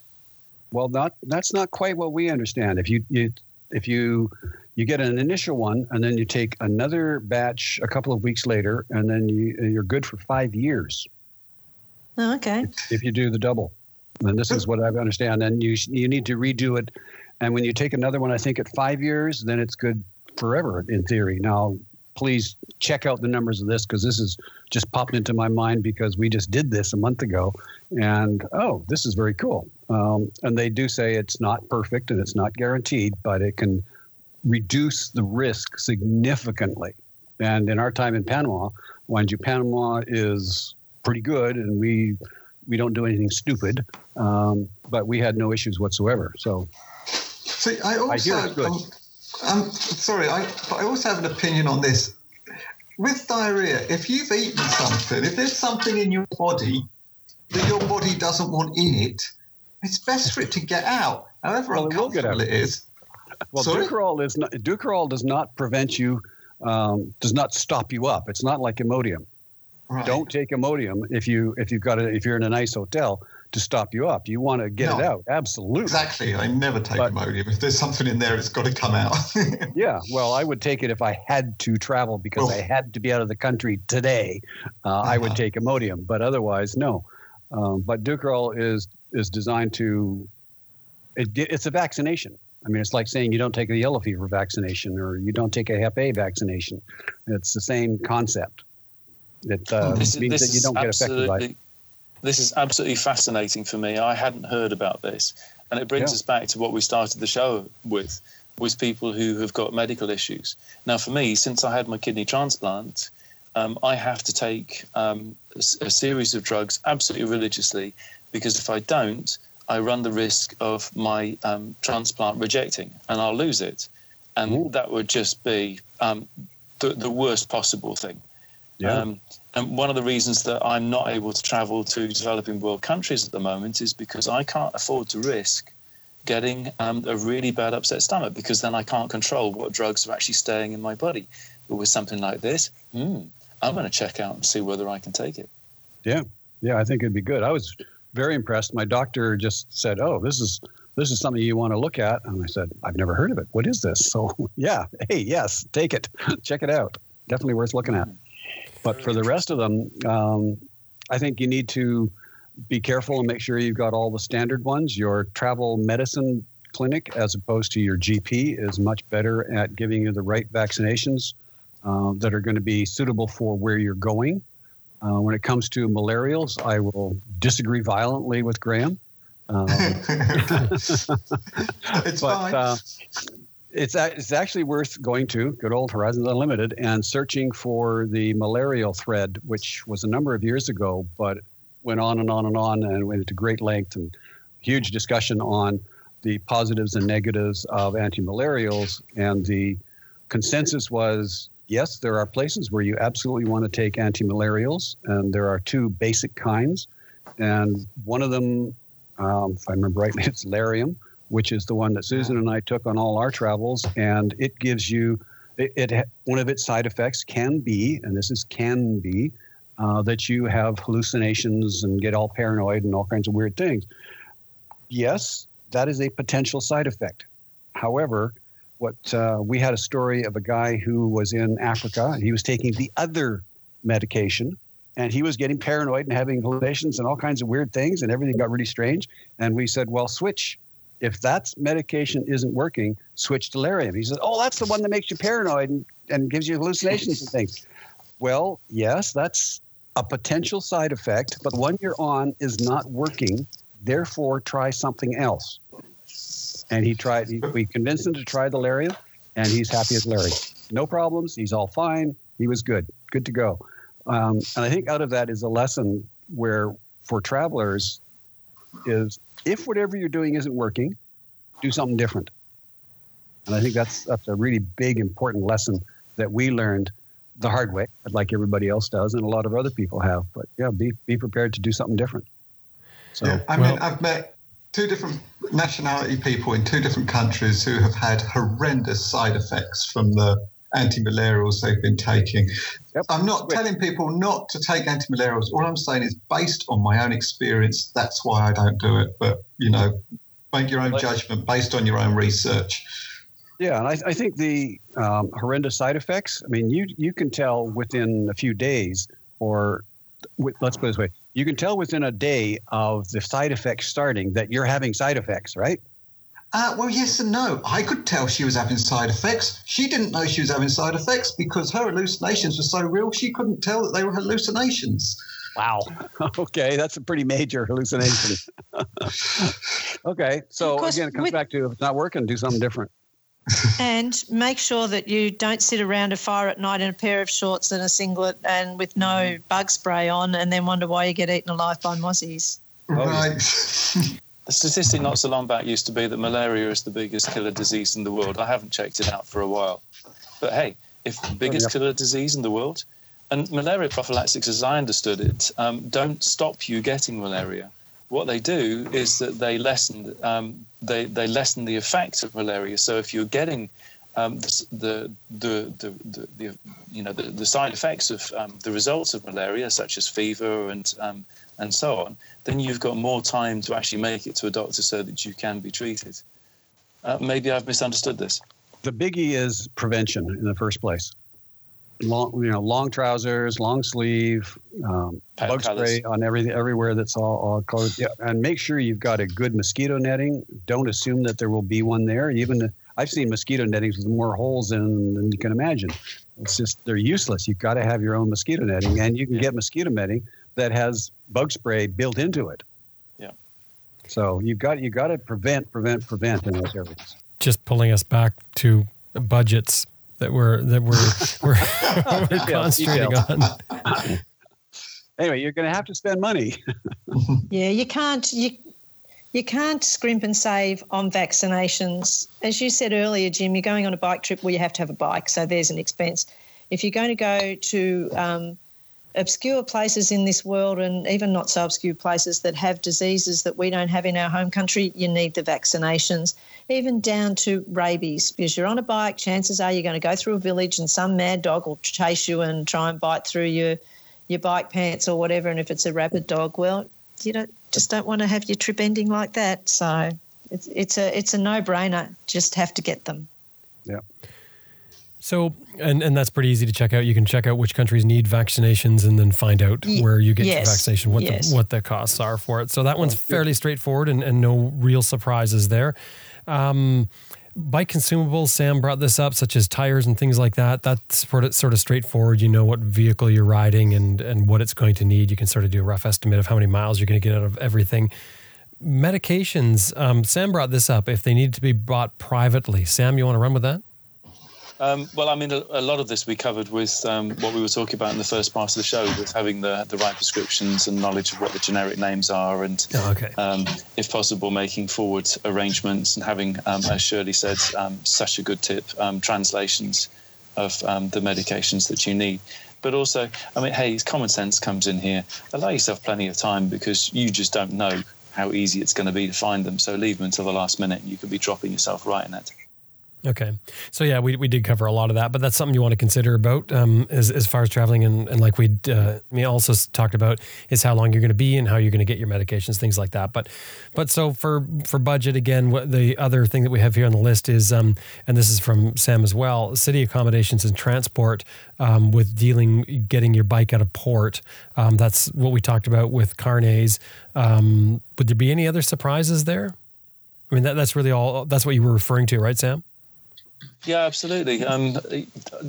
well, not that's not quite what we understand. If you, you if you you get an initial one and then you take another batch a couple of weeks later and then you you're good for five years. Oh, okay. If you do the double, and this is what I understand. And you you need to redo it, and when you take another one, I think at five years, then it's good forever in theory. Now, please check out the numbers of this because this is just popped into my mind because we just did this a month ago, and oh, this is very cool. Um, and they do say it's not perfect and it's not guaranteed, but it can reduce the risk significantly. And in our time in Panama, mind you, Panama is pretty good, and we we don't do anything stupid, um, but we had no issues whatsoever. So, see, I also I um, um, sorry, I, but I also have an opinion on this. With diarrhea, if you've eaten something, if there's something in your body that your body doesn't want in it, it's best for it to get out, however well, uncomfortable it, it is. Well, Dukoral is not, does not prevent you, um, does not stop you up. It's not like Imodium. Right. Don't take Imodium if you if you've got a, if you're in a nice hotel to stop you up. You want to get no, it out. Absolutely. Exactly. I never take but, Imodium. If there's something in there, it's got to come out. yeah. Well, I would take it if I had to travel because well, I had to be out of the country today. Uh, uh-huh. I would uh-huh. take Imodium, but otherwise, no. Um, but Dukoral is is designed to. It, it's a vaccination. I mean, it's like saying you don't take a yellow fever vaccination or you don't take a Hep A vaccination. It's the same concept. It uh, this, means this that you don't get affected by it this is absolutely fascinating for me. I hadn't heard about this. And it brings yeah. us back to what we started the show with, with people who have got medical issues. Now, for me, since I had my kidney transplant, um, I have to take um, a, a, series of drugs absolutely religiously because if I don't, I run the risk of my um, transplant rejecting and I'll lose it. And Ooh. that would just be um, the, the worst possible thing. Yeah. Um, and one of the reasons that I'm not able to travel to developing world countries at the moment is because I can't afford to risk getting um, a really bad upset stomach because then I can't control what drugs are actually staying in my body. But with something like this, hmm, I'm going to check out and see whether I can take it. Yeah, yeah, I think it'd be good. I was very impressed. My doctor just said, "Oh, this is this is something you want to look at," and I said, "I've never heard of it. What is this?" So, yeah, hey, yes, take it, check it out. Definitely worth looking at. But for the rest of them, um, I think you need to be careful and make sure you've got all the standard ones. Your travel medicine clinic, as opposed to your GP, is much better at giving you the right vaccinations uh, that are going to be suitable for where you're going. Uh, when it comes to malarials, I will disagree violently with Graham. Um, it's but, fine. Uh, it's, it's actually worth going to good old Horizons Unlimited and searching for the malarial thread, which was a number of years ago, but went on and on and on and went into great length and huge discussion on the positives and negatives of antimalarials. And the consensus was yes, there are places where you absolutely want to take antimalarials, and there are two basic kinds. And one of them, um, if I remember rightly, it's Lariam, which is the one that Susan and I took on all our travels, and it gives you it, it one of its side effects can be, and this is can be, uh, that you have hallucinations and get all paranoid and all kinds of weird things. Yes, that is a potential side effect. However, what uh, we had a story of a guy who was in Africa and he was taking the other medication and he was getting paranoid and having hallucinations and all kinds of weird things and everything got really strange. And we said, well, switch. If that medication isn't working, switch to Lariam. He says, oh, that's the one that makes you paranoid and, and gives you hallucinations and things. Well, yes, that's a potential side effect, but one you're on is not working. Therefore, try something else and he tried. He, we convinced him to try the Lariam, and he's happy as Larry. No problems. He's all fine. He was good, good to go. Um, and I think out of that is a lesson where for travelers is if whatever you're doing isn't working, do something different. And I think that's that's a really big important lesson that we learned the hard way, like everybody else does, and a lot of other people have. But yeah, be be prepared to do something different. So, yeah, I mean, I've met two different nationality people in two different countries who have had horrendous side effects from the anti-malarials they've been taking. Yep. I'm not telling people not to take anti-malarials. All I'm saying is based on my own experience, that's why I don't do it. But, you know, make your own judgment based on your own research. Yeah, and I, I think the um, horrendous side effects, I mean, you, you can tell within a few days or let's put it this way you can tell within a day of the side effects starting that you're having side effects, right? Uh, well, yes and no. I could tell she was having side effects. She didn't know she was having side effects because her hallucinations were so real, she couldn't tell that they were hallucinations. Wow. Okay, that's a pretty major hallucination. okay, so again, it comes with, back to if it's not working, do something different and make sure that you don't sit around a fire at night in a pair of shorts and a singlet and with no bug spray on and then wonder why you get eaten alive by mozzies. Right. The statistic not so long back used to be that malaria is the biggest killer disease in the world. I haven't checked it out for a while. But hey, if the biggest oh, yeah. killer disease in the world, and malaria prophylactics, as I understood it, um, don't stop you getting malaria what they do is that they lessen um, they they lessen the effects of malaria. So if you're getting um, the, the, the, the, the, you know the, the side effects of um, the results of malaria, such as fever and um, and so on, then you've got more time to actually make it to a doctor so that you can be treated. Uh, maybe I've misunderstood this. The biggie is prevention in the first place long, you know, long trousers, long sleeve, um, bug spray on everything, everywhere that's all, all covered. Yeah, and make sure you've got a good mosquito netting. Don't assume that there will be one there. Even I've seen mosquito nettings with more holes in than you can imagine. It's just they're useless. You've got to have your own mosquito netting, and you can get mosquito netting that has bug spray built into it. Yeah. So you've got you got to prevent, prevent, prevent in those areas. Just pulling us back to budgets that we're that we're we're, we're concentrating on. anyway, you're going to have to spend money. yeah, you can't. You you can't scrimp and save on vaccinations. As you said earlier, Jim, you're going on a bike trip where you have to have a bike, so there's an expense. If you're going to go to um, obscure places in this world and even not so obscure places that have diseases that we don't have in our home country, you need the vaccinations, even down to rabies. Because you're on a bike, chances are you're going to go through a village and some mad dog will chase you and try and bite through your your bike pants or whatever. And if it's a rabid dog, well, you don't just don't want to have your trip ending like that. So it's it's a it's a no brainer. Just have to get them. Yeah. So, and, and that's pretty easy to check out. You can check out which countries need vaccinations and then find out where you get yes. your vaccination, what yes. the what the costs are for it. So that one's fairly straightforward and, and no real surprises there. Um, bike consumables, Sam brought this up, such as tires and things like that. That's sort of, sort of straightforward. You know what vehicle you're riding and, and what it's going to need. You can sort of do a rough estimate of how many miles you're going to get out of everything. Medications, um, Sam brought this up. If they need to be bought privately, Sam, you want to run with that? Um, well, I mean, a, a, lot of this we covered with um, what we were talking about in the first part of the show, with having the, the right prescriptions and knowledge of what the generic names are, and oh, okay. um, if possible, making forward arrangements and having, um, as Shirley said, um, such a good tip, um, translations of the medications that you need. But also, I mean, hey, common sense comes in here. Allow yourself plenty of time because you just don't know how easy it's going to be to find them. So leave them until the last minute. You could be dropping yourself right in it. Okay. So yeah, we, we did cover a lot of that, but that's something you want to consider about um, as, as far as traveling. And, and like we uh, we also talked about is how long you're going to be and how you're going to get your medications, things like that. But but so for for budget again, what the other thing that we have here on the list is, um, and this is from Sam as well, city accommodations and transport um, with dealing getting your bike out of port. Um, that's what we talked about with Carnets. Um, would there be any other surprises there? I mean, that, that's really all. That's what you were referring to, right, Sam? Yeah, absolutely. Um,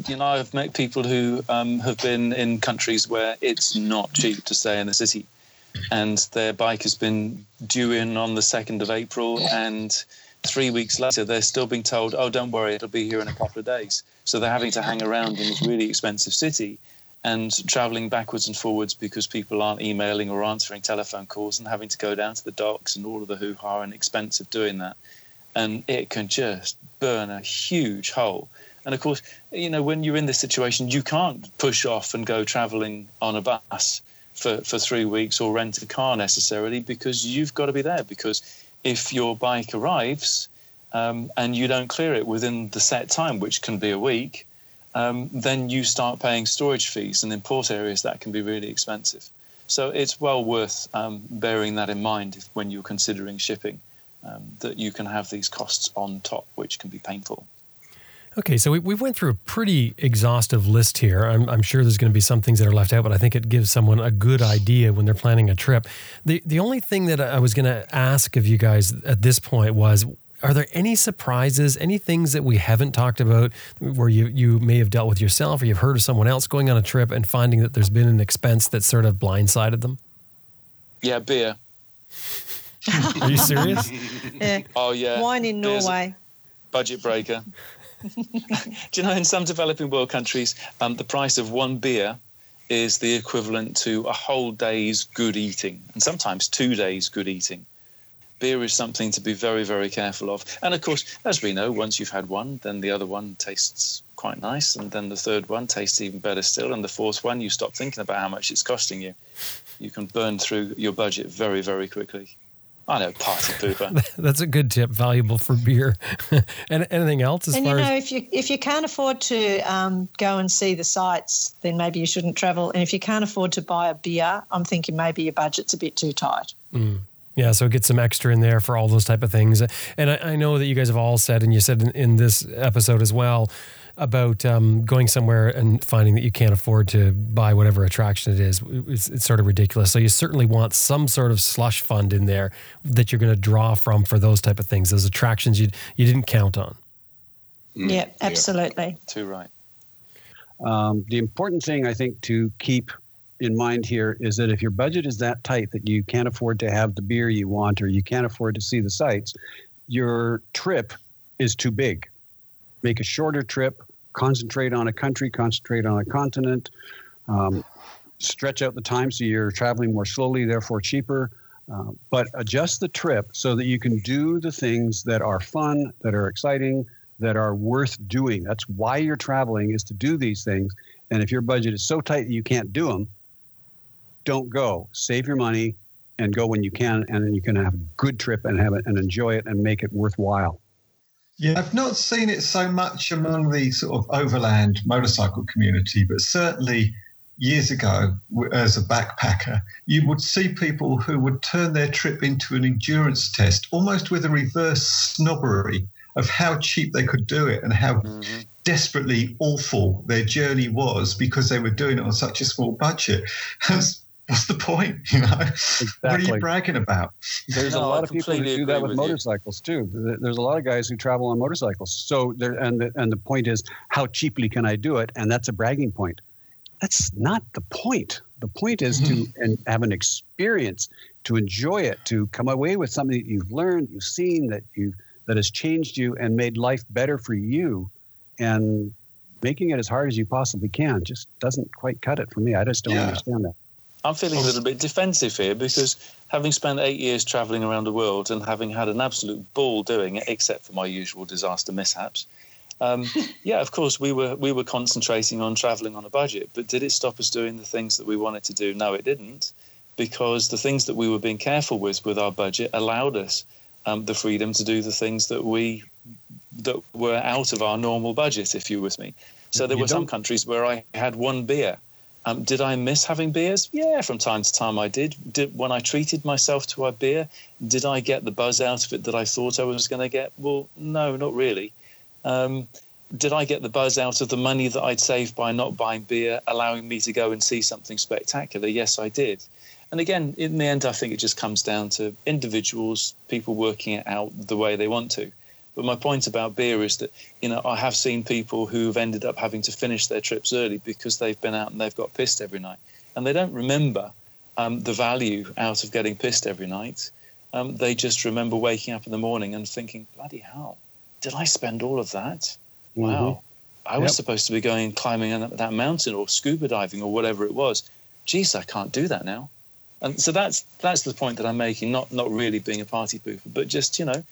you know, I've met people who um, have been in countries where it's not cheap to stay in the city, and their bike has been due in on the second of April, and three weeks later they're still being told, "Oh, don't worry, it'll be here in a couple of days." So they're having to hang around in this really expensive city and traveling backwards and forwards because people aren't emailing or answering telephone calls and having to go down to the docks and all of the hoo ha and expense of doing that and it can just burn a huge hole. And of course, you know, when you're in this situation, you can't push off and go traveling on a bus for, for three weeks or rent a car necessarily because you've got to be there. Because if your bike arrives um, and you don't clear it within the set time, which can be a week, um, then you start paying storage fees. And in port areas, that can be really expensive. So it's well worth um, bearing that in mind when you're considering shipping um, that you can have these costs on top, which can be painful. Okay, so we, we went through a pretty exhaustive list here. I'm, I'm sure there's going to be some things that are left out, but I think it gives someone a good idea when they're planning a trip. The, the only thing that I was going to ask of you guys at this point was are there any surprises, any things that we haven't talked about where you, you may have dealt with yourself or you've heard of someone else going on a trip and finding that there's been an expense that sort of blindsided them? Yeah, beer. Are you serious? yeah. Oh yeah. Wine in Norway. Budget breaker. Do you know in some developing world countries, um, the price of one beer is the equivalent to a whole day's good eating, and sometimes two days good eating. Beer is something to be very, very careful of. And of course, as we know, once you've had one, then the other one tastes quite nice, and then the third one tastes even better still, and the fourth one, you stop thinking about how much it's costing you. You can burn through your budget very, very quickly. I know, party pooper. That's a good tip, valuable for beer. and anything else as and far you know, as if you if you can't afford to um, go and see the sights, then maybe you shouldn't travel. And if you can't afford to buy a beer, I'm thinking maybe your budget's a bit too tight. Mm. Yeah, so get some extra in there for all those type of things. And I, I know that you guys have all said, and you said in, in this episode as well, about um, going somewhere and finding that you can't afford to buy whatever attraction it is. It's, it's, sort of ridiculous. So you certainly want some sort of slush fund in there that you're going to draw from for those type of things, those attractions you you didn't count on. Mm. Yeah, absolutely. Yeah. Too right. Um, the important thing I think to keep in mind here is that if your budget is that tight that you can't afford to have the beer you want or you can't afford to see the sights, your trip is too big. Make a shorter trip, concentrate on a country, concentrate on a continent, um, stretch out the time so you're traveling more slowly, therefore cheaper. Uh, but adjust the trip so that you can do the things that are fun, that are exciting, that are worth doing. That's why you're traveling is to do these things. And if your budget is so tight that you can't do them, don't go. Save your money and go when you can, and then you can have a good trip and have it and enjoy it and make it worthwhile. Yeah, I've not seen it so much among the sort of overland motorcycle community, but certainly years ago, as a backpacker, you would see people who would turn their trip into an endurance test, almost with a reverse snobbery of how cheap they could do it and how mm-hmm. desperately awful their journey was because they were doing it on such a small budget. What's the point? You know, exactly. what are you bragging about? There's no, a lot I of people who do that with, with motorcycles you. too. There's a lot of guys who travel on motorcycles. So there, and the, and the point is, how cheaply can I do it? And that's a bragging point. That's not the point. The point is to and have an experience, to enjoy it, to come away with something that you've learned, you've seen, that you that has changed you and made life better for you, and making it as hard as you possibly can just doesn't quite cut it for me. I just don't yeah. understand that. I'm feeling a little bit defensive here because having spent eight years traveling around the world and having had an absolute ball doing it, except for my usual disaster mishaps, um, yeah, of course we were we were concentrating on traveling on a budget. But did it stop us doing the things that we wanted to do? No, it didn't, because the things that we were being careful with with our budget allowed us um, the freedom to do the things that we that were out of our normal budget. If you with me, so there you were some countries where I had one beer um, did I miss having beers? Yeah, from time to time I did. Did when I treated myself to a beer, did I get the buzz out of it that I thought I was going to get? Well, no, not really. Um, did I get the buzz out of the money that I'd saved by not buying beer, allowing me to go and see something spectacular? Yes, I did. And again, in the end, I think it just comes down to individuals, people working it out the way they want to. But my point about beer is that, you know, I have seen people who've ended up having to finish their trips early because they've been out and they've got pissed every night. And they don't remember um, the value out of getting pissed every night. Um, they just remember waking up in the morning and thinking, bloody hell, did I spend all of that? Mm-hmm. Wow. I was supposed to be going climbing that mountain or scuba diving or whatever it was. Geez, I can't do that now. And so that's that's the point that I'm making. Not not really being a party pooper, but just you know,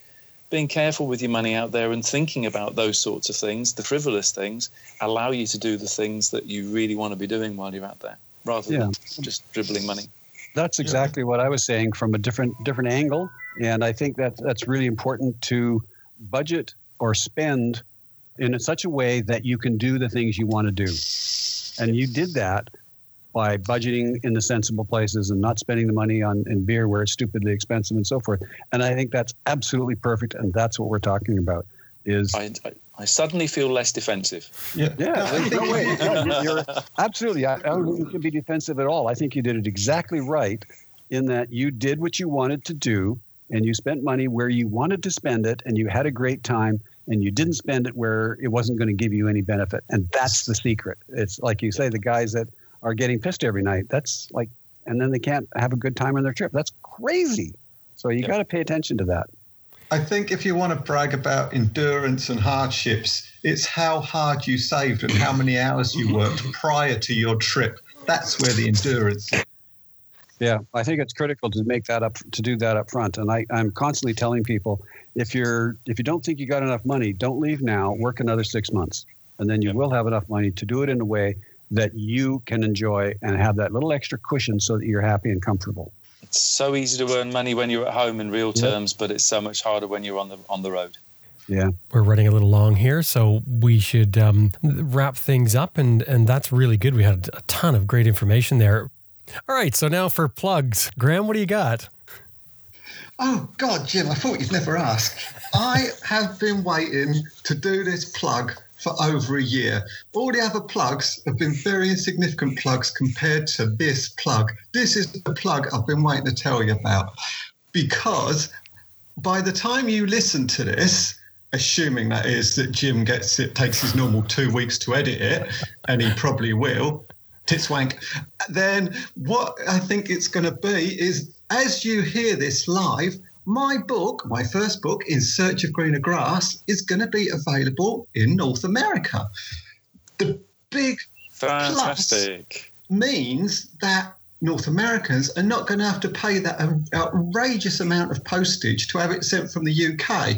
being careful with your money out there and thinking about those sorts of things, the frivolous things, allow you to do the things that you really want to be doing while you're out there, rather yeah. than just dribbling money. That's exactly what I was saying from a different different angle, and I think that that's really important to budget or spend in such a way that you can do the things you want to do. And you did that by budgeting in the sensible places and not spending the money on in beer where it's stupidly expensive and so forth. And I think that's absolutely perfect, and that's what we're talking about. Is I, I, I suddenly feel less defensive. Yeah, yeah. no way. You're, you're absolutely. I, I don't think you can be defensive at all. I think you did it exactly right, in that you did what you wanted to do, and you spent money where you wanted to spend it, and you had a great time and you didn't spend it where it wasn't going to give you any benefit. And that's the secret. It's like you say, the guys that are getting pissed every night. That's like, and then they can't have a good time on their trip. That's crazy. So you got to pay attention to that. I think if you want to brag about endurance and hardships, it's how hard you saved and how many hours you worked prior to your trip. That's where the endurance is. Yeah, I think it's critical to make that up to do that up front. And I, I'm constantly telling people if you're if you don't think you got enough money, don't leave now. Work another six months, and then you will have enough money to do it in a way that you can enjoy and have that little extra cushion so that you're happy and comfortable. It's so easy to earn money when you're at home in real terms, but it's so much harder when you're on the on the road. Yeah, we're running a little long here, so we should um, wrap things up, and and that's really good. We had a ton of great information there. All right, so now for plugs, Graham, what do you got? Oh God, Jim, I thought you'd never ask. I have been waiting to do this plug for over a year. All the other plugs have been very insignificant plugs compared to this plug. This is the plug I've been waiting to tell you about because by the time you listen to this, assuming that is that Jim gets it, takes his normal two weeks to edit it, and he probably will, titswank, then what I think it's going to be is as you hear this live, my book, my first book, In Search of Greener Grass, is going to be available in North America. The big Fantastic. plus means that North Americans are not going to have to pay that uh, outrageous amount of postage to have it sent from the UK.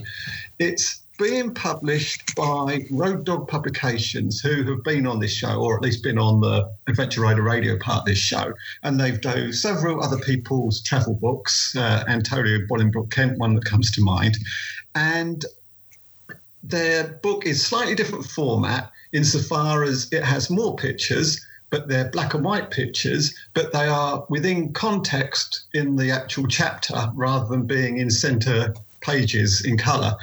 It's being published by Road Dog Publications, who have been on this show, or at least been on the Adventure Rider Radio part of this show. And they've done several other people's travel books, uh, Antonia Bolingbroke-Kent, one that comes to mind. And their book is slightly different format insofar as it has more pictures, but they're black and white pictures, but they are within context in the actual chapter rather than being in center pages in color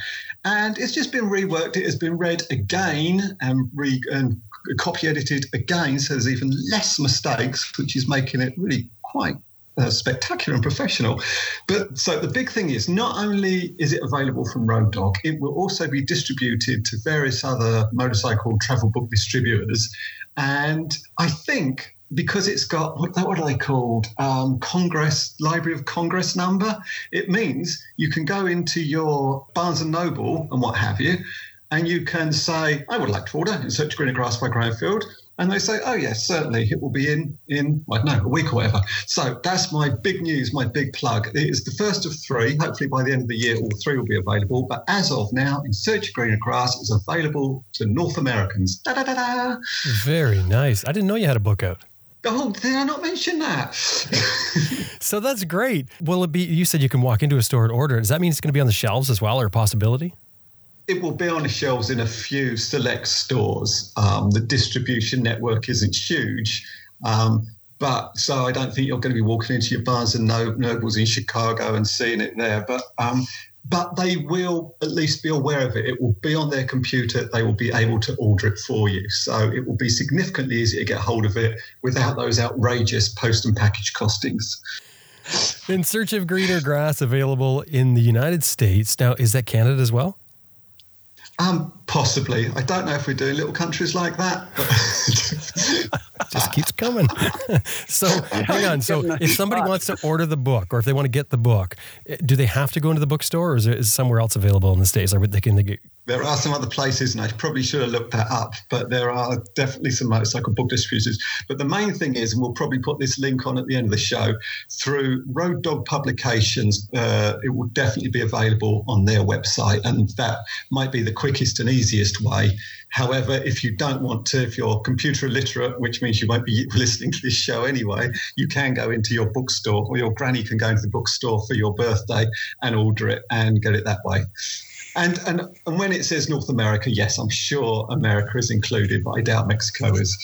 and it's just been reworked. It has been read again and re and copy edited again, so there's even less mistakes, which is making it really quite uh, spectacular and professional. But so the big thing is not only is it available from Road Dog, it will also be distributed to various other motorcycle travel book distributors. And I think because it's got what, what are they called? Um, Congress Library of Congress number. It means you can go into your Barnes and Noble and what have you, and you can say, "I would like to order in Search Greener Grass by Graham Field." And they say, "Oh yes, certainly, it will be in in I don't know a week or whatever." So that's my big news, my big plug. It is the first of three. Hopefully, by the end of the year, all three will be available. But as of now, in Search Greener Grass is available to North Americans. Da da da da. Very nice. I didn't know you had a book out. Oh, did I not mention that? so that's great. Will it be? You said you can walk into a store and order. Does that mean it's going to be on the shelves as well, or a possibility? It will be on the shelves in a few select stores. Um, the distribution network isn't huge, um, but so I don't think you're going to be walking into your Barnes and Nobles in Chicago and seeing it there. But um, but they will at least be aware of it. It will be on their computer. They will be able to order it for you. So it will be significantly easier to get hold of it without those outrageous post and package costings. In Search of Greener Grass, available in the United States. Now, is that Canada as well? Um, possibly. I don't know if we do little countries like that, but just keeps coming. so hang on. So if somebody wants to order the book, or if they want to get the book, eh, do they have to go into the bookstore, or is it somewhere else available in the states? Or they can they get there are some other places, and I probably should have looked that up, but there are definitely some motorcycle book distributors. But the main thing is, and we'll probably put this link on at the end of the show, through Road Dog Publications, uh, it will definitely be available on their website, and that might be the quickest and easiest way. However, if you don't want to, if you're computer illiterate, which means you won't be listening to this show anyway, you can go into your bookstore, or your granny can go into the bookstore for your birthday and order it and get it that way. And, and and when it says North America, yes, I'm sure America is included, but I doubt Mexico is.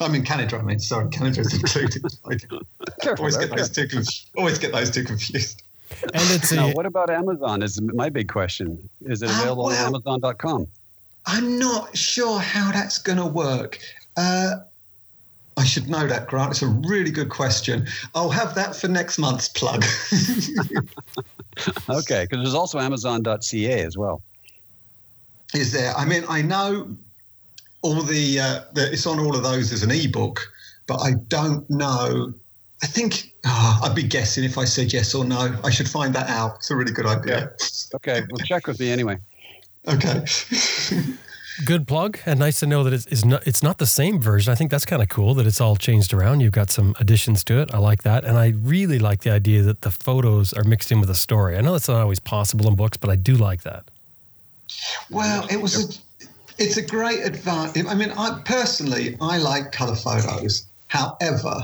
I mean Canada. I mean, sorry, Canada is included. I always get those two. Always get those two confused. And it's now, what about Amazon? Is my big question. Is it ah, available uh, well, on Amazon.com? I'm not sure how that's going to work. Uh, I should know that, Grant. It's a really good question. I'll have that for next month's plug. okay, because there's also Amazon.ca as well. Is there? I mean, I know all the, uh, the it's on all of those as an ebook, but I don't know. I think oh, I'd be guessing if I said yes or no. I should find that out. It's a really good idea. Yeah. Okay, well, check with me anyway. Okay. Good plug, and nice to know that it's, it's not it's not the same version. I think that's kind of cool that it's all changed around. You've got some additions to it. I like that, and I really like the idea that the photos are mixed in with a story. I know that's not always possible in books, but I do like that. Well, it was a it's a great advantage. I mean, I personally I like color photos. However,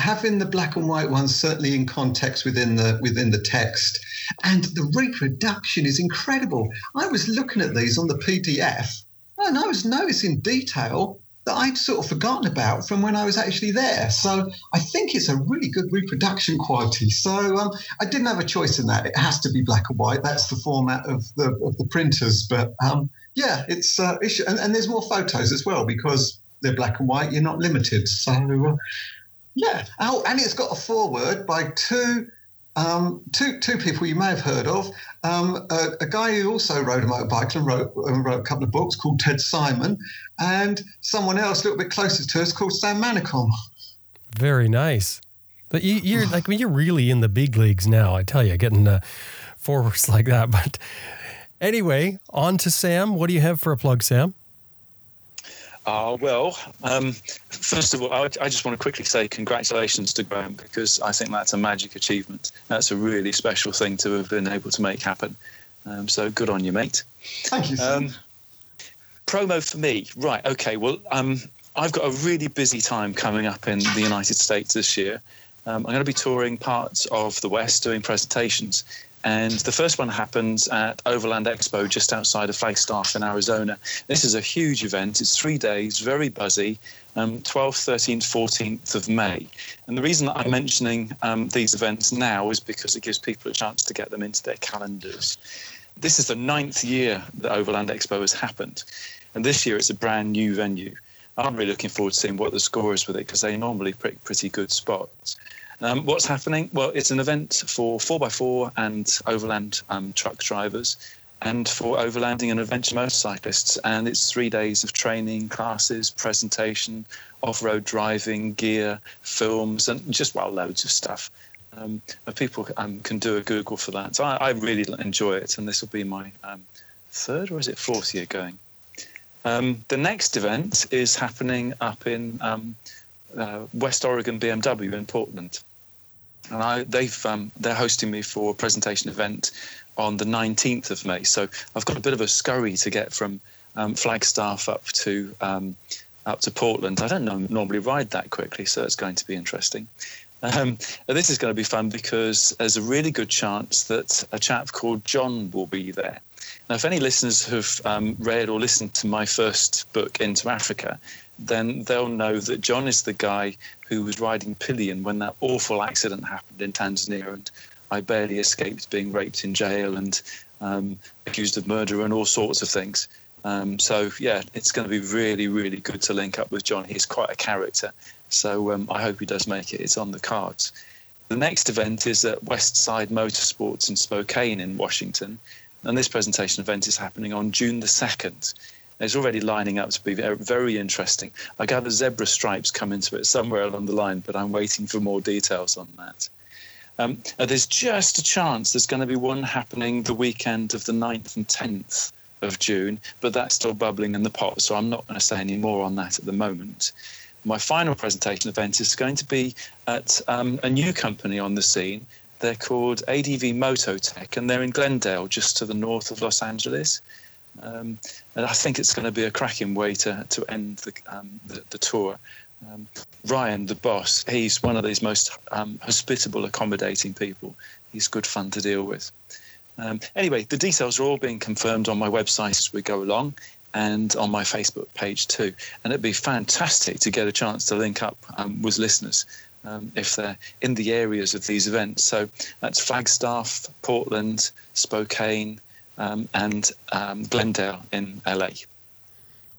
having the black and white ones certainly in context within the within the text and the reproduction is incredible i was looking at these on the pdf and I was noticing detail that I'd sort of forgotten about from when I was actually there. So I think it's a really good reproduction quality. So um, I didn't have a choice in that. It has to be black and white. That's the format of the of the printers. But um, yeah, it's, uh, and, and, there's more photos as well because they're black and white. You're not limited. So uh, yeah. Oh, and it's got a foreword by two um, two two people you may have heard of. Um, a, a, guy who also rode a motorbike and wrote, and wrote a couple of books called Ted Simon, and someone else a little bit closer to us called Sam Manicom. Very nice. But you, are like, I mean, you're really in the big leagues now. I tell you, getting uh, forwards like that. But anyway, on to Sam. What do you have for a plug, Sam? Ah, well, um, first of all, I, I, just want to quickly say congratulations to Graham because I think that's a magic achievement. That's a really special thing to have been able to make happen. Um, so good on you, mate. Thank you. Um, promo for me, right? Okay. Well, um, I've got a really busy time coming up in the United States this year. Um, I'm going to be touring parts of the West, doing presentations. And the first one happens at Overland Expo just outside of Flagstaff in Arizona. This is a huge event. It's three days, very buzzy, um, 12th, 13th, 14th of May. And the reason that I'm mentioning um, these events now is because it gives people a chance to get them into their calendars. This is the ninth year that Overland Expo has happened. And this year it's a brand new venue. I'm really looking forward to seeing what the score is with it because they normally pick pretty good spots. Um, what's happening? Well, it's an event for 4x4 and overland um, truck drivers and for overlanding and adventure motorcyclists. And it's three days of training, classes, presentation, off road driving, gear, films, and just, well, loads of stuff. Um, people um, can do a Google for that. So I, I, really enjoy it, and this will be my um, third or is it fourth year going? Um, the next event is happening up in uh, West Oregon BMW in Portland and I, they've um, they're hosting me for a presentation event on the 19th of May. So I've got a bit of a scurry to get from um, Flagstaff up to um, up to Portland. I don't know, normally ride that quickly, so it's going to be interesting. Um, this is going to be fun because there's a really good chance that a chap called John will be there. Now, if any listeners have um, read or listened to my first book, Into Africa, then they'll know that John is the guy who was riding pillion when that awful accident happened in Tanzania, and I barely escaped being raped in jail and um, accused of murder and all sorts of things. Um, so yeah, it's going to be really, really good to link up with John. He's quite a character, so um, I hope he does make it. It's on the cards. The next event is at Westside Motorsports in Spokane in Washington, and this presentation event is happening on June the second. It's already lining up to be very, very interesting. I gather zebra stripes come into it somewhere along the line, but I'm waiting for more details on that. Um, there's just a chance there's going to be one happening the weekend of the 9th and 10th of June, but that's still bubbling in the pot, so I'm not going to say any more on that at the moment. My final presentation event is going to be at um, a new company on the scene. They're called ADV Mototech, and they're in Glendale, just to the north of Los Angeles. Um, and I think it's going to be a cracking way to, to end the, um, the, the, tour. Um, Ryan, the boss, he's one of these most um, hospitable, accommodating people. He's good fun to deal with. Um, anyway, the details are all being confirmed on my website as we go along and on my Facebook page too. And it'd be fantastic to get a chance to link up um, with listeners um, if they're in the areas of these events. So that's Flagstaff, Portland, Spokane, um, and um, Glendale in LA.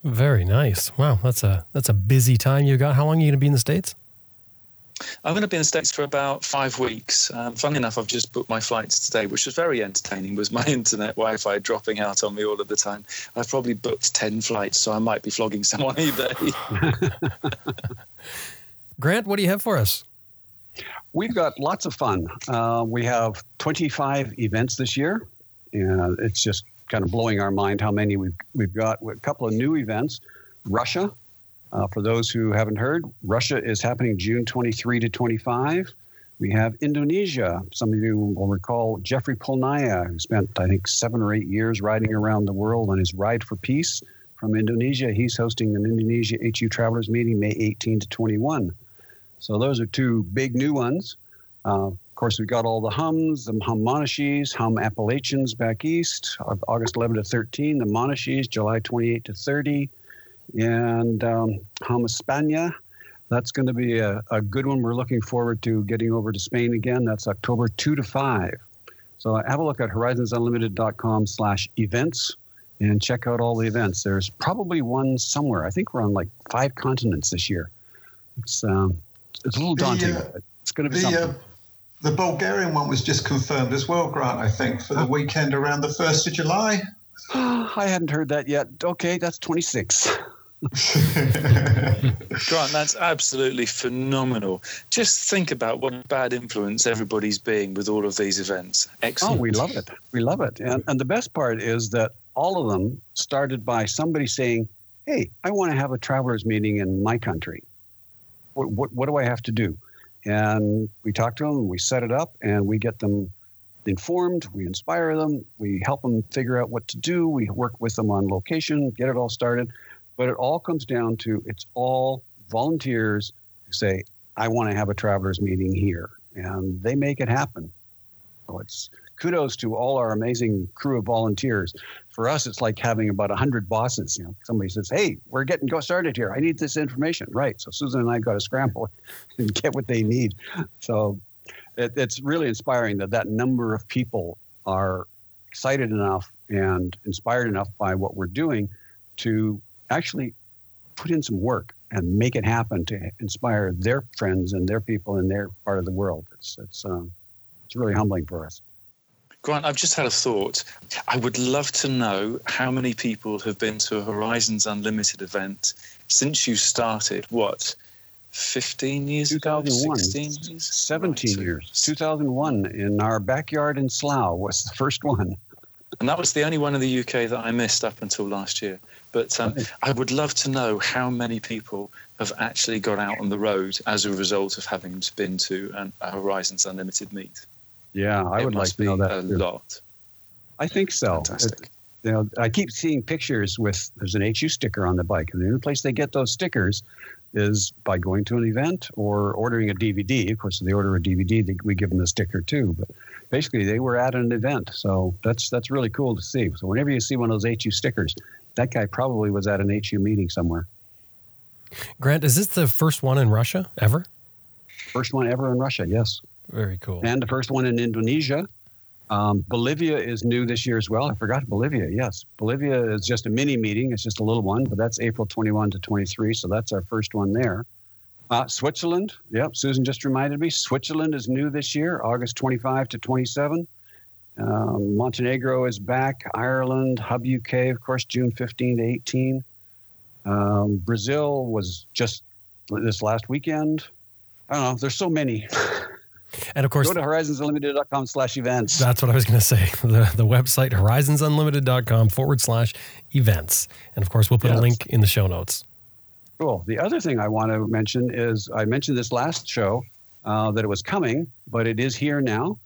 Very nice. Wow, that's a that's a busy time you got. How long are you going to be in the states? I'm going to be in the States for about five weeks. Um, funny enough, I've just booked my flights today, which was very entertaining, was my internet Wi-Fi dropping out on me all of the time. I've probably booked 10 flights, so I might be flogging someone eBay. Grant, what do you have for us? We've got lots of fun. Uh, we have 25 events this year. And it's just kind of blowing our mind how many we've, we've got. A couple of new events. Russia, uh, for those who haven't heard, Russia is happening June 23 to 25. We have Indonesia. Some of you will recall Jeffrey Polnaja, who spent, I think, seven or eight years riding around the world on his Ride for Peace from Indonesia. He's hosting an Indonesia HU Travelers meeting May 18 to 21. So those are two big new ones. Uh, of course, we've got all the hums, the hum Monashees, hum Appalachians back east, August 11 to 13, the Monashees, July 28 to 30, and um, hum España. That's going to be a, a good one. We're looking forward to getting over to Spain again. That's October 2 to 5. So have a look at horizonsunlimited.com slash events and check out all the events. There's probably one somewhere. I think we're on like five continents this year. It's um, it's a little daunting. The, uh, it's going to be the, something. Uh, the Bulgarian one was just confirmed as well, Grant, I think, for the weekend around the 1st of July. I hadn't heard that yet. Okay, that's 26. Grant, that's absolutely phenomenal. Just think about what a bad influence everybody's being with all of these events. Excellent. Oh, we love it. We love it. And, and the best part is that all of them started by somebody saying, hey, I want to have a travelers meeting in my country. What, what, what do I have to do? And we talk to them, we set it up, and we get them informed, we inspire them, we help them figure out what to do, we work with them on location, get it all started. But it all comes down to it's all volunteers who say, I want to have a travelers meeting here. And they make it happen. So it's kudos to all our amazing crew of volunteers. For us, it's like having about 100 bosses. You know, somebody says, Hey, we're getting go started here. I need this information. Right. So Susan and I got to scramble and get what they need. So it, it's really inspiring that that number of people are excited enough and inspired enough by what we're doing to actually put in some work and make it happen to inspire their friends and their people in their part of the world. It's it's um, it's really humbling for us. Grant, I've just had a thought. I would love to know how many people have been to a Horizons Unlimited event since you started. What, 15 years ago? 16 years? 17 right. years. 2001 in our backyard in Slough was the first one. And that was the only one in the UK that I missed up until last year. But um, I would love to know how many people have actually got out on the road as a result of having been to an, a Horizons Unlimited meet. Yeah, I it would like to know that a too. lot. I think so. Fantastic. It, you know, I keep seeing pictures with there's an HU sticker on the bike, and the only place they get those stickers is by going to an event or ordering a DVD. Of course, if they order a DVD, they, we give them the sticker too. But basically, they were at an event, so that's that's really cool to see. So whenever you see one of those HU stickers, that guy probably was at an HU meeting somewhere. Grant, is this the first one in Russia ever? First one ever in Russia, yes. Very cool. And the first one in Indonesia. Um, Bolivia is new this year as well. I forgot Bolivia. Yes, Bolivia is just a mini meeting. It's just a little one, but that's April 21 to 23. So that's our first one there. Uh, Switzerland. Yep, Susan just reminded me. Switzerland is new this year, August 25 to 27. Um, Montenegro is back. Ireland, HUBB UK, of course, June 15 to 18. Um, Brazil was just this last weekend. I don't know. There's so many. And of course, go to horizonsunlimited.com slash events. That's what I was going to say. The, the website, horizonsunlimited.com forward slash events. And of course, we'll put yes. a link in the show notes. Cool. The other thing I want to mention is I mentioned this last show uh, that it was coming, but it is here now.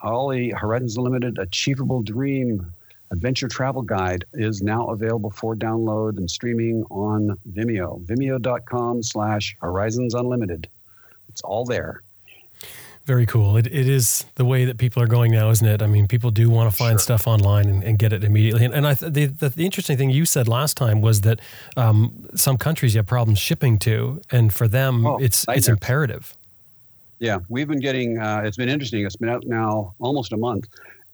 All the Horizons Unlimited Achievable Dream Adventure Travel Guide is now available for download and streaming on Vimeo. Vimeo.com slash Horizons Unlimited. It's all there. Very cool. It, it is the way that people are going now, isn't it? I mean, people do want to find sure. stuff online and, and, get it immediately. And, and I th- the, the, the, interesting thing you said last time was that um, some countries you have problems shipping to, and for them, oh, it's it's imperative. Yeah, we've been getting. Uh, it's been interesting. It's been out now almost a month,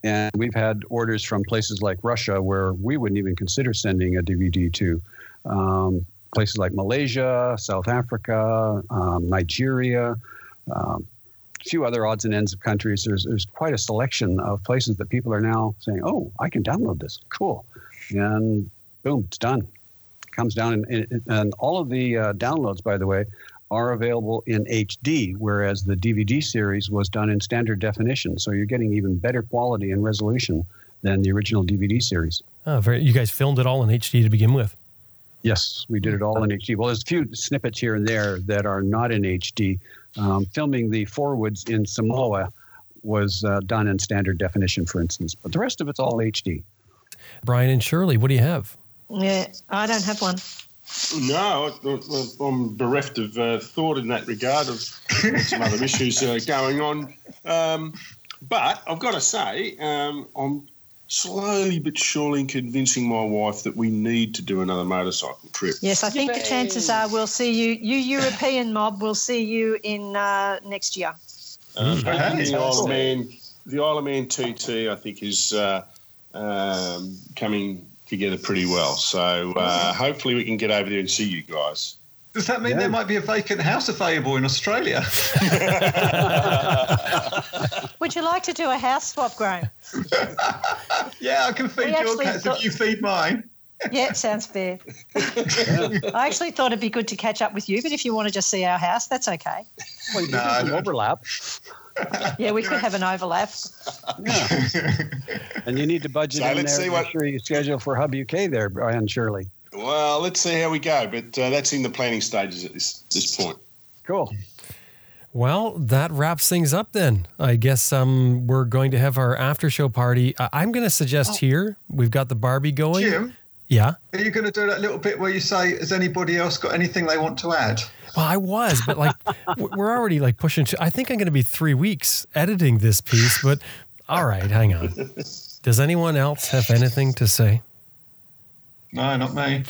and we've had orders from places like Russia where we wouldn't even consider sending a DVD to. Um, places like Malaysia, South Africa, um, Nigeria. Um, few other odds and ends of countries, there's, there's quite a selection of places that people are now saying, oh, I can download this. Cool. And boom, it's done. comes down. And, and all of the uh, downloads, by the way, are available in HD, whereas the DVD series was done in standard definition. So you're getting even better quality and resolution than the original DVD series. Oh, very, you guys filmed it all in HD to begin with? Yes, we did it all in HD. Well, there's a few snippets here and there that are not in HD, um, filming the forwards in Samoa was uh, done in standard definition, for instance, but the rest of it's all HD. Brian and Shirley, what do you have? Yeah, I don't have one. No, I'm bereft of uh, thought in that regard of some other issues uh, going on. Um, but I've got to say, um, I'm slowly but surely convincing my wife that we need to do another motorcycle trip. Yes, I think Yippee. the chances are we'll see you, you European mob, we'll see you in uh, next year. Uh, the Isle of Man, the Isle of Man TT, I think, is uh, um, coming together pretty well. So uh, hopefully we can get over there and see you guys. Does that mean yeah. there might be a vacant house available in Australia? Would you like to do a house swap, Graham? yeah, I can feed we your cats thought... if you feed mine. yeah, it sounds fair. I actually thought it'd be good to catch up with you, but if you want to just see our house, that's okay. Well, no, no overlap. yeah, we could have an overlap. Yeah. and you need to budget so in there. See what... Make sure you schedule for HUBB UK there, Brian Shirley. Well, let's see how we go. But uh, that's in the planning stages at this this point. Cool. Well, that wraps things up then. I guess um, we're going to have our after show party. Uh, I'm going to suggest oh. here we've got the Barbie going. Jim, yeah. Are you going to do that little bit where you say, "Has anybody else got anything they want to add?" Well, I was, but like we're already like pushing. To, I think I'm going to be three weeks editing this piece, but all right, hang on. Does anyone else have anything to say? No, not me.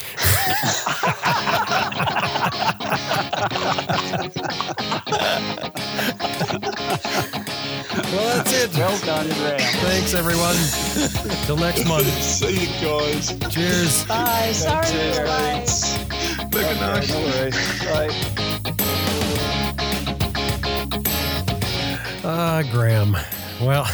well, that's it. Well done, Ray. Thanks, everyone. Till next month. See you guys. Cheers. Bye. Sorry, bye. Look at nice. No worries. Bye. Ah, Graham. Well.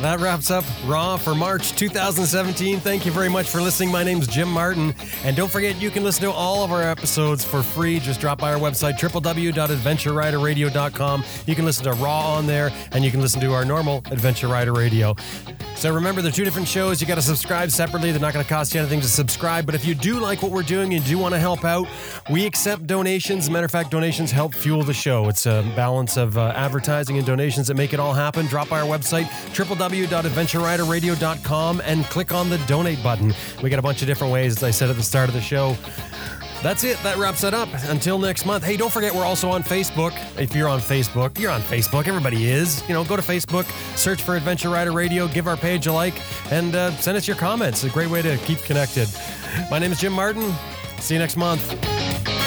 That wraps up Raw for March 2017. Thank you very much for listening. My name's Jim Martin. And don't forget, you can listen to all of our episodes for free. Just drop by our website, www.adventureriderradio.com. You can listen to Raw on there, and you can listen to our normal Adventure Rider Radio. So remember, they're two different shows. You got to subscribe separately. They're not going to cost you anything to subscribe. But if you do like what we're doing and do want to help out, we accept donations. matter of fact, donations help fuel the show. It's a balance of uh, advertising and donations that make it all happen. Drop by our website, www.adventureriderradio.com, and click on the donate button. We got a bunch of different ways, as I said at the start of the show. That's it. That wraps it up. Until next month. Hey, don't forget we're also on Facebook. If you're on Facebook, you're on Facebook. Everybody is. You know, go to Facebook, search for Adventure Rider Radio, give our page a like, and uh, send us your comments. It's a great way to keep connected. My name is Jim Martin. See you next month.